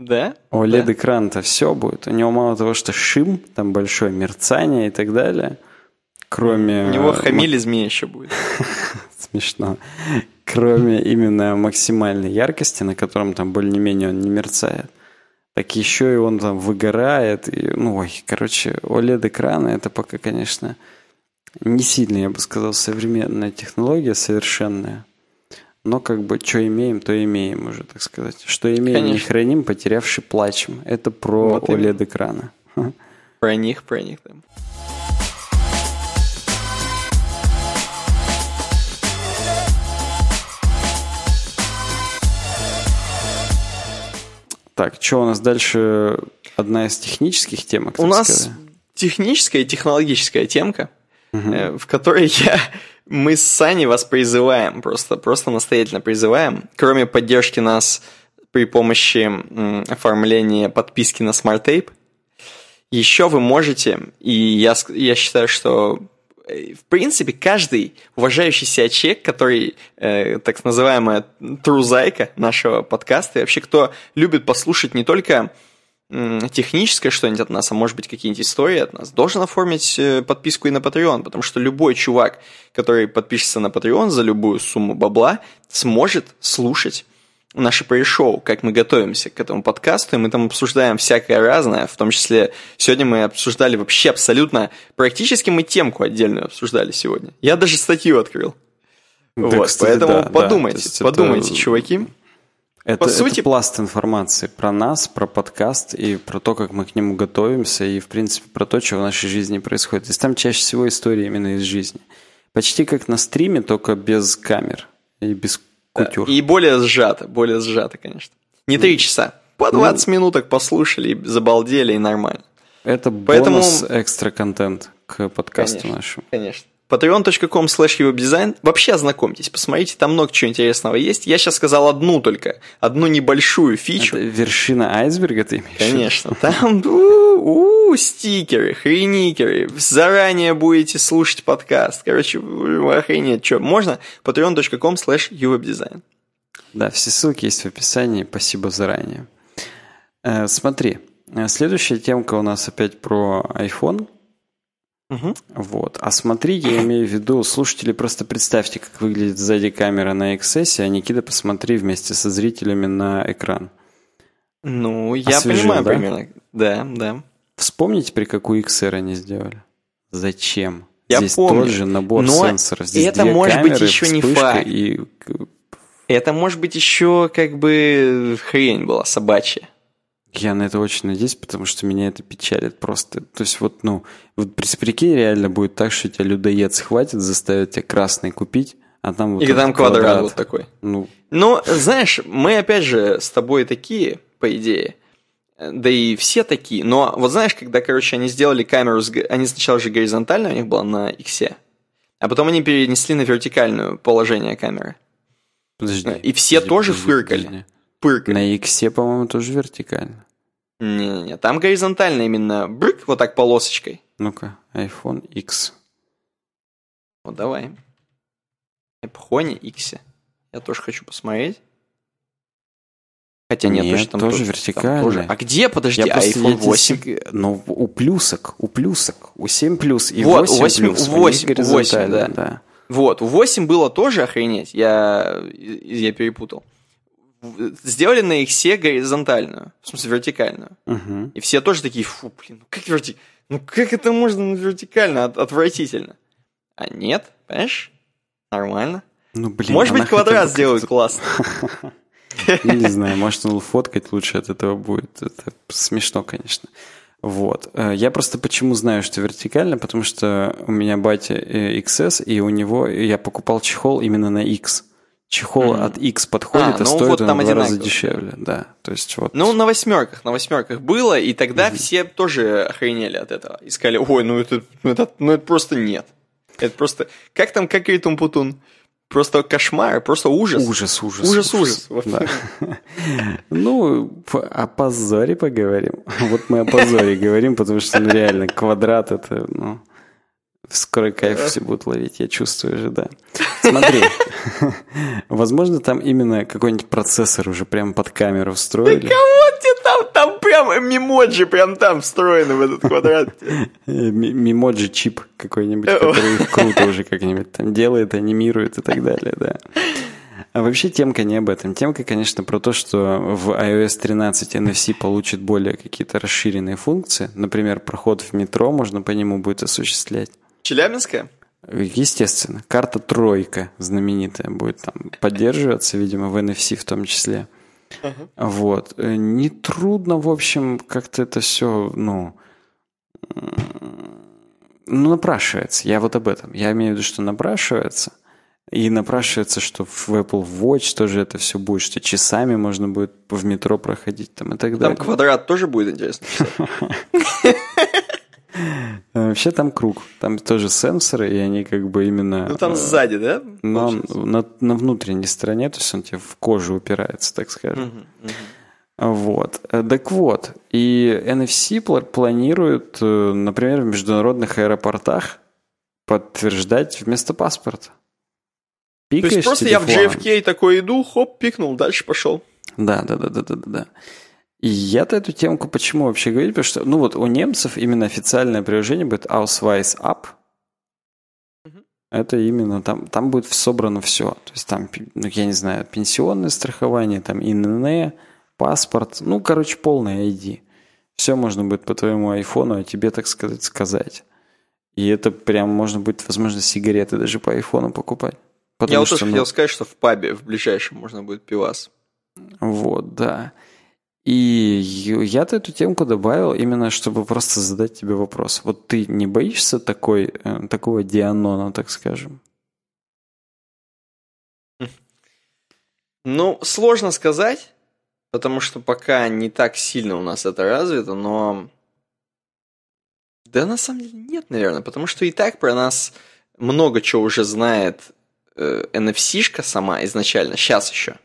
Да? OLED-экран-то все будет. У него мало того, что шим, там большое мерцание и так далее, кроме... У него хамили змея еще будет. Смешно кроме именно максимальной яркости, на котором там более-менее он не мерцает, так еще и он там выгорает. И, ну, ой, короче, OLED-экраны это пока, конечно, не сильно, я бы сказал, современная технология, совершенная. Но как бы что имеем, то имеем уже, так сказать. Что имеем, Конечно. не храним, потерявший плачем. Это про вот OLED-экраны. Про них, про них. Да. Так, что у нас дальше? Одна из технических темок? У нас сказать. техническая и технологическая темка, угу. в которой я, мы с Саней вас призываем, просто, просто настоятельно призываем, кроме поддержки нас при помощи оформления подписки на Smart Tape, еще вы можете, и я, я считаю, что в принципе, каждый уважающий себя человек, который, э, так называемая трузайка нашего подкаста, и вообще кто любит послушать не только э, техническое что-нибудь от нас, а может быть какие-нибудь истории от нас, должен оформить э, подписку и на Patreon, потому что любой чувак, который подпишется на Patreon за любую сумму бабла, сможет слушать наше пресс-шоу, как мы готовимся к этому подкасту, и мы там обсуждаем всякое разное, в том числе сегодня мы обсуждали вообще абсолютно, практически мы темку отдельную обсуждали сегодня. Я даже статью открыл. Да, вот, кстати, поэтому да, подумайте, да, подумайте, это... чуваки. Это, По сути... это пласт информации про нас, про подкаст и про то, как мы к нему готовимся, и, в принципе, про то, что в нашей жизни происходит. То есть там чаще всего истории именно из жизни. Почти как на стриме, только без камер и без кутюр. И более сжато, более сжато, конечно. Не три часа. По 20 ну, минуток послушали, забалдели и нормально. Это бонус Поэтому... экстра контент к подкасту конечно, нашему. Конечно patreon.com slash webdesign. Вообще ознакомьтесь, посмотрите, там много чего интересного есть. Я сейчас сказал одну только, одну небольшую фичу. Это вершина айсберга ты имеешь? Конечно, там у, -у, стикеры, хреникеры, заранее будете слушать подкаст. Короче, охренеть, что, можно? patreon.com slash uwebdesign. Да, все ссылки есть в описании, спасибо заранее. Э, смотри, э, следующая темка у нас опять про iPhone – Угу. Вот. А смотри, я имею в виду, слушатели, просто представьте, как выглядит сзади камера на XS, а Никита посмотри вместе со зрителями на экран. Ну, я Освежил, понимаю да? примерно. Да, да. Вспомните, при какую XR они сделали? Зачем? Я Здесь помню. тот же набор Но сенсоров. Здесь это две может камеры, быть еще не факт. И... Это может быть еще как бы хрень была собачья. Я на это очень надеюсь, потому что меня это печалит просто. То есть вот, ну, вот при прикинь, реально будет так, что тебя людоед схватит, заставит тебя красный купить, а там вот И там квадрат, квадрат вот такой. Ну. Но, знаешь, мы опять же с тобой такие, по идее, да и все такие. Но вот знаешь, когда, короче, они сделали камеру, с... они сначала же горизонтально у них было на X, а потом они перенесли на вертикальное положение камеры. Подожди. И все подожди, тоже подожди, фыркали. Подожди пыркали. На X, по-моему, тоже вертикально. Не-не-не, там горизонтально именно брык, вот так полосочкой. Ну-ка, iPhone X. Вот давай. iPhone X. Я тоже хочу посмотреть. Хотя нет, нет точно там тоже, тоже вертикально. Тоже. А где, подожди, я iPhone 8? Тебе... Ну, у плюсок, у плюсок, у 7 плюс и вот, 8 8, плюс. 8, 8, да. да. Вот, у 8 было тоже охренеть, я, я перепутал сделали на иксе горизонтальную, в смысле вертикальную. Угу. И все тоже такие, фу, блин, ну как верти... Ну как это можно вертикально? От, отвратительно. А нет, понимаешь? Нормально. Ну, блин, может быть, квадрат сделают классно. Не знаю, может, он фоткать лучше от этого будет. Это смешно, конечно. Вот. Э, я просто почему знаю, что вертикально, потому что у меня батя XS, э, и у него я покупал чехол именно на X чехол mm-hmm. от X подходит, а, а ну стоит вот он там в два раза дешевле. Да, то есть вот. Ну, на восьмерках, на восьмерках было, и тогда mm-hmm. все тоже охренели от этого. И сказали, ой, ну это, ну это, ну это просто нет. Это просто... Как там, как говорит Умпутун? Просто кошмар, просто ужас. Ужас, ужас. Ужас, ужас. ужас. Да. Ну, о позоре поговорим. Вот мы о позоре говорим, потому что ну, реально квадрат это, ну, Скоро кайф все будут ловить, я чувствую же, да. Смотри, возможно, там именно какой-нибудь процессор уже прям под камеру встроили. Да кого тебе там, там прям мимоджи прям там встроены в этот квадрат. Мимоджи чип какой-нибудь, который круто уже как-нибудь там делает, анимирует и так далее, да. А вообще темка не об этом. Темка, конечно, про то, что в iOS 13 NFC получит более какие-то расширенные функции. Например, проход в метро можно по нему будет осуществлять. Челябинская? Естественно. Карта тройка знаменитая будет там поддерживаться, видимо, в NFC в том числе. Uh-huh. Вот. Э, нетрудно, в общем, как-то это все, ну, ну, напрашивается. Я вот об этом. Я имею в виду, что напрашивается. И напрашивается, что в Apple Watch тоже это все будет, что часами можно будет в метро проходить там и так далее. Там квадрат тоже будет интересно. Вообще там круг. Там тоже сенсоры, и они как бы именно... Ну там сзади, да? На, на, на внутренней стороне, то есть он тебе в кожу упирается, так скажем. Вот. Так вот, и NFC планирует, э, например, в международных аэропортах подтверждать вместо паспорта. Пикаешь То есть просто телефон. я в JFK такой иду, хоп, пикнул, дальше пошел. Да, да, да, да, да, да. И я-то эту темку почему вообще говорю? Потому что, ну вот у немцев именно официальное приложение будет Ausweis App. Это именно там, там будет собрано все. То есть там, ну я не знаю, пенсионное страхование, там ИНН, паспорт, ну, короче, полное ID. Все можно будет по твоему айфону, а тебе, так сказать, сказать. И это прям можно будет, возможно, сигареты даже по айфону покупать. Потому Я вот тоже ну, хотел сказать, что в пабе в ближайшем можно будет пивас. Вот, да. И я-то эту темку добавил именно, чтобы просто задать тебе вопрос. Вот ты не боишься такой, э, такого дианона, так скажем? Ну, сложно сказать, потому что пока не так сильно у нас это развито, но... Да на самом деле нет, наверное, потому что и так про нас много чего уже знает э, NFC-шка сама изначально, сейчас еще.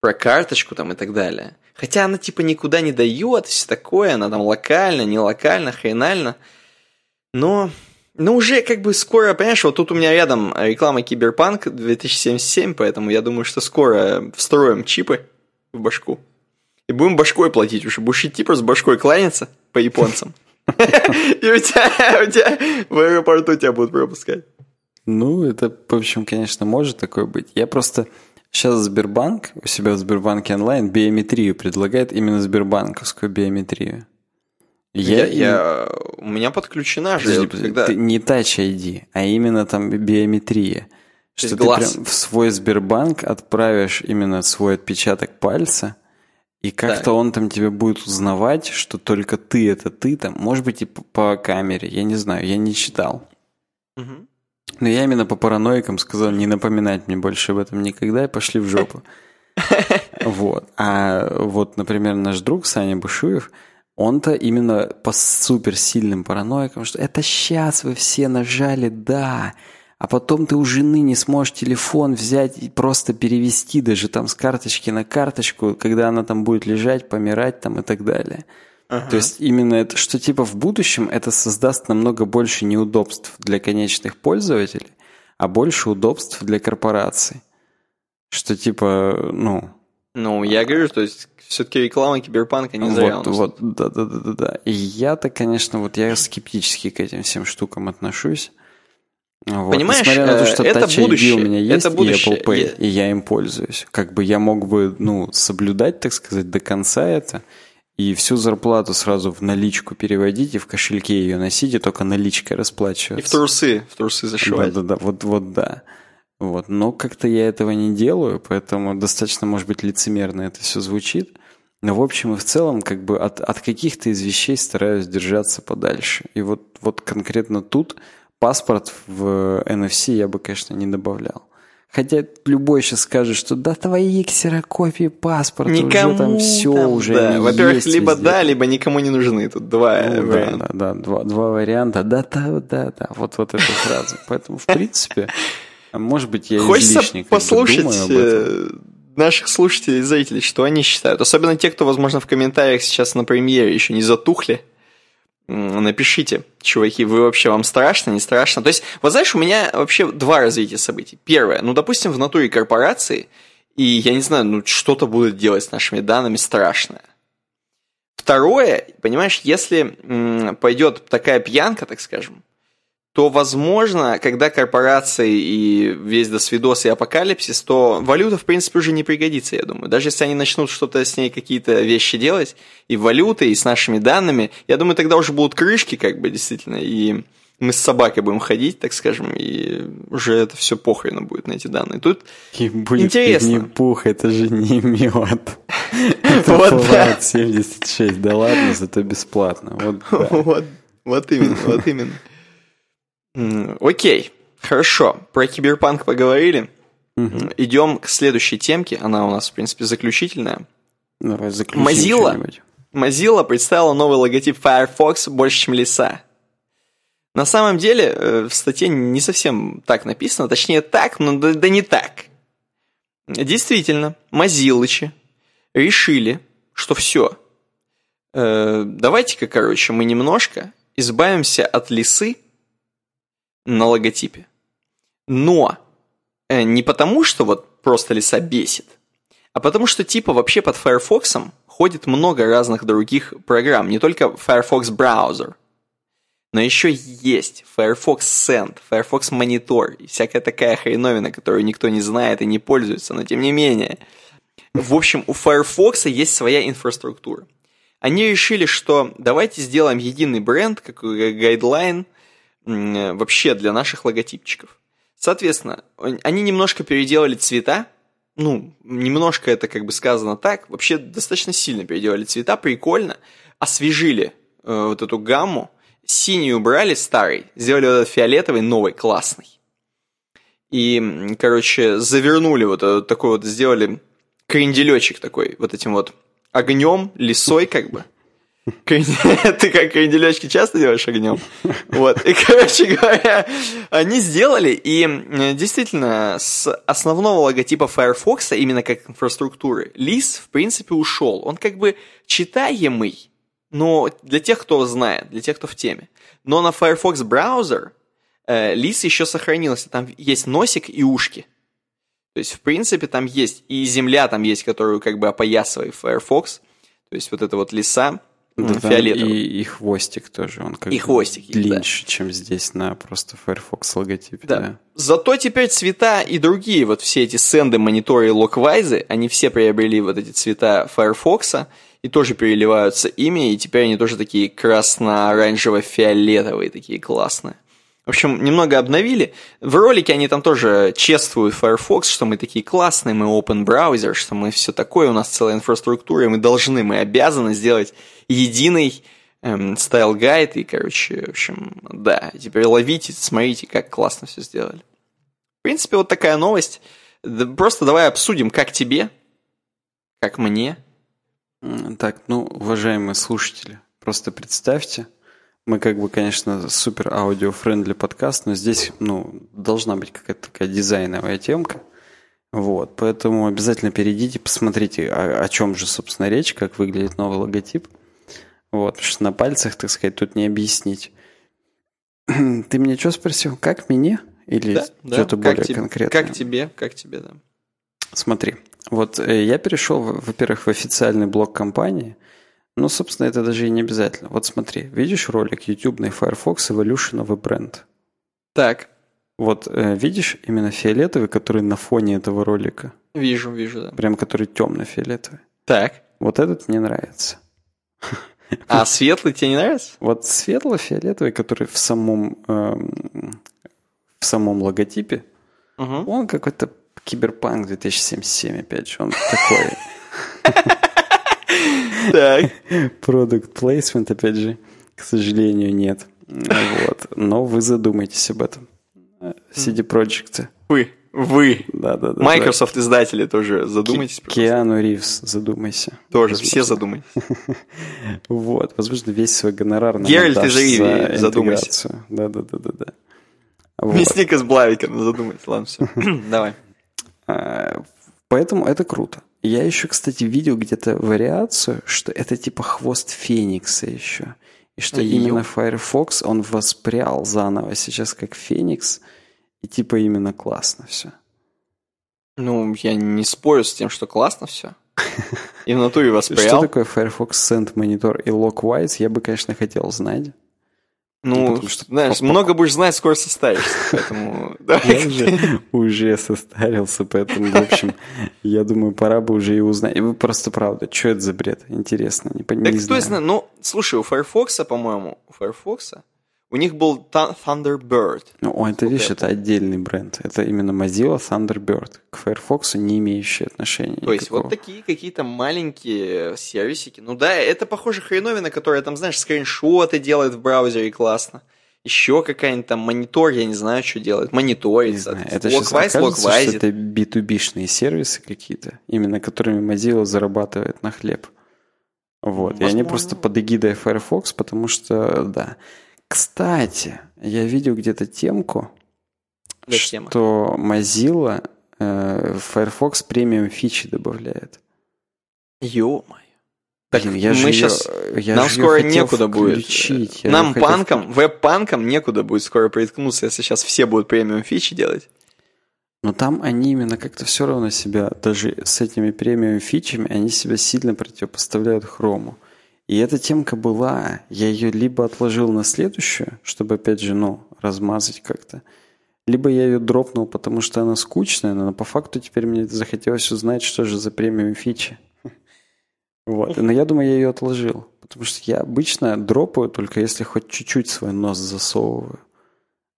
Про карточку там и так далее. Хотя она типа никуда не дает, все такое, она там локально, не локально, хренально. Но, но уже как бы скоро, понимаешь, вот тут у меня рядом реклама Киберпанк 2077, поэтому я думаю, что скоро встроим чипы в башку. И будем башкой платить уже. Будешь идти просто башкой кланяться по японцам. И у тебя в аэропорту тебя будут пропускать. Ну, это, в общем, конечно, может такое быть. Я просто сейчас Сбербанк у себя в Сбербанке онлайн биометрию предлагает именно Сбербанковскую биометрию. Я, я, я, у меня подключена же. Подожди, когда... ты не Touch ID, а именно там биометрия. Что ты глаз. прям в свой Сбербанк отправишь именно свой отпечаток пальца, и как-то он там тебе будет узнавать, что только ты это ты там. Может быть, и по камере, я не знаю, я не читал. Угу. Но я именно по параноикам сказал не напоминать мне больше об этом никогда и пошли в жопу. Вот. А вот, например, наш друг Саня Бушуев, он-то именно по суперсильным параноикам, что это сейчас вы все нажали «да», а потом ты у жены не сможешь телефон взять и просто перевести даже там с карточки на карточку, когда она там будет лежать, помирать там и так далее. Ага. То есть именно это, что типа в будущем это создаст намного больше неудобств для конечных пользователей, а больше удобств для корпораций. Что типа, ну... Ну, я говорю, то есть все-таки реклама киберпанка не зря вот, вот, да, да, да, да, да. И я-то, конечно, вот я скептически к этим всем штукам отношусь. Вот. Понимаешь, Несмотря на то, что это Touch будущее. ID у меня есть это будущее. и Apple Pay, я... и я им пользуюсь. Как бы я мог бы, ну, соблюдать, так сказать, до конца это, и всю зарплату сразу в наличку переводить и в кошельке ее носить, и только наличкой расплачиваться. И в трусы, в трусы зашивать. Да-да-да, вот, вот да. Вот. Но как-то я этого не делаю, поэтому достаточно, может быть, лицемерно это все звучит. Но в общем и в целом, как бы от, от каких-то из вещей стараюсь держаться подальше. И вот, вот конкретно тут паспорт в NFC я бы, конечно, не добавлял. Хотя любой сейчас скажет, что да твои ксерокопии паспорта никому уже там все там, уже да. Во-первых, либо везде. да, либо никому не нужны. Тут два ну, варианта. Да, да, да, два, два варианта. Да, да, да, да. Вот, вот эту фразу. Поэтому, в принципе, может быть, я Хочется излишне послушать э, наших слушателей и зрителей, что они считают. Особенно те, кто, возможно, в комментариях сейчас на премьере еще не затухли напишите, чуваки, вы вообще, вам страшно, не страшно? То есть, вот знаешь, у меня вообще два развития событий. Первое, ну, допустим, в натуре корпорации, и я не знаю, ну, что-то будут делать с нашими данными страшное. Второе, понимаешь, если м, пойдет такая пьянка, так скажем, то, возможно, когда корпорации и весь досвидос и апокалипсис, то валюта, в принципе, уже не пригодится, я думаю. Даже если они начнут что-то с ней, какие-то вещи делать, и валютой, и с нашими данными, я думаю, тогда уже будут крышки, как бы, действительно, и мы с собакой будем ходить, так скажем, и уже это все похрена будет на эти данные. Тут и будет интересно. не пух, это же не мед. Это Fallout 76, да ладно, зато бесплатно. Вот, вот именно, вот именно. Окей, хорошо. Про киберпанк поговорили. Угу. Идем к следующей темке. Она у нас, в принципе, заключительная. Давай Mozilla, Mozilla представила новый логотип Firefox больше, чем лиса. На самом деле, э, в статье не совсем так написано, точнее так, но да, да не так. Действительно, Мазилычи решили, что все. Э, давайте-ка, короче, мы немножко избавимся от лисы на логотипе. Но э, не потому, что вот просто лиса бесит, а потому что типа вообще под Firefox ходит много разных других программ, не только Firefox браузер, но еще есть Firefox Send, Firefox Monitor и всякая такая хреновина, которую никто не знает и не пользуется, но тем не менее. В общем, у Firefox есть своя инфраструктура. Они решили, что давайте сделаем единый бренд, как гайдлайн, вообще для наших логотипчиков. Соответственно, они немножко переделали цвета, ну, немножко это как бы сказано так, вообще достаточно сильно переделали цвета, прикольно, освежили э, вот эту гамму, синий убрали старый, сделали вот этот фиолетовый новый, классный. И, короче, завернули вот такой вот, сделали кренделечек такой, вот этим вот огнем, лисой как бы. Ты как кренделечки часто делаешь огнем? Вот. И, короче говоря, они сделали, и действительно, с основного логотипа Firefox, именно как инфраструктуры, лис, в принципе, ушел. Он как бы читаемый, но для тех, кто знает, для тех, кто в теме. Но на Firefox браузер э, лис еще сохранился. Там есть носик и ушки. То есть, в принципе, там есть и земля там есть, которую как бы опоясывает Firefox. То есть, вот это вот лиса, да, фиолетовый. И, и хвостик тоже, он как и хвостик длиннее, да. чем здесь на просто Firefox логотипе. Да. да. Зато теперь цвета и другие, вот все эти сенды, мониторы и локвайзы, они все приобрели вот эти цвета Firefox и тоже переливаются ими, и теперь они тоже такие красно-оранжево-фиолетовые, такие классные. В общем, немного обновили. В ролике они там тоже чествуют Firefox, что мы такие классные, мы open browser, что мы все такое, у нас целая инфраструктура, и мы должны, мы обязаны сделать единый эм, style guide, и, короче, в общем, да, теперь ловите, смотрите, как классно все сделали. В принципе, вот такая новость. Просто давай обсудим, как тебе, как мне. Так, ну, уважаемые слушатели, просто представьте, мы как бы, конечно, супер аудио friendly подкаст, но здесь, ну, должна быть какая-то такая дизайновая темка. Вот, поэтому обязательно перейдите, посмотрите, о, о чем же, собственно, речь, как выглядит новый логотип. Вот, потому что на пальцах, так сказать, тут не объяснить. Ты меня что спросил? Как мне? Или да, что-то да. более тебе, конкретное? Как тебе, как тебе, да. Смотри, вот э, я перешел, во-первых, в официальный блог компании – ну, собственно, это даже и не обязательно. Вот смотри, видишь ролик YouTube Firefox Evolutionовый бренд? Так. Вот э, видишь именно фиолетовый, который на фоне этого ролика? Вижу, вижу, да. Прям который темно-фиолетовый. Так. Вот этот мне нравится. А светлый тебе не нравится? Вот светло-фиолетовый, который в самом, эм, в самом логотипе, угу. он какой-то киберпанк 2077, опять же, он такой. Так. Product placement, опять же, к сожалению, нет. Вот. Но вы задумайтесь об этом. CD Projekt. Вы. Вы. Да, да, да. Microsoft издатели тоже задумайтесь. Киану Ривз, задумайся. Тоже, все задумайтесь. Вот, возможно, весь свой гонорар на Геральт из Риви, задумайся. Да, да, да, да, да. Вот. Мясник из Блавика, ну ладно, все. Давай. А, поэтому это круто. Я еще, кстати, видел где-то вариацию, что это типа хвост Феникса еще. И что Ё. именно Firefox, он воспрял заново сейчас как Феникс. И типа именно классно все. Ну, я не спорю с тем, что классно все. И в натуре воспрял. Что такое Firefox Send Monitor и Lockwise, я бы, конечно, хотел знать. Ну, потому что знаешь, по- много будешь знать, скоро состаришься. Поэтому Я уже, состарился, поэтому, в общем, я думаю, пора бы уже и узнать. Вы просто правда, что это за бред? Интересно, не, пон- Так кто знает, ну, слушай, у Firefox, по-моему, у Firefox, у них был Thunderbird. Ну, о, это, видишь, это отдельный бренд. Это именно Mozilla Thunderbird. К Firefox не имеющий отношения То есть никакого. вот такие какие-то маленькие сервисики. Ну да, это похоже хреновина, которая там, знаешь, скриншоты делает в браузере классно. Еще какая-нибудь там монитор, я не знаю, что делает. Мониторит. Не знаю, это сейчас окажется, что это B2B-шные сервисы какие-то, именно которыми Mozilla зарабатывает на хлеб. Вот. И они Возможно. просто под эгидой Firefox, потому что, да. Кстати, я видел где-то темку, Да, тема. что Mozilla э, Firefox премиум фичи добавляет. Ё-моё. Так Блин, я мы сейчас... я Нам скоро некуда будет. включить, я Нам, её хотел панкам, веб-панкам некуда будет скоро приткнуться, если сейчас все будут премиум фичи делать. Но там они именно как-то все равно себя, даже с этими премиум фичами, они себя сильно противопоставляют хрому. И эта темка была, я ее либо отложил на следующую, чтобы опять же, ну, размазать как-то, либо я ее дропнул, потому что она скучная, но по факту теперь мне захотелось узнать, что же за премиум фичи. Вот. Но я думаю, я ее отложил. Потому что я обычно дропаю только если хоть чуть-чуть свой нос засовываю.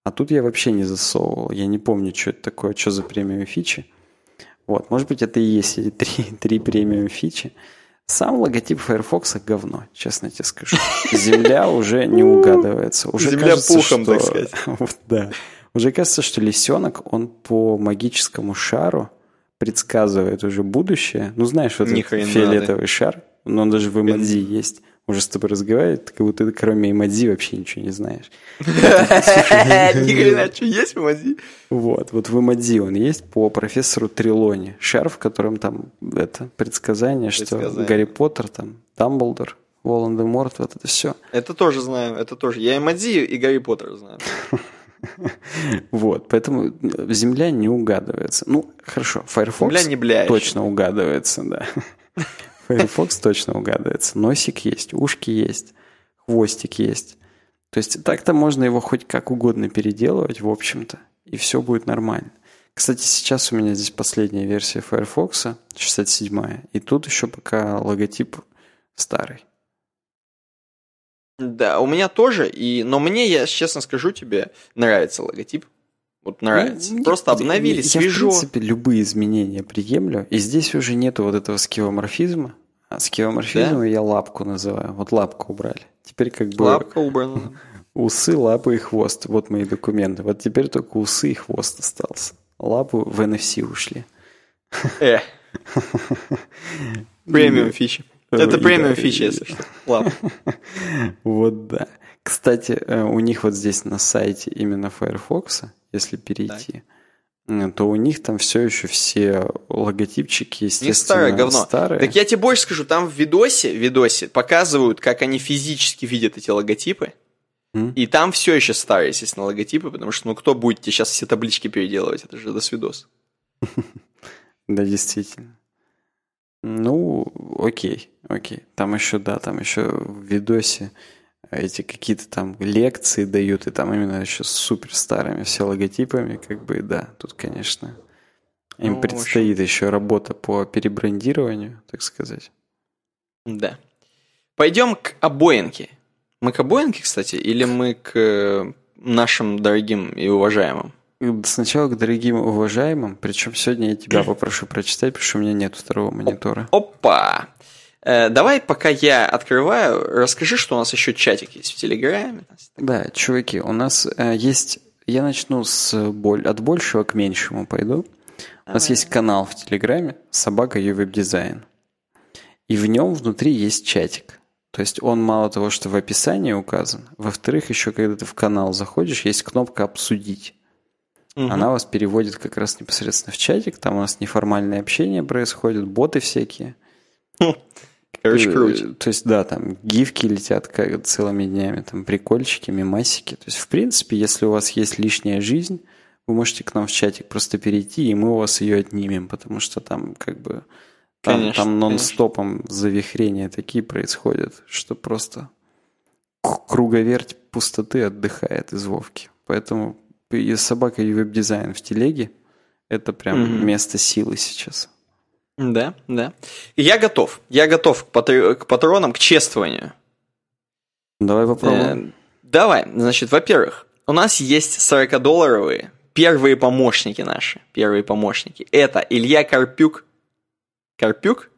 А тут я вообще не засовывал. Я не помню, что это такое, что за премиум фичи. Вот, может быть, это и есть три, три премиум фичи. Сам логотип Firefox говно, честно тебе скажу. Земля уже не угадывается. Уже Земля кажется, пухом, что- так сказать. Вот, да. Уже кажется, что лисенок, он по магическому шару предсказывает уже будущее. Ну, знаешь, вот Ни этот фиолетовый шар, но он даже в эмодзи есть. Уже с тобой разговаривает, как будто ты кроме эмодзи вообще ничего не знаешь. Ни хрена, что есть в Мази? Вот, вот в эмодзи он есть по профессору Трилоне. Шар, в котором там это предсказание, что. Гарри Поттер, там, Дамблдор, Волан-де-Морт, вот это все. Это тоже знаю, это тоже. Я и Мади, и Гарри Поттер знаю. Вот, поэтому Земля не угадывается. Ну, хорошо, Firefox Земля не точно угадывается, да. Firefox точно угадывается. Носик есть, ушки есть, хвостик есть. То есть так-то можно его хоть как угодно переделывать, в общем-то, и все будет нормально. Кстати, сейчас у меня здесь последняя версия Firefox, 67-я, и тут еще пока логотип старый. Да, у меня тоже, и... но мне, я честно скажу тебе, нравится логотип. Вот нравится. Ну, Просто я- обновили, я, свежо. в принципе, любые изменения приемлю. И здесь уже нету вот этого скивоморфизма. А скивоморфизмом я лапку называю. Вот лапку убрали. Теперь как бы Лапка убрана. усы, лапы и хвост. Вот мои документы. Вот теперь только усы и хвост остался. Лапу в NFC ушли. Э. Премиум фичи. Это премиум да, фичи, если что. Ладно. Вот да. Кстати, э, у них вот здесь на сайте именно Firefox, если перейти, э, то у них там все еще все логотипчики, Не естественно, старое говно. старые. Так я тебе больше скажу, там в видосе, в видосе показывают, как они физически видят эти логотипы. М? И там все еще старые, естественно, логотипы, потому что, ну, кто будет тебе сейчас все таблички переделывать? Это же досвидос. Да, действительно. Ну, окей, окей. Там еще, да, там еще в видосе эти какие-то там лекции дают, и там именно еще с супер старыми все логотипами, как бы, да, тут, конечно, им Ну, предстоит еще работа по перебрендированию, так сказать. Да. Пойдем к обоинке. Мы к обоинке, кстати, или мы к э, нашим дорогим и уважаемым? Сначала к дорогим и уважаемым, причем сегодня я тебя попрошу прочитать, потому что у меня нет второго монитора. Опа! Э, давай, пока я открываю, расскажи, что у нас еще чатик есть в Телеграме. Да, чуваки, у нас э, есть... Я начну с боль... от большего к меньшему пойду. У нас Давай. есть канал в Телеграме «Собака и веб-дизайн». И в нем внутри есть чатик. То есть он мало того, что в описании указан, во-вторых, еще когда ты в канал заходишь, есть кнопка «Обсудить». Мгм. Она вас переводит как раз непосредственно в чатик, там у нас неформальное общение происходит, боты всякие. Короче, круче. То есть, да, там гифки летят как целыми днями, там прикольчики, мемасики. То есть, в принципе, если у вас есть лишняя жизнь, вы можете к нам в чатик просто перейти, и мы у вас ее отнимем, потому что там как бы там, Конечно, там нон-стопом завихрения такие происходят, что просто круговерть пустоты отдыхает из Вовки. Поэтому и собака и веб-дизайн в телеге – это прям mm-hmm. место силы сейчас. Да, да. Я готов. Я готов к, патр... к патронам, к чествованию. Давай попробуем. Э, давай. Значит, во-первых, у нас есть 40-долларовые первые помощники наши. Первые помощники. Это Илья Карпюк. Карпюк?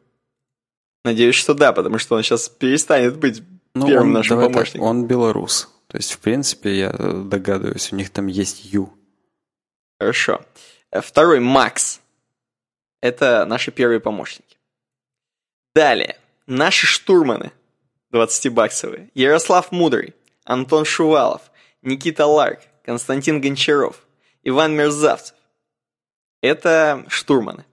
Надеюсь, что да, потому что он сейчас перестанет быть ну, первым он, нашим помощником. Так, он белорус. То есть, в принципе, я догадываюсь, у них там есть Ю. Хорошо. Э, второй Макс. Это наши первые помощники. Далее. Наши штурманы. 20-баксовые. Ярослав Мудрый. Антон Шувалов. Никита Ларк. Константин Гончаров. Иван Мерзавцев. Это штурманы.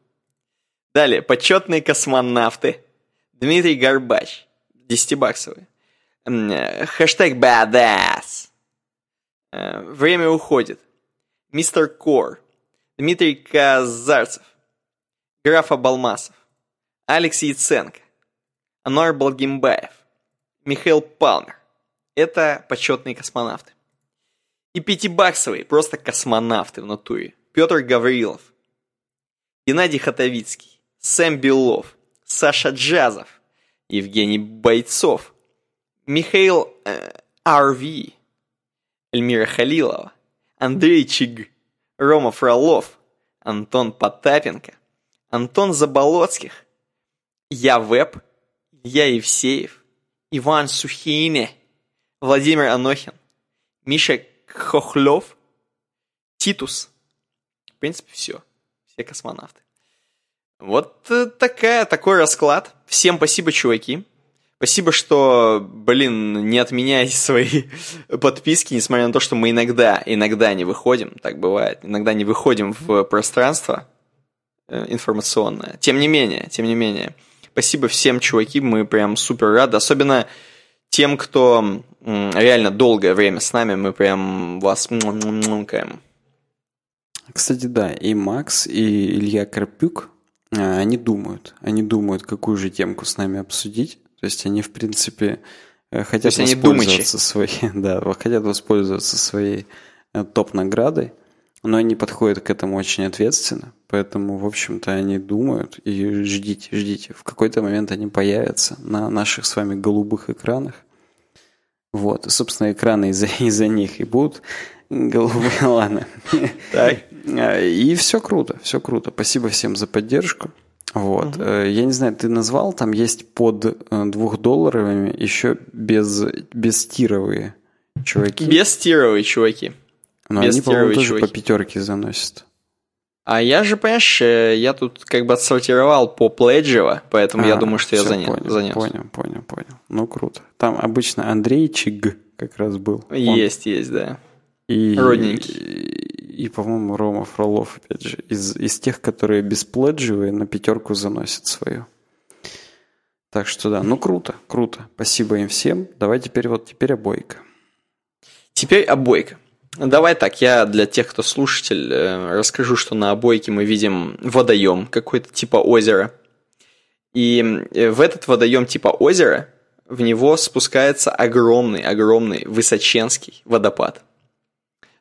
Далее. Почетные космонавты. Дмитрий Горбач. 10-баксовые. Хэштег badass. Э, время уходит. Мистер Кор. Дмитрий Казарцев. Граф Абалмасов. Алекс Яценко. Ануар Балгимбаев. Михаил Палмер. Это почетные космонавты. И пятибаксовые, просто космонавты в натуре. Петр Гаврилов. Геннадий Хатовицкий. Сэм Белов. Саша Джазов. Евгений Бойцов. Михаил э, Арви, Эльмира Халилова, Андрей Чиг, Рома Фролов, Антон Потапенко, Антон Заболоцких, Я Веб, Я Евсеев, Иван Сухине, Владимир Анохин, Миша Хохлев, Титус. В принципе, все. Все космонавты. Вот э, такая, такой расклад. Всем спасибо, чуваки. Спасибо, что, блин, не отменяйте свои подписки, несмотря на то, что мы иногда, иногда не выходим, так бывает, иногда не выходим в пространство э, информационное. Тем не менее, тем не менее, спасибо всем, чуваки, мы прям супер рады, особенно тем, кто реально долгое время с нами, мы прям вас мкаем. Кстати, да, и Макс, и Илья Карпюк, они думают, они думают, какую же темку с нами обсудить. То есть они, в принципе, хотят есть воспользоваться своей, да, хотят воспользоваться своей топ-наградой, но они подходят к этому очень ответственно, поэтому, в общем-то, они думают и ждите, ждите. В какой-то момент они появятся на наших с вами голубых экранах. Вот, и, собственно, экраны из-за из них и будут голубые, ладно. Так. И все круто, все круто. Спасибо всем за поддержку. Вот. Угу. Я не знаю, ты назвал, там есть под э, двухдолларовыми еще без, без тировые чуваки. Без тировые чуваки. Но без они, по-моему, тоже чуваки. по пятерке заносят. А я же, понимаешь, э, я тут как бы отсортировал по пледжево, поэтому а, я думаю, что я занес. Понял, занес. понял, понял, понял. Ну, круто. Там обычно Андрей Чиг как раз был. Есть, Он... есть, да. И, Родненький и, по-моему, Рома Фролов, опять же, из, из тех, которые беспледживые на пятерку заносят свою. Так что да, ну круто, круто. Спасибо им всем. Давай теперь вот теперь обойка. Теперь обойка. Давай так, я для тех, кто слушатель, э, расскажу, что на обойке мы видим водоем какой-то типа озера. И э, в этот водоем типа озера в него спускается огромный, огромный, высоченский водопад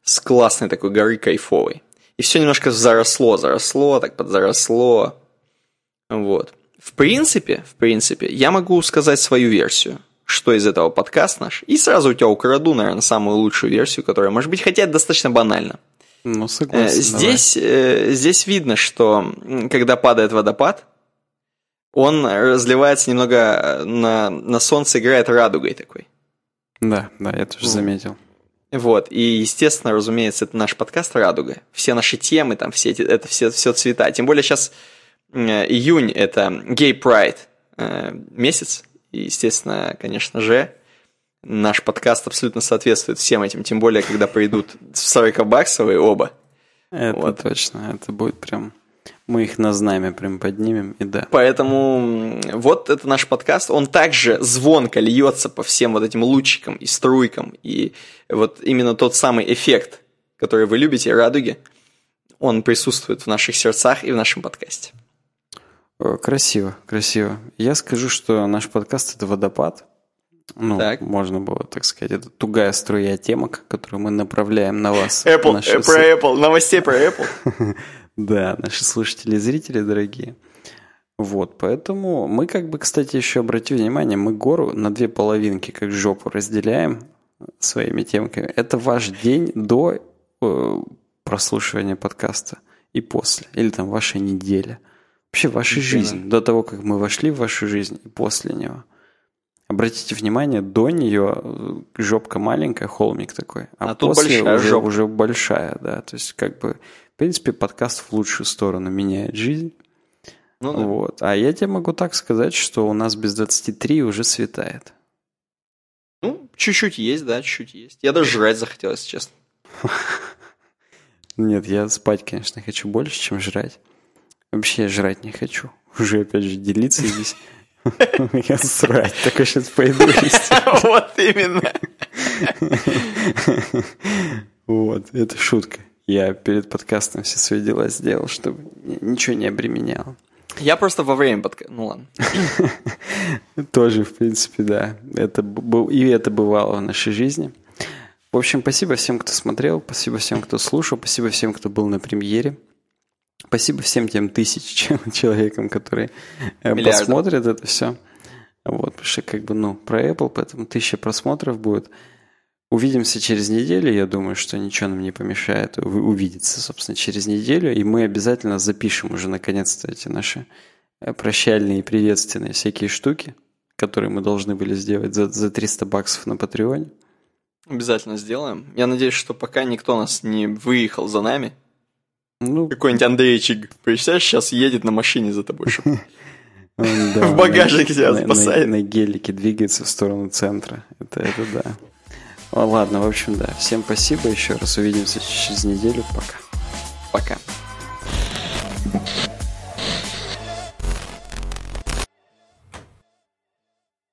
с классной такой горы кайфовой. И все немножко заросло, заросло, так подзаросло. Вот. В принципе, в принципе, я могу сказать свою версию, что из этого подкаст наш, и сразу у тебя украду, наверное, самую лучшую версию, которая может быть, хотя это достаточно банально. Ну, согласен. Здесь, давай. здесь видно, что когда падает водопад, он разливается немного на, на солнце, играет радугой такой. Да, да, я тоже заметил. Вот, и, естественно, разумеется, это наш подкаст «Радуга». Все наши темы, там, все эти, это все, все цвета. Тем более сейчас июнь – это Gay Pride э, месяц. И, естественно, конечно же, наш подкаст абсолютно соответствует всем этим. Тем более, когда придут в 40-баксовые оба. Это вот. точно, это будет прям мы их на знамя прям поднимем, и да. Поэтому вот это наш подкаст, он также звонко льется по всем вот этим лучикам и струйкам, и вот именно тот самый эффект, который вы любите, радуги, он присутствует в наших сердцах и в нашем подкасте. Красиво, красиво. Я скажу, что наш подкаст – это водопад, Ну, Так. можно было, так сказать, это тугая струя темок, которую мы направляем на вас. Apple, наши э, про Apple, новостей про Apple. Да, наши слушатели и зрители дорогие. Вот, поэтому мы как бы, кстати, еще обрати внимание, мы гору на две половинки, как жопу, разделяем своими темками. Это ваш день до э, прослушивания подкаста и после, или там ваша неделя. Вообще ваша жизнь, до того, как мы вошли в вашу жизнь и после него. Обратите внимание, до нее э, жопка маленькая, холмик такой, а, А после большая уже, жопка. уже большая, да. То есть, как бы, в принципе, подкаст в лучшую сторону меняет жизнь. Ну да. Вот. А я тебе могу так сказать, что у нас без 23 уже светает. Ну, чуть-чуть есть, да, чуть-чуть есть. Я даже жрать захотелось, честно. Нет, я спать, конечно, хочу больше, чем жрать. Вообще я жрать не хочу. Уже, опять же, делиться здесь. Я срать, такой сейчас пойду. Вот именно. Вот, это шутка. Я перед подкастом все свои дела сделал, чтобы ни- ничего не обременяло. Я просто во время подка... Ну ладно. Тоже, в принципе, да. Это б- и это бывало в нашей жизни. В общем, спасибо всем, кто смотрел, спасибо всем, кто слушал, спасибо всем, кто был на премьере. Спасибо всем тем тысячам человекам, которые э, Миллиардам. посмотрят это все. Вот, потому что как бы, ну, про Apple, поэтому тысяча просмотров будет. Увидимся через неделю, я думаю, что ничего нам не помешает увидеться, собственно, через неделю, и мы обязательно запишем уже наконец-то эти наши э, прощальные и приветственные всякие штуки, которые мы должны были сделать за, за 300 баксов на Патреоне. Обязательно сделаем. Я надеюсь, что пока никто нас не выехал за нами. Ну, Какой-нибудь Андрейчик, представляешь, сейчас едет на машине за тобой. В багажнике, тебя спасает. На гелике двигается в сторону центра. Это, это да. Ладно, в общем, да. Всем спасибо еще раз. Увидимся через неделю. Пока. Пока.